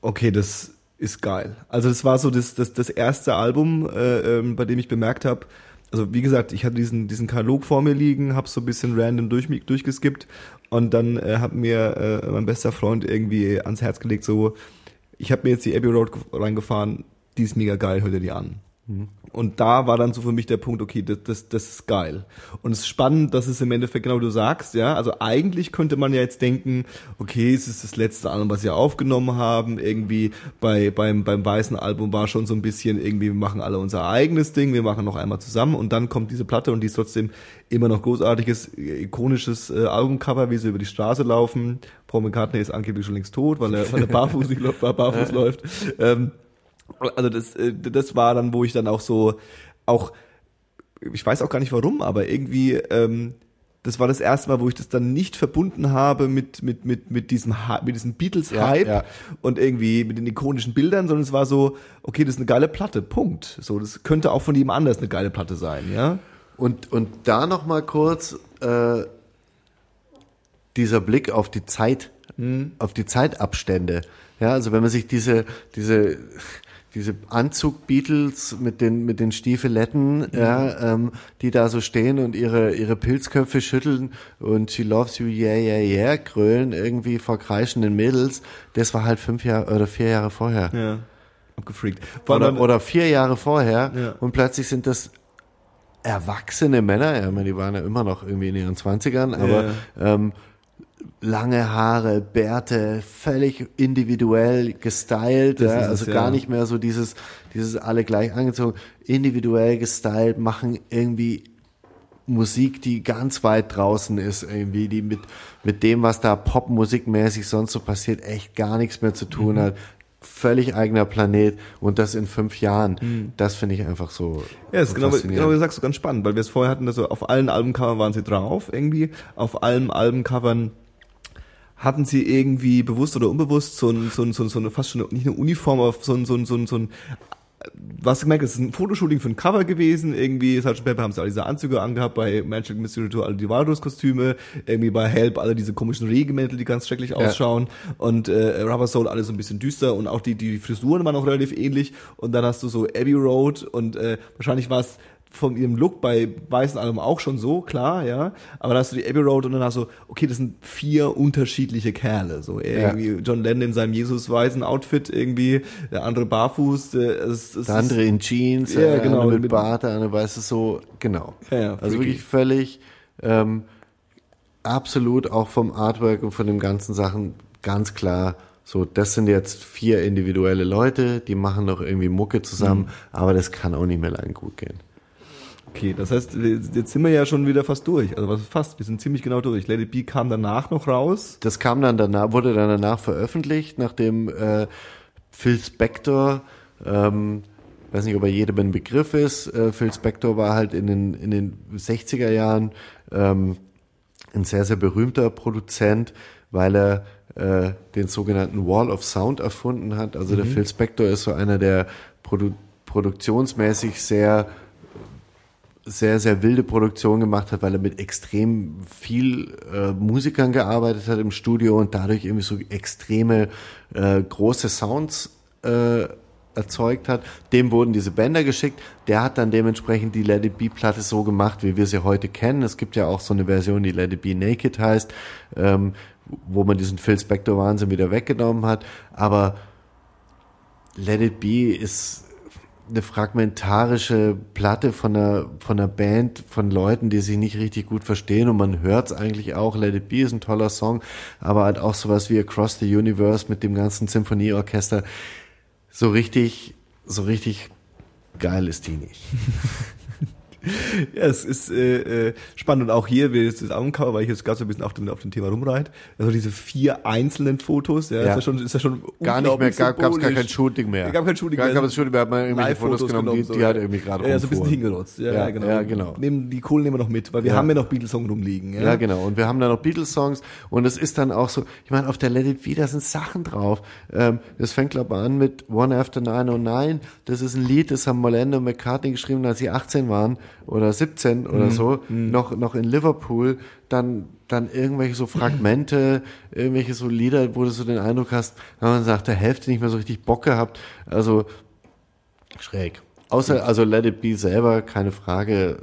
okay, das ist geil. Also das war so das, das, das erste Album, äh, ähm, bei dem ich bemerkt habe, also wie gesagt, ich hatte diesen, diesen Katalog vor mir liegen, habe so ein bisschen random durch, durchgeskippt und dann äh, hat mir äh, mein bester Freund irgendwie ans Herz gelegt, so, ich habe mir jetzt die Abbey Road reingefahren, die ist mega geil, hör dir die an. Und da war dann so für mich der Punkt, okay, das, das, das ist geil. Und es ist spannend, dass es im Endeffekt genau wie du sagst, ja. Also eigentlich könnte man ja jetzt denken, okay, es ist das letzte Album, was wir aufgenommen haben. Irgendwie bei, beim, beim weißen Album war schon so ein bisschen irgendwie, wir machen alle unser eigenes Ding, wir machen noch einmal zusammen und dann kommt diese Platte und die ist trotzdem immer noch großartiges, ikonisches äh, Albumcover, wie sie über die Straße laufen. Paul McCartney ist angeblich schon längst tot, weil er, weil er barfuß, barfuß läuft. Ähm, also das, äh, das war dann, wo ich dann auch so, auch, ich weiß auch gar nicht warum, aber irgendwie, ähm, das war das erste Mal, wo ich das dann nicht verbunden habe mit, mit, mit, mit diesem, mit diesem Beatles-Hype Ja, ja. und irgendwie mit den ikonischen Bildern, sondern es war so, okay, das ist eine geile Platte, Punkt. So, das könnte auch von jemand anders eine geile Platte sein, ja. Und, und da noch mal kurz äh, dieser Blick auf die Zeit, auf die Zeitabstände. Ja, also wenn man sich diese, diese, diese Anzug-Beatles mit den, mit den Stiefeletten, ja, ähm, die da so stehen und ihre, ihre Pilzköpfe schütteln und She Loves You, yeah, yeah, yeah, krölen irgendwie vor kreischenden Mädels, das war halt fünf Jahre oder vier Jahre vorher. Ja. Abgefreakt. Oder, oder vier Jahre vorher Ja. und plötzlich sind das erwachsene Männer, ja, ich meine, die waren ja immer noch irgendwie in ihren Zwanzigern, aber ähm, lange Haare, Bärte, völlig individuell gestylt, ja, ist es, also ja. gar nicht mehr so dieses, dieses alle gleich angezogen, individuell gestylt, machen irgendwie Musik, die ganz weit draußen ist, irgendwie, die mit, mit dem, was da popmusikmäßig sonst so passiert, echt gar nichts mehr zu Mhm. tun hat. Völlig eigener Planet und das in fünf Jahren. Das finde ich einfach so. Mhm. Ja, das ist so genau, genau wie du sagst, so ganz spannend, weil wir es vorher hatten, also auf allen Albencovern waren sie drauf, irgendwie. Auf allen Albencovern hatten sie irgendwie bewusst oder unbewusst so ein, so ein, so ein, so eine fast schon nicht eine Uniform, aber so ein, so ein, so ein, so ein was du gemerkt, es ist ein Fotoshooting für ein Cover gewesen, irgendwie, Sgt. Pepper haben sie alle diese Anzüge angehabt, bei Magic Mystery Tour alle die Walrus-Kostüme, irgendwie bei Help alle diese komischen Regenmäntel, die ganz schrecklich ausschauen und äh, Rubber Soul alles so ein bisschen düster und auch die, die Frisuren waren auch relativ ähnlich und dann hast du so Abbey Road und äh, wahrscheinlich war es von ihrem Look bei weißen Album auch schon so, klar, ja. Aber dann hast du die Abbey Road und dann hast du, okay, das sind vier unterschiedliche Kerle. So irgendwie John Lennon in seinem Jesus-weißen Outfit irgendwie, der andere barfuß, der, es, es Der andere in Jeans, Ja, ja, genau, mit, mit- Bart, der andere weiß es so, genau. Ja, ja, also wirklich völlig ähm, absolut auch vom Artwork und von den ganzen Sachen ganz klar. So, das sind jetzt vier individuelle Leute, die machen noch irgendwie Mucke zusammen, Mhm. aber das kann auch nicht mehr lang gut gehen. Okay, das heißt, jetzt sind wir ja schon wieder fast durch. Also was ist fast? Wir sind ziemlich genau durch. Lady B kam danach noch raus. Das kam dann danach, wurde dann danach veröffentlicht, nachdem äh, Phil Spector, ähm, weiß nicht, ob er jedem ein Begriff ist, äh, Phil Spector war halt in den, in den 60er Jahren ähm, ein sehr, sehr berühmter Produzent, weil er äh, den sogenannten Wall of Sound erfunden hat. Also der Phil Spector ist so einer, der produ produktionsmäßig sehr sehr, sehr wilde Produktion gemacht hat, weil er mit extrem viel äh, Musikern gearbeitet hat im Studio und dadurch irgendwie so extreme äh, große Sounds äh, erzeugt hat. Dem wurden diese Bänder geschickt. Der hat dann dementsprechend die Let It Be Platte so gemacht, wie wir sie heute kennen. Es gibt ja auch so eine Version, die Let It Be Naked heißt, ähm, wo man diesen Phil Spector Wahnsinn wieder weggenommen hat. Aber Let It Be ist eine fragmentarische Platte von einer, von einer Band, von Leuten, die sich nicht richtig gut verstehen und man hört es eigentlich auch. Let It Be ist ein toller Song, aber halt auch sowas wie Across the Universe mit dem ganzen Symphonieorchester. So richtig, so richtig geil ist die nicht. (laughs) (laughs) Ja, es ist äh, äh, spannend und auch hier, wie das Augencover, weil ich jetzt gerade so ein bisschen auf dem, auf dem Thema rumreite, also diese vier einzelnen Fotos, ja, Ja. ist ja schon, ist ja schon Gar nicht mehr, gab es gar kein Shooting mehr. Gab kein Shooting Gar mehr. kein Shooting mehr, hat man irgendwelche Fotos Live-Fotos genommen, die, so, die halt irgendwie gerade Ja, so ein bisschen hingerotzt. Ja, Ja, genau. ja, genau. Nehmen, die Kohlen nehmen wir noch mit, weil wir Ja. haben ja noch Beatles-Song rumliegen. Ja, Ja, genau. Und wir haben da noch Beatles-Songs und es ist dann auch so, ich meine, auf der Let It Be, da sind Sachen drauf. Ähm, das fängt, glaube ich, an mit One After 909. Das ist ein Lied, das haben Molendo und McCartney geschrieben, als sie 18 waren oder 17 oder so, noch, noch in Liverpool. Dann, dann irgendwelche so Fragmente, (laughs) irgendwelche so Lieder, wo du so den Eindruck hast, haben wir nach der Hälfte nicht mehr so richtig Bock gehabt. Also, schräg. Außer, also Let It Be selber, keine Frage,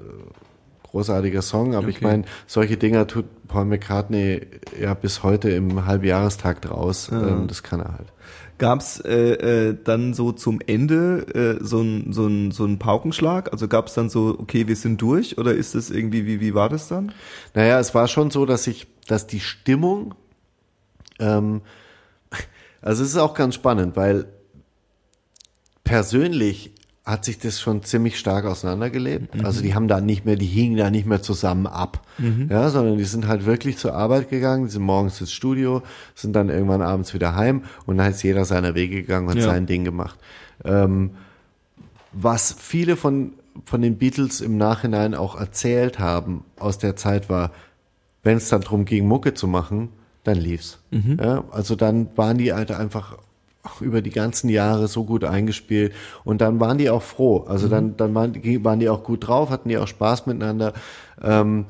großartiger Song, aber ich Okay. meine, solche Dinger tut Paul McCartney ja bis heute im Halbjahrestakt raus. Ähm, das kann er halt. Gab's äh, äh, dann so zum Ende äh, so ein so ein so ein Paukenschlag? Also gab's dann so, okay, wir sind durch oder ist das irgendwie, wie, wie war das dann? Naja, es war schon so, dass ich, dass die Stimmung, ähm, (laughs) also es ist auch ganz spannend, weil persönlich hat sich das schon ziemlich stark auseinandergelebt. Also die haben da nicht mehr, die hingen da nicht mehr zusammen ab, ja, sondern die sind halt wirklich zur Arbeit gegangen, die sind morgens ins Studio, sind dann irgendwann abends wieder heim und dann ist jeder seiner Wege gegangen und Ja. sein Ding gemacht. Ähm, was viele von, von den Beatles im Nachhinein auch erzählt haben aus der Zeit war, wenn es dann drum ging, Mucke zu machen, dann lief's. Ja, also dann waren die halt einfach über die ganzen Jahre so gut eingespielt und dann waren die auch froh. Also dann, dann waren, die, waren die auch gut drauf, hatten die auch Spaß miteinander. Ähm,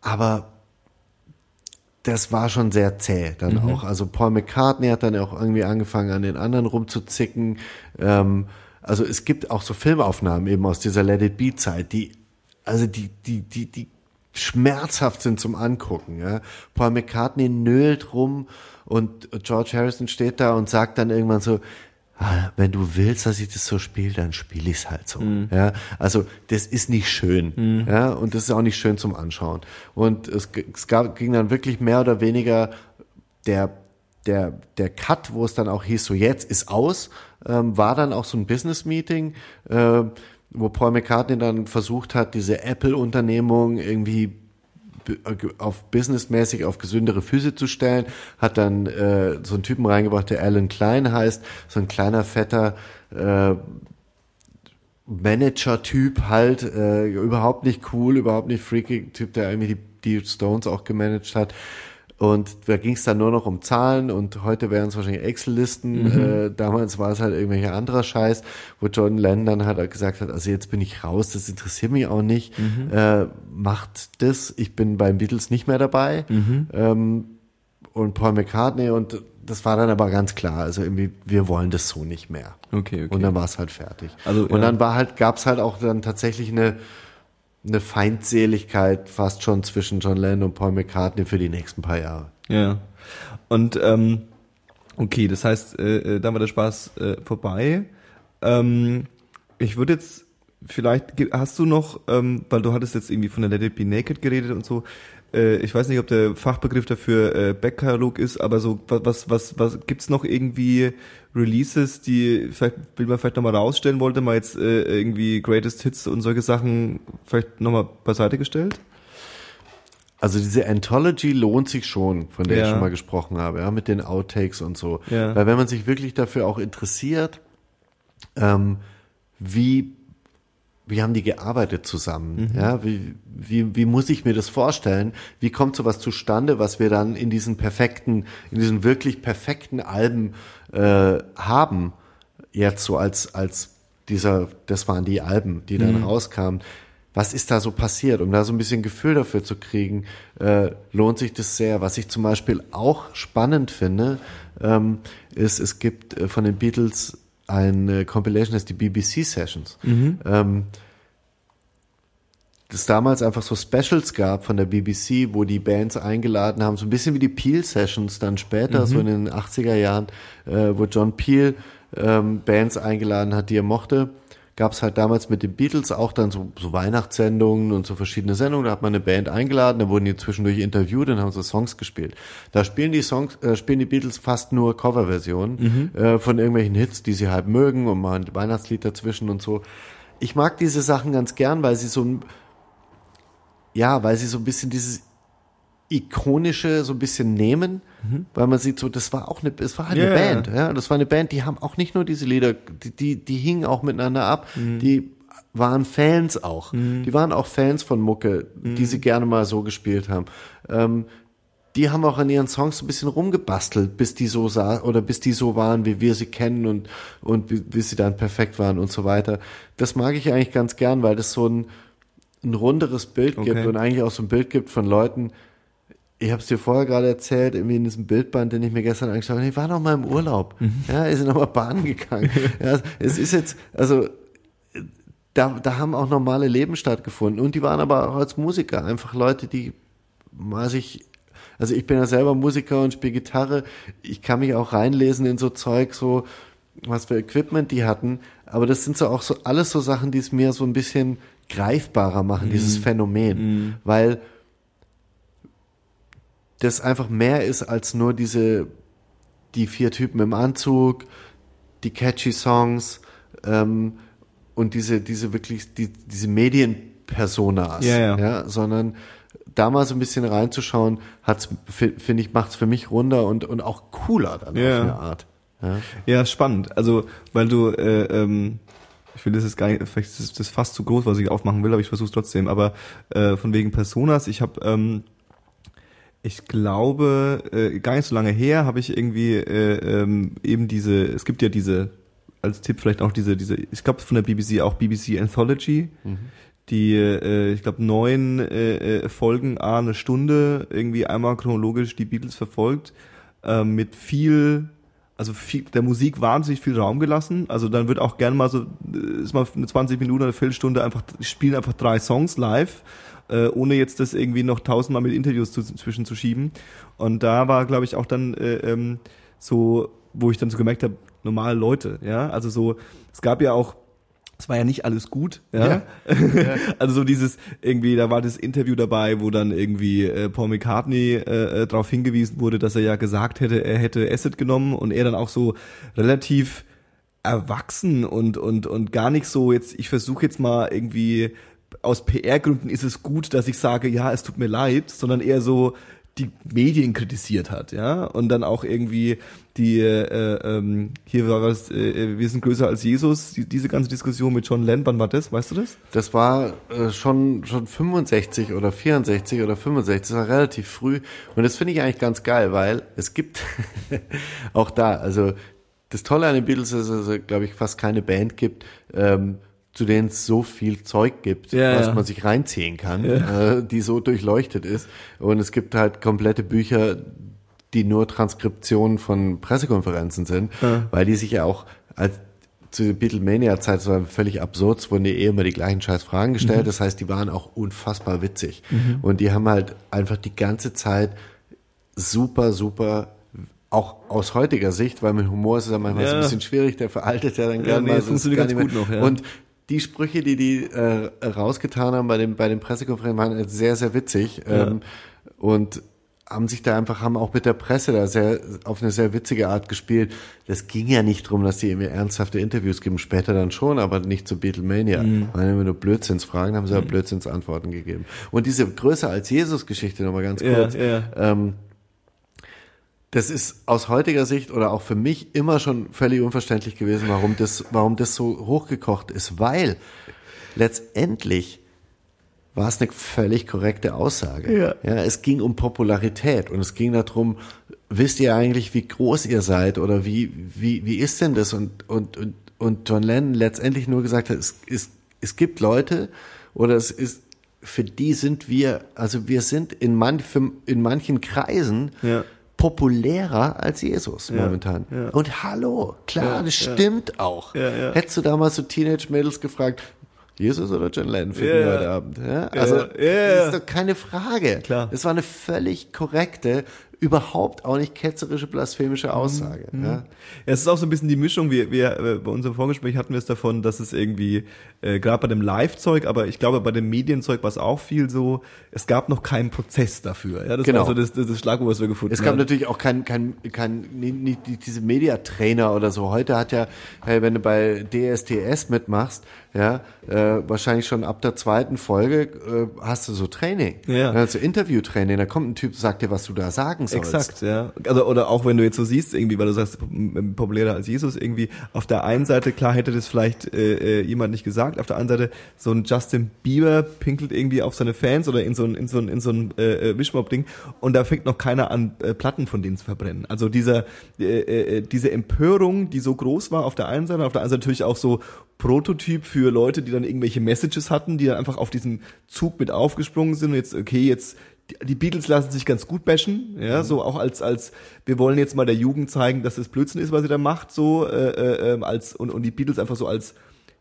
aber das war schon sehr zäh dann auch. Also Paul McCartney hat dann auch irgendwie angefangen, an den anderen rumzuzicken. Ähm, also es gibt auch so Filmaufnahmen eben aus dieser Let It Be Zeit, die, also die, die, die, die schmerzhaft sind zum Angucken. Ja. Paul McCartney nölt rum und George Harrison steht da und sagt dann irgendwann so, "Ah, wenn du willst, dass ich das so spiele, dann spiele ich es halt so. Ja, also das ist nicht schön. Ja, und das ist auch nicht schön zum Anschauen. Und es, es gab, ging dann wirklich mehr oder weniger der der der Cut, wo es dann auch hieß, so jetzt ist aus, ähm, war dann auch so ein Business Meeting, äh, wo Paul McCartney dann versucht hat, diese Apple-Unternehmung irgendwie auf businessmäßig auf gesündere Füße zu stellen, hat dann äh, so einen Typen reingebracht, der Alan Klein heißt, so ein kleiner fetter äh, Manager-Typ halt, äh, überhaupt nicht cool, überhaupt nicht freaky, Typ, der irgendwie die, die Stones auch gemanagt hat. Und da ging es dann nur noch um Zahlen und heute wären es wahrscheinlich Excel-Listen. Äh, damals war es halt irgendwelcher anderer Scheiß, wo John Lennon dann halt gesagt hat, also jetzt bin ich raus, das interessiert mich auch nicht. Äh, macht das, ich bin beim Beatles nicht mehr dabei. Ähm, und Paul McCartney und das war dann aber ganz klar, also irgendwie, wir wollen das so nicht mehr. Okay, okay. Und dann war es halt fertig. Also, und ja. dann war halt, gab es halt auch dann tatsächlich eine, eine Feindseligkeit fast schon zwischen John Lennon und Paul McCartney für die nächsten paar Jahre. Ja. Und ähm, okay, das heißt, äh, äh, dann war der Spaß äh, vorbei. Ähm, ich würde jetzt vielleicht, hast du noch, ähm, weil du hattest jetzt irgendwie von der Let It Be Naked geredet und so, äh, ich weiß nicht, ob der Fachbegriff dafür äh, Backkatalog ist, aber so, wa- was, was, was, gibt's noch irgendwie Releases, die vielleicht, will man vielleicht nochmal rausstellen wollte, mal jetzt äh, irgendwie Greatest Hits und solche Sachen vielleicht nochmal beiseite gestellt? Also diese Anthology lohnt sich schon, von der Ja. ich schon mal gesprochen habe, ja, mit den Outtakes und so. Ja. Weil wenn man sich wirklich dafür auch interessiert, ähm, wie wie haben die gearbeitet zusammen? Ja, wie, wie, wie muss ich mir das vorstellen? Wie kommt sowas zustande, was wir dann in diesen perfekten, in diesen wirklich perfekten Alben äh, haben? Jetzt so als, als dieser, das waren die Alben, die dann rauskamen. Was ist da so passiert? Um da so ein bisschen Gefühl dafür zu kriegen, äh, lohnt sich das sehr. Was ich zum Beispiel auch spannend finde, ähm, ist, es gibt äh, von den Beatles eine Compilation, das ist die BBC Sessions. Ähm, es damals einfach so Specials gab von der BBC, wo die Bands eingeladen haben, so ein bisschen wie die Peel Sessions dann später, so in den 80er Jahren, äh, wo John Peel ähm, Bands eingeladen hat, die er mochte. Gab es halt damals mit den Beatles auch dann so, so Weihnachtssendungen und so verschiedene Sendungen. Da hat man eine Band eingeladen, da wurden die zwischendurch interviewt und haben so Songs gespielt. Da spielen die Songs, äh, spielen die Beatles fast nur Coverversionen äh, von irgendwelchen Hits, die sie halt mögen und mal ein Weihnachtslied dazwischen und so. Ich mag diese Sachen ganz gern, weil sie so ein, ja, weil sie so ein bisschen dieses ikonische so ein bisschen nehmen, weil man sieht so, das war auch eine, es war halt eine ja. Band, ja, das war eine Band, die haben auch nicht nur diese Lieder, die, die, die hingen auch miteinander ab, die waren Fans auch, die waren auch Fans von Mucke, die sie gerne mal so gespielt haben. Ähm, die haben auch an ihren Songs so ein bisschen rumgebastelt, bis die so sah oder bis die so waren, wie wir sie kennen und und bi- bis sie dann perfekt waren und so weiter. Das mag ich eigentlich ganz gern, weil das so ein ein runderes Bild gibt Okay. und eigentlich auch so ein Bild gibt von Leuten. Ich habe es dir vorher gerade erzählt, irgendwie in diesem Bildband, den ich mir gestern angeschaut habe. Ich war noch mal im Urlaub. Ja, wir sind noch mal Bahn gegangen. (laughs) ja, es ist jetzt, also da, da haben auch normale Leben stattgefunden. Und die waren aber auch als Musiker einfach Leute, die mal sich, also ich bin ja selber Musiker und spiele Gitarre. Ich kann mich auch reinlesen in so Zeug, so was für Equipment die hatten. Aber das sind so auch so alles so Sachen, die es mir so ein bisschen greifbarer machen, dieses Phänomen. Weil das einfach mehr ist als nur diese, die vier Typen im Anzug, die catchy Songs, ähm, und diese, diese wirklich, die, diese Medienpersonas, Ja, ja. ja, sondern da mal so ein bisschen reinzuschauen, hat's, fi- finde ich, macht's für mich runder und, und auch cooler dann Ja. auf eine Art. Ja. Ja, spannend. Also, weil du, äh, ähm, ich will das jetzt gar nicht, vielleicht ist das fast zu groß, was ich aufmachen will, aber ich versuche es trotzdem. Aber äh, von wegen Personas, ich habe, ähm, ich glaube, äh, gar nicht so lange her habe ich irgendwie äh, ähm, eben diese, es gibt ja diese, als Tipp vielleicht auch diese, diese, ich glaube von der BBC auch BBC Anthology, die, äh, ich glaube, neun äh, äh, Folgen, a eine Stunde, irgendwie einmal chronologisch die Beatles verfolgt, äh, mit viel, also viel, der Musik wahnsinnig viel Raum gelassen. Also dann wird auch gerne mal so, äh, ist mal eine 20 Minuten oder eine Viertelstunde einfach, spielen einfach drei Songs live, äh, ohne jetzt das irgendwie noch tausendmal mit Interviews zu, zwischen zu schieben. Und da war, glaube ich, auch dann äh, ähm, so, wo ich dann so gemerkt habe, normale Leute, ja, also so, es gab ja auch es war ja nicht alles gut, (laughs) ja. also so dieses irgendwie, da war das Interview dabei, wo dann irgendwie äh, Paul McCartney äh, äh, darauf hingewiesen wurde, dass er ja gesagt hätte, er hätte Acid genommen und er dann auch so relativ erwachsen und und und gar nicht so jetzt. Ich versuche jetzt mal irgendwie aus PR-Gründen ist es gut, dass ich sage, ja, es tut mir leid, sondern eher so die Medien kritisiert hat, ja, und dann auch irgendwie die äh, ähm, hier war was, äh, wir sind größer als Jesus, die, diese ganze Diskussion mit John Lennon, wann war das, weißt du das? Das war äh, schon schon 65 oder 64 oder 65, das war relativ früh. Und das finde ich eigentlich ganz geil, weil es gibt (laughs) auch da, also das Tolle an den Beatles ist, dass es, glaube ich, fast keine Band gibt, ähm, zu denen es so viel Zeug gibt, Ja, was ja. man sich reinziehen kann, äh, die so durchleuchtet ist. Und es gibt halt komplette Bücher, die nur Transkriptionen von Pressekonferenzen sind, weil die sich ja auch als zu der Beatlemania-Zeit, das war völlig absurd, es wurden die eh immer die gleichen scheiß Fragen gestellt, das heißt, die waren auch unfassbar witzig. Und die haben halt einfach die ganze Zeit super, super, auch aus heutiger Sicht, weil mit Humor ist es ja manchmal so Ja. ein bisschen schwierig, der veraltet ja dann Ja, gerne nee, mal. so, funktioniert ganz gut noch, ja. Und die Sprüche, die die äh, rausgetan haben bei den, bei den Pressekonferenzen, waren sehr, sehr witzig. Ähm, und haben sich da einfach, haben auch mit der Presse da sehr, auf eine sehr witzige Art gespielt. Das ging ja nicht drum, dass die irgendwie ernsthafte Interviews geben, später dann schon, aber nicht zu Beatlemania. Mhm. Waren immer nur Blödsinnsfragen, haben sie aber Blödsinnsantworten gegeben. Und diese Größer als Jesus-Geschichte nochmal ganz Ja, kurz. ja. Ähm, das ist aus heutiger Sicht oder auch für mich immer schon völlig unverständlich gewesen, warum das, warum das so hochgekocht ist, weil letztendlich war es eine völlig korrekte Aussage. Ja. ja, es ging um Popularität und es ging darum, wisst ihr eigentlich, wie groß ihr seid oder wie, wie, wie ist denn das? Und, und, und, und John Lennon letztendlich nur gesagt hat, es, es, es gibt Leute oder es ist, für die sind wir, also wir sind in, manch, in manchen Kreisen Ja. Populärer als Jesus momentan. ja. Und hallo, klar, Ja, das ja. stimmt auch. Ja, ja. Hättest du damals so Teenage-Mädels gefragt, Jesus oder John Lennon für Ja, ja. heute Abend? Ja? Also, ja, ja. das ist doch keine Frage. Klar. Das war eine völlig korrekte, überhaupt auch nicht ketzerische, blasphemische Aussage. Ja. Ja, es ist auch so ein bisschen die Mischung. Wir, wir äh, bei unserem Vorgespräch hatten wir es davon, dass es irgendwie äh, gerade bei dem Live-Zeug, aber ich glaube bei dem Medienzeug war es auch viel so. Es gab noch keinen Prozess dafür. Ja, das Genau. war so das, das, das Schlagwort, was wir gefunden Es gab haben. natürlich auch kein, kein, kein nicht, nicht diese Mediatrainer oder so. Heute hat ja, hey, wenn du bei DSTS mitmachst, ja, äh, wahrscheinlich schon ab der zweiten Folge äh, hast du so Training. Ja. Also Interviewtraining. Da kommt ein Typ, sagt dir, was du da sagen sollst. Exakt, ja. Also oder auch wenn du jetzt so siehst, irgendwie, weil du sagst, populärer als Jesus, irgendwie auf der einen Seite, klar hätte das vielleicht äh, äh, jemand nicht gesagt, auf der anderen Seite, so ein Justin Bieber pinkelt irgendwie auf seine Fans oder in so ein, in so ein, in so ein äh, äh, Wischmob-Ding und da fängt noch keiner an, äh, Platten von denen zu verbrennen. Also dieser, äh, äh, diese Empörung, die so groß war auf der einen Seite, auf der anderen Seite natürlich auch so Prototyp für Leute, die dann irgendwelche Messages hatten, die dann einfach auf diesen Zug mit aufgesprungen sind und jetzt, okay, jetzt die- Beatles lassen sich ganz gut bashen, ja, so auch als als wir wollen jetzt mal der Jugend zeigen, dass das Blödsinn ist, was sie da macht, so äh, äh, ähm, als und, und die Beatles einfach so als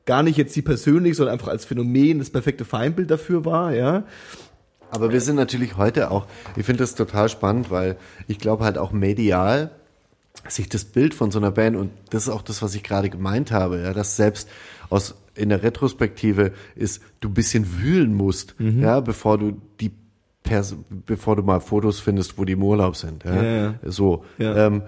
gar nicht jetzt sie persönlich, sondern einfach als Phänomen das perfekte Feindbild dafür war, ja. Aber wir sind natürlich heute auch, ich finde das total spannend, weil ich glaube halt auch medial sich das Bild von so einer Band und das ist auch das, was ich gerade gemeint habe, ja, dass selbst aus in der Retrospektive ist, du ein bisschen wühlen musst, ja, bevor du die Pers bevor du mal Fotos findest, wo die im Urlaub sind, ja, Ja, ja. so, Ja. ähm,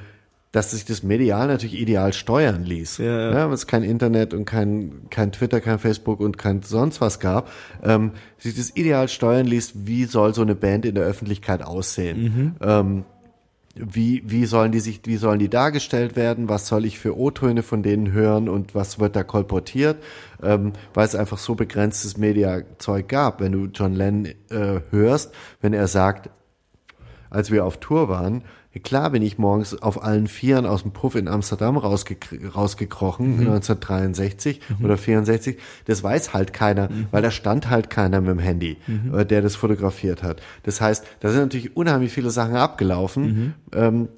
dass sich das medial natürlich ideal steuern ließ. Ja, ja. Ja, weil es kein Internet und kein, kein Twitter, kein Facebook und kein sonst was gab, ähm, sich das ideal steuern ließ, wie soll so eine Band in der Öffentlichkeit aussehen. Ähm, wie, wie sollen die sich, wie sollen die dargestellt werden? Was soll ich für O-Töne von denen hören und was wird da kolportiert? Ähm, weil es einfach so begrenztes Mediazeug gab. Wenn du John Lennon äh, hörst, wenn er sagt, als wir auf Tour waren, klar bin ich morgens auf allen Vieren aus dem Puff in Amsterdam rausge rausgekrochen, 1963 oder 64. Das weiß halt keiner, weil da stand halt keiner mit dem Handy, äh, der das fotografiert hat. Das heißt, da sind natürlich unheimlich viele Sachen abgelaufen, ähm,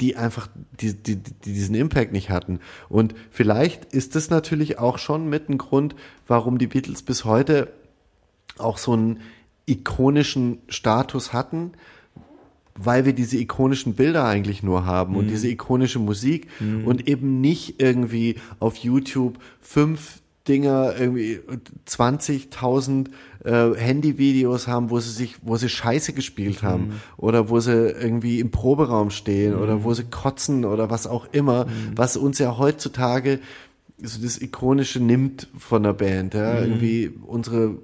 die einfach die, die, die diesen Impact nicht hatten. Und vielleicht ist das natürlich auch schon mit ein Grund, warum die Beatles bis heute auch so einen ikonischen Status hatten, weil wir diese ikonischen Bilder eigentlich nur haben und diese ikonische Musik und eben nicht irgendwie auf YouTube fünf Dinger irgendwie 20.000 äh, Handyvideos haben, wo sie sich, wo sie Scheiße gespielt haben oder wo sie irgendwie im Proberaum stehen oder wo sie kotzen oder was auch immer, was uns ja heutzutage so das Ikonische nimmt von der Band. Ja? Irgendwie unsere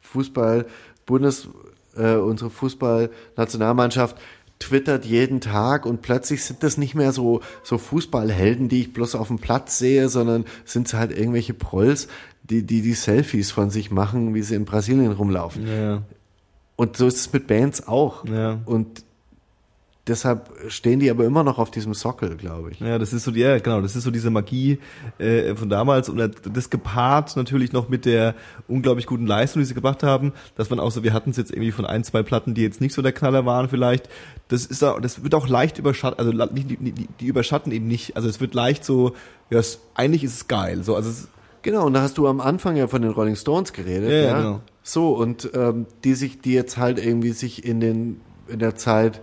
Fußball Bundes äh, unsere Fußballnationalmannschaft twittert jeden Tag und plötzlich sind das nicht mehr so so Fußballhelden, die ich bloß auf dem Platz sehe, sondern sind es halt irgendwelche Prolls, die die die Selfies von sich machen, wie sie in Brasilien rumlaufen. Ja. Und so ist es mit Bands auch. Ja. Und deshalb stehen die aber immer noch auf diesem Sockel, glaube ich. Ja, das ist so die, ja, genau, das ist so diese Magie äh, von damals und das gepaart natürlich noch mit der unglaublich guten Leistung, die sie gebracht haben, dass man auch so, wir hatten es jetzt irgendwie von ein, zwei Platten, die jetzt nicht so der Knaller waren vielleicht, das ist auch, das wird auch leicht überschatten, also die, die, die, überschatten eben nicht, also es wird leicht so, ja, es, eigentlich ist es geil, so, also es, Genau, und da hast du am Anfang ja von den Rolling Stones geredet. Ja, Ja, ja, genau. So, und ähm, die sich, die jetzt halt irgendwie sich in den, in der Zeit,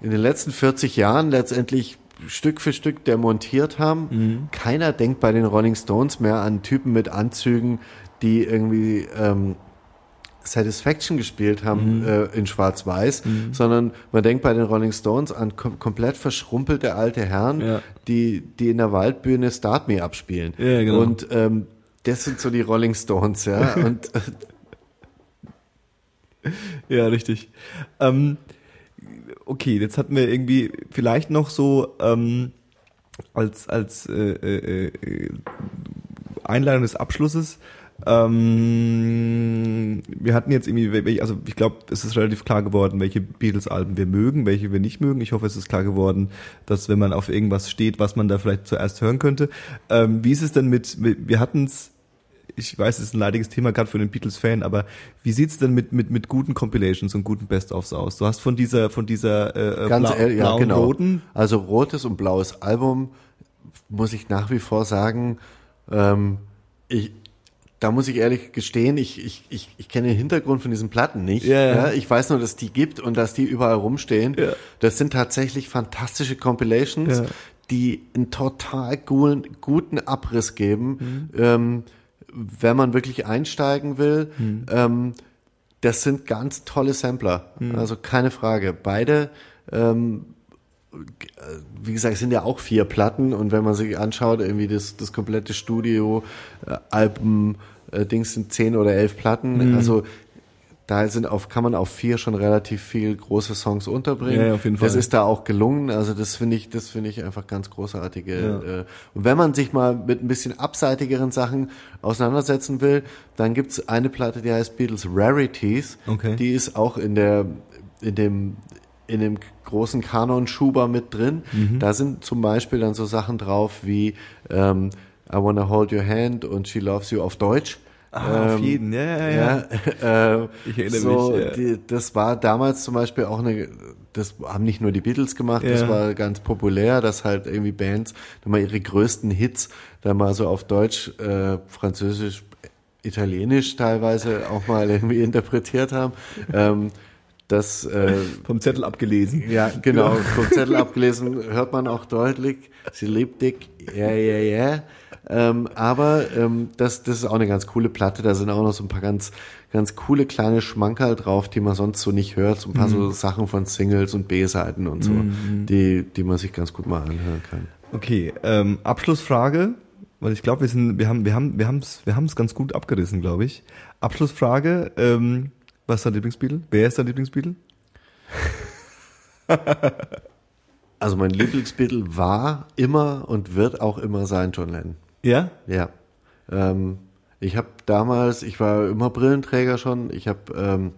in den letzten 40 Jahren letztendlich Stück für Stück demontiert haben. Mhm. Keiner denkt bei den Rolling Stones mehr an Typen mit Anzügen, die irgendwie ähm, Satisfaction gespielt haben Mhm. äh, in Schwarz-Weiß, sondern man denkt bei den Rolling Stones an kom komplett verschrumpelte alte Herren, Ja. die, die in der Waldbühne Start Me abspielen. Ja, genau. Und ähm, das sind so die Rolling Stones, ja. (laughs) Und äh, Ja, richtig. Ähm, okay, jetzt hatten wir irgendwie vielleicht noch so ähm, als als äh, äh, äh, Einleitung des Abschlusses. Ähm, wir hatten jetzt irgendwie, also ich glaube, es ist relativ klar geworden, welche Beatles-Alben wir mögen, welche wir nicht mögen. Ich hoffe, es ist klar geworden, dass wenn man auf irgendwas steht, was man da vielleicht zuerst hören könnte. Ähm, wie ist es denn mit wir hatten es ich weiß, es ist ein leidiges Thema gerade für den Beatles-Fan, aber wie sieht's denn mit, mit, mit guten Compilations und guten Best-ofs aus? Du hast von dieser, von dieser äh, ganz blau, ehrlich, ja, blauen, genau. roten, Also rotes und blaues Album, muss ich nach wie vor sagen, ähm, ich, da muss ich ehrlich gestehen, ich, ich, ich, ich kenne den Hintergrund von diesen Platten nicht. Ja, ja. Ich weiß nur, dass die gibt und dass die überall rumstehen. Ja. Das sind tatsächlich fantastische Compilations, Ja. die einen total guten, guten Abriss geben, Mhm. ähm, wenn man wirklich einsteigen will. Mhm. Ähm, das sind ganz tolle Sampler, also keine Frage. Beide ähm, wie gesagt, es sind ja auch vier Platten und wenn man sich anschaut, irgendwie das, das komplette Studio, äh, Alben, äh, Dings sind zehn oder elf Platten, also da sind auf, kann man auf vier schon relativ viel große Songs unterbringen. Ja, auf jeden Das Fall. ist da auch gelungen, also das finde ich, das finde ich einfach ganz großartige. Ja. Äh, und wenn man sich mal mit ein bisschen abseitigeren Sachen auseinandersetzen will, dann gibt's eine Platte, die heißt Beatles Rarities. Okay. Die ist auch in der, in dem, in dem großen Kanon Schuber mit drin. Mhm. Da sind zum Beispiel dann so Sachen drauf wie ähm, I Wanna Hold Your Hand und She Loves You auf Deutsch. Ah, auf Ähm, jeden, ja, ja, ja. ja, (laughs) äh, Ich erinnere so, mich, ja. Die, das war damals zum Beispiel auch eine, das haben nicht nur die Beatles gemacht, das Ja. war ganz populär, dass halt irgendwie Bands dann mal ihre größten Hits dann mal so auf Deutsch, äh, Französisch, Italienisch teilweise auch mal (laughs) irgendwie interpretiert haben. Ähm, das äh, Vom Zettel abgelesen. ja, genau. Vom Zettel abgelesen hört man auch deutlich. Sie liebt dich. Ja, ja, ja. Ähm, aber ähm, das, das ist auch eine ganz coole Platte. Da sind auch noch so ein paar ganz, ganz coole kleine Schmankerl drauf, die man sonst so nicht hört. So ein paar so Sachen von Singles und B-Seiten und so, die, die man sich ganz gut mal anhören kann. Okay, ähm, Abschlussfrage, weil ich glaube, wir sind, wir haben, wir haben, wir haben es, wir haben es ganz gut abgerissen, glaube ich. Abschlussfrage, ähm, was ist dein Lieblingsbeatle? Wer ist dein Lieblingsbeatle? (laughs) Also mein Lieblingsbeatle war immer und wird auch immer sein John Lennon. Ja? Ja. Ähm, ich habe damals, ich war immer Brillenträger schon. Ich habe ähm,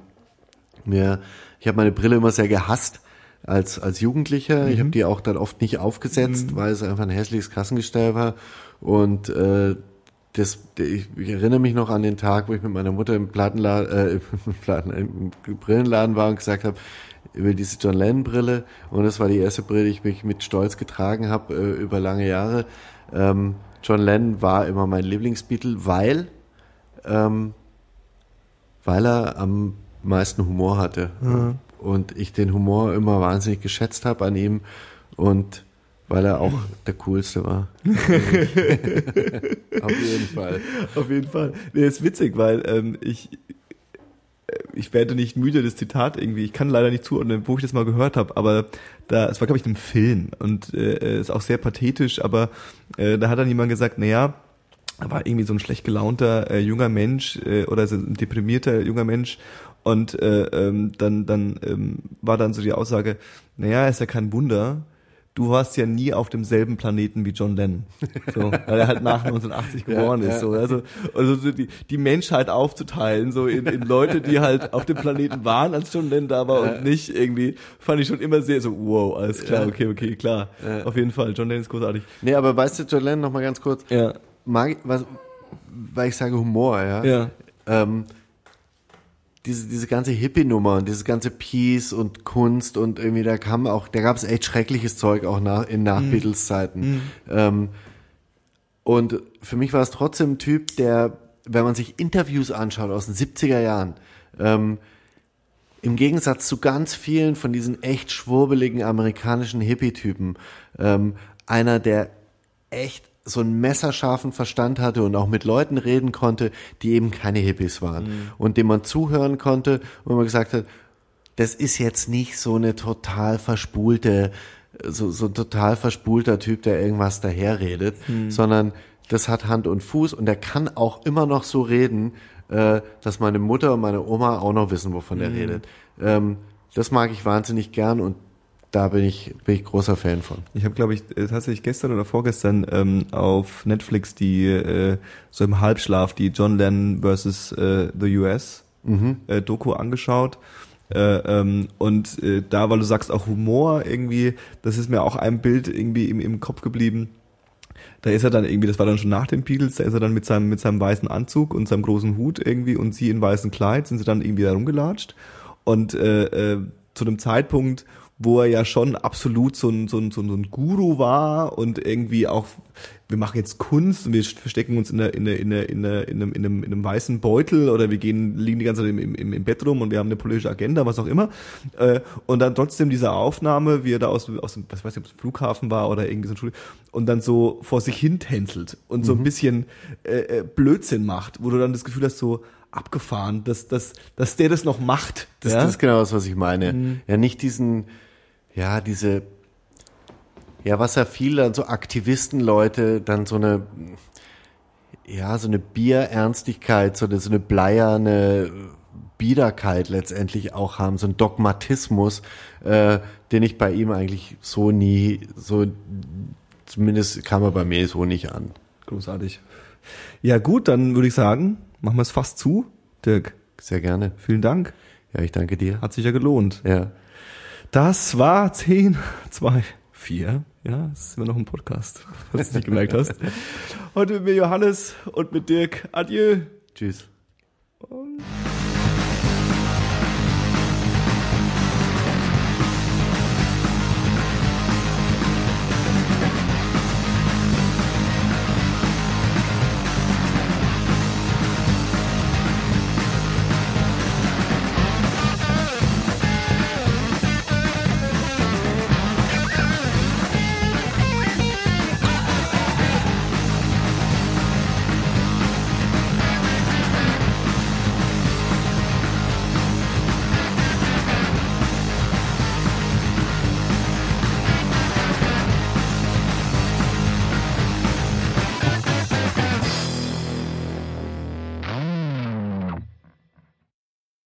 mir, ich habe meine Brille immer sehr gehasst als als Jugendlicher. Ich habe die auch dann oft nicht aufgesetzt, weil es einfach ein hässliches Kassengestell war. Und äh, das, ich, ich erinnere mich noch an den Tag, wo ich mit meiner Mutter im Plattenladen, äh, im, (laughs) Platten, im Brillenladen war und gesagt habe, über diese John Lennon Brille und das war die erste Brille, die ich mich mit Stolz getragen habe äh, über lange Jahre. Ähm, John Lennon war immer mein Lieblingsbeatle, weil ähm, weil er am meisten Humor hatte und ich den Humor immer wahnsinnig geschätzt habe an ihm und weil er auch (laughs) der coolste war. (laughs) Auf jeden Fall. Auf jeden Fall. Nee, ist witzig, weil ähm, ich ich werde nicht müde, das Zitat irgendwie. Ich kann leider nicht zuordnen, wo ich das mal gehört habe, aber da, es war, glaube ich, in einem Film und äh, ist auch sehr pathetisch, aber äh, da hat dann jemand gesagt, naja, er war irgendwie so ein schlecht gelaunter äh, junger Mensch äh, oder so ein deprimierter junger Mensch und äh, ähm, dann, dann ähm, war dann so die Aussage, naja, ist ja kein Wunder, du warst ja nie auf demselben Planeten wie John Lennon. So, weil er halt nach 1980 (laughs) geboren Ja, ist. So, also, also so die, die Menschheit aufzuteilen, so in, in Leute, die halt auf dem Planeten waren, als John Lennon da war und nicht irgendwie, fand ich schon immer sehr so, wow, alles klar, okay, okay, klar. Auf jeden Fall, John Lennon ist großartig. Nee, aber weißt du, John Lennon, noch mal ganz kurz, Ja, mag, was, weil ich sage Humor, ja. ja. ähm, diese, diese ganze Hippie-Nummer und dieses ganze Peace und Kunst und irgendwie, da kam auch, da gab es echt schreckliches Zeug auch nach, in Nach-Beatles-Zeiten. Ähm, und für mich war es trotzdem ein Typ, der, wenn man sich Interviews anschaut aus den 70er Jahren, ähm, im Gegensatz zu ganz vielen von diesen echt schwurbeligen amerikanischen Hippie-Typen, ähm, einer, der echt so einen messerscharfen Verstand hatte und auch mit Leuten reden konnte, die eben keine Hippies waren. Und dem man zuhören konnte und man gesagt hat, das ist jetzt nicht so eine total verspulte, so, so ein total verspulter Typ, der irgendwas daherredet, sondern das hat Hand und Fuß und der kann auch immer noch so reden, äh, dass meine Mutter und meine Oma auch noch wissen, wovon er redet. Ähm, das mag ich wahnsinnig gern und da bin ich, bin ich großer Fan von. Ich habe, glaube ich, äh, tatsächlich gestern oder vorgestern ähm, auf Netflix die äh, so im Halbschlaf die John Lennon versus äh, the US äh, Doku angeschaut. Äh, ähm, und äh, da, weil du sagst auch Humor irgendwie, das ist mir auch ein Bild irgendwie im, im Kopf geblieben. Da ist er dann irgendwie, das war dann schon nach den Beatles, da ist er dann mit seinem, mit seinem weißen Anzug und seinem großen Hut irgendwie und sie in weißem Kleid, sind sie dann irgendwie da rumgelatscht. Und äh, äh, zu dem Zeitpunkt, wo er ja schon absolut so ein, so ein, so ein Guru war und irgendwie auch, wir machen jetzt Kunst und wir verstecken uns in, der, in, der, in, der, in, der, in, einem, in, einem, in einem weißen Beutel oder wir gehen, liegen die ganze Zeit im, im, im Bett rum und wir haben eine politische Agenda, was auch immer. Äh, und dann trotzdem diese Aufnahme, wie er da aus, aus dem, was weiß ich, ob es Flughafen war oder irgendwie so ein Schule, und dann so vor sich hin tänzelt und so ein bisschen äh, äh, Blödsinn macht, wo du dann das Gefühl hast, so, abgefahren, dass, dass, dass der das noch macht. Das, ja? das ist genau das, was ich meine. Ja, nicht diesen, ja, diese, ja, was ja viele dann so Aktivistenleute dann so eine, ja, so eine Bierernstigkeit, so eine, so eine bleierne Biederkeit letztendlich auch haben, so ein Dogmatismus, äh, den ich bei ihm eigentlich so nie, so, zumindest kam er bei mir so nicht an. Großartig. Ja gut, dann würde ich sagen, machen wir es fast zu. Dirk, Sehr gerne. vielen Dank. Ja, ich danke dir. Hat sich ja gelohnt. Ja. Das war 10, 2, 4. Ja, das ist immer noch ein Podcast, (laughs) falls du es nicht gemerkt hast. Heute mit mir Johannes und mit Dirk. Adieu. Tschüss. Und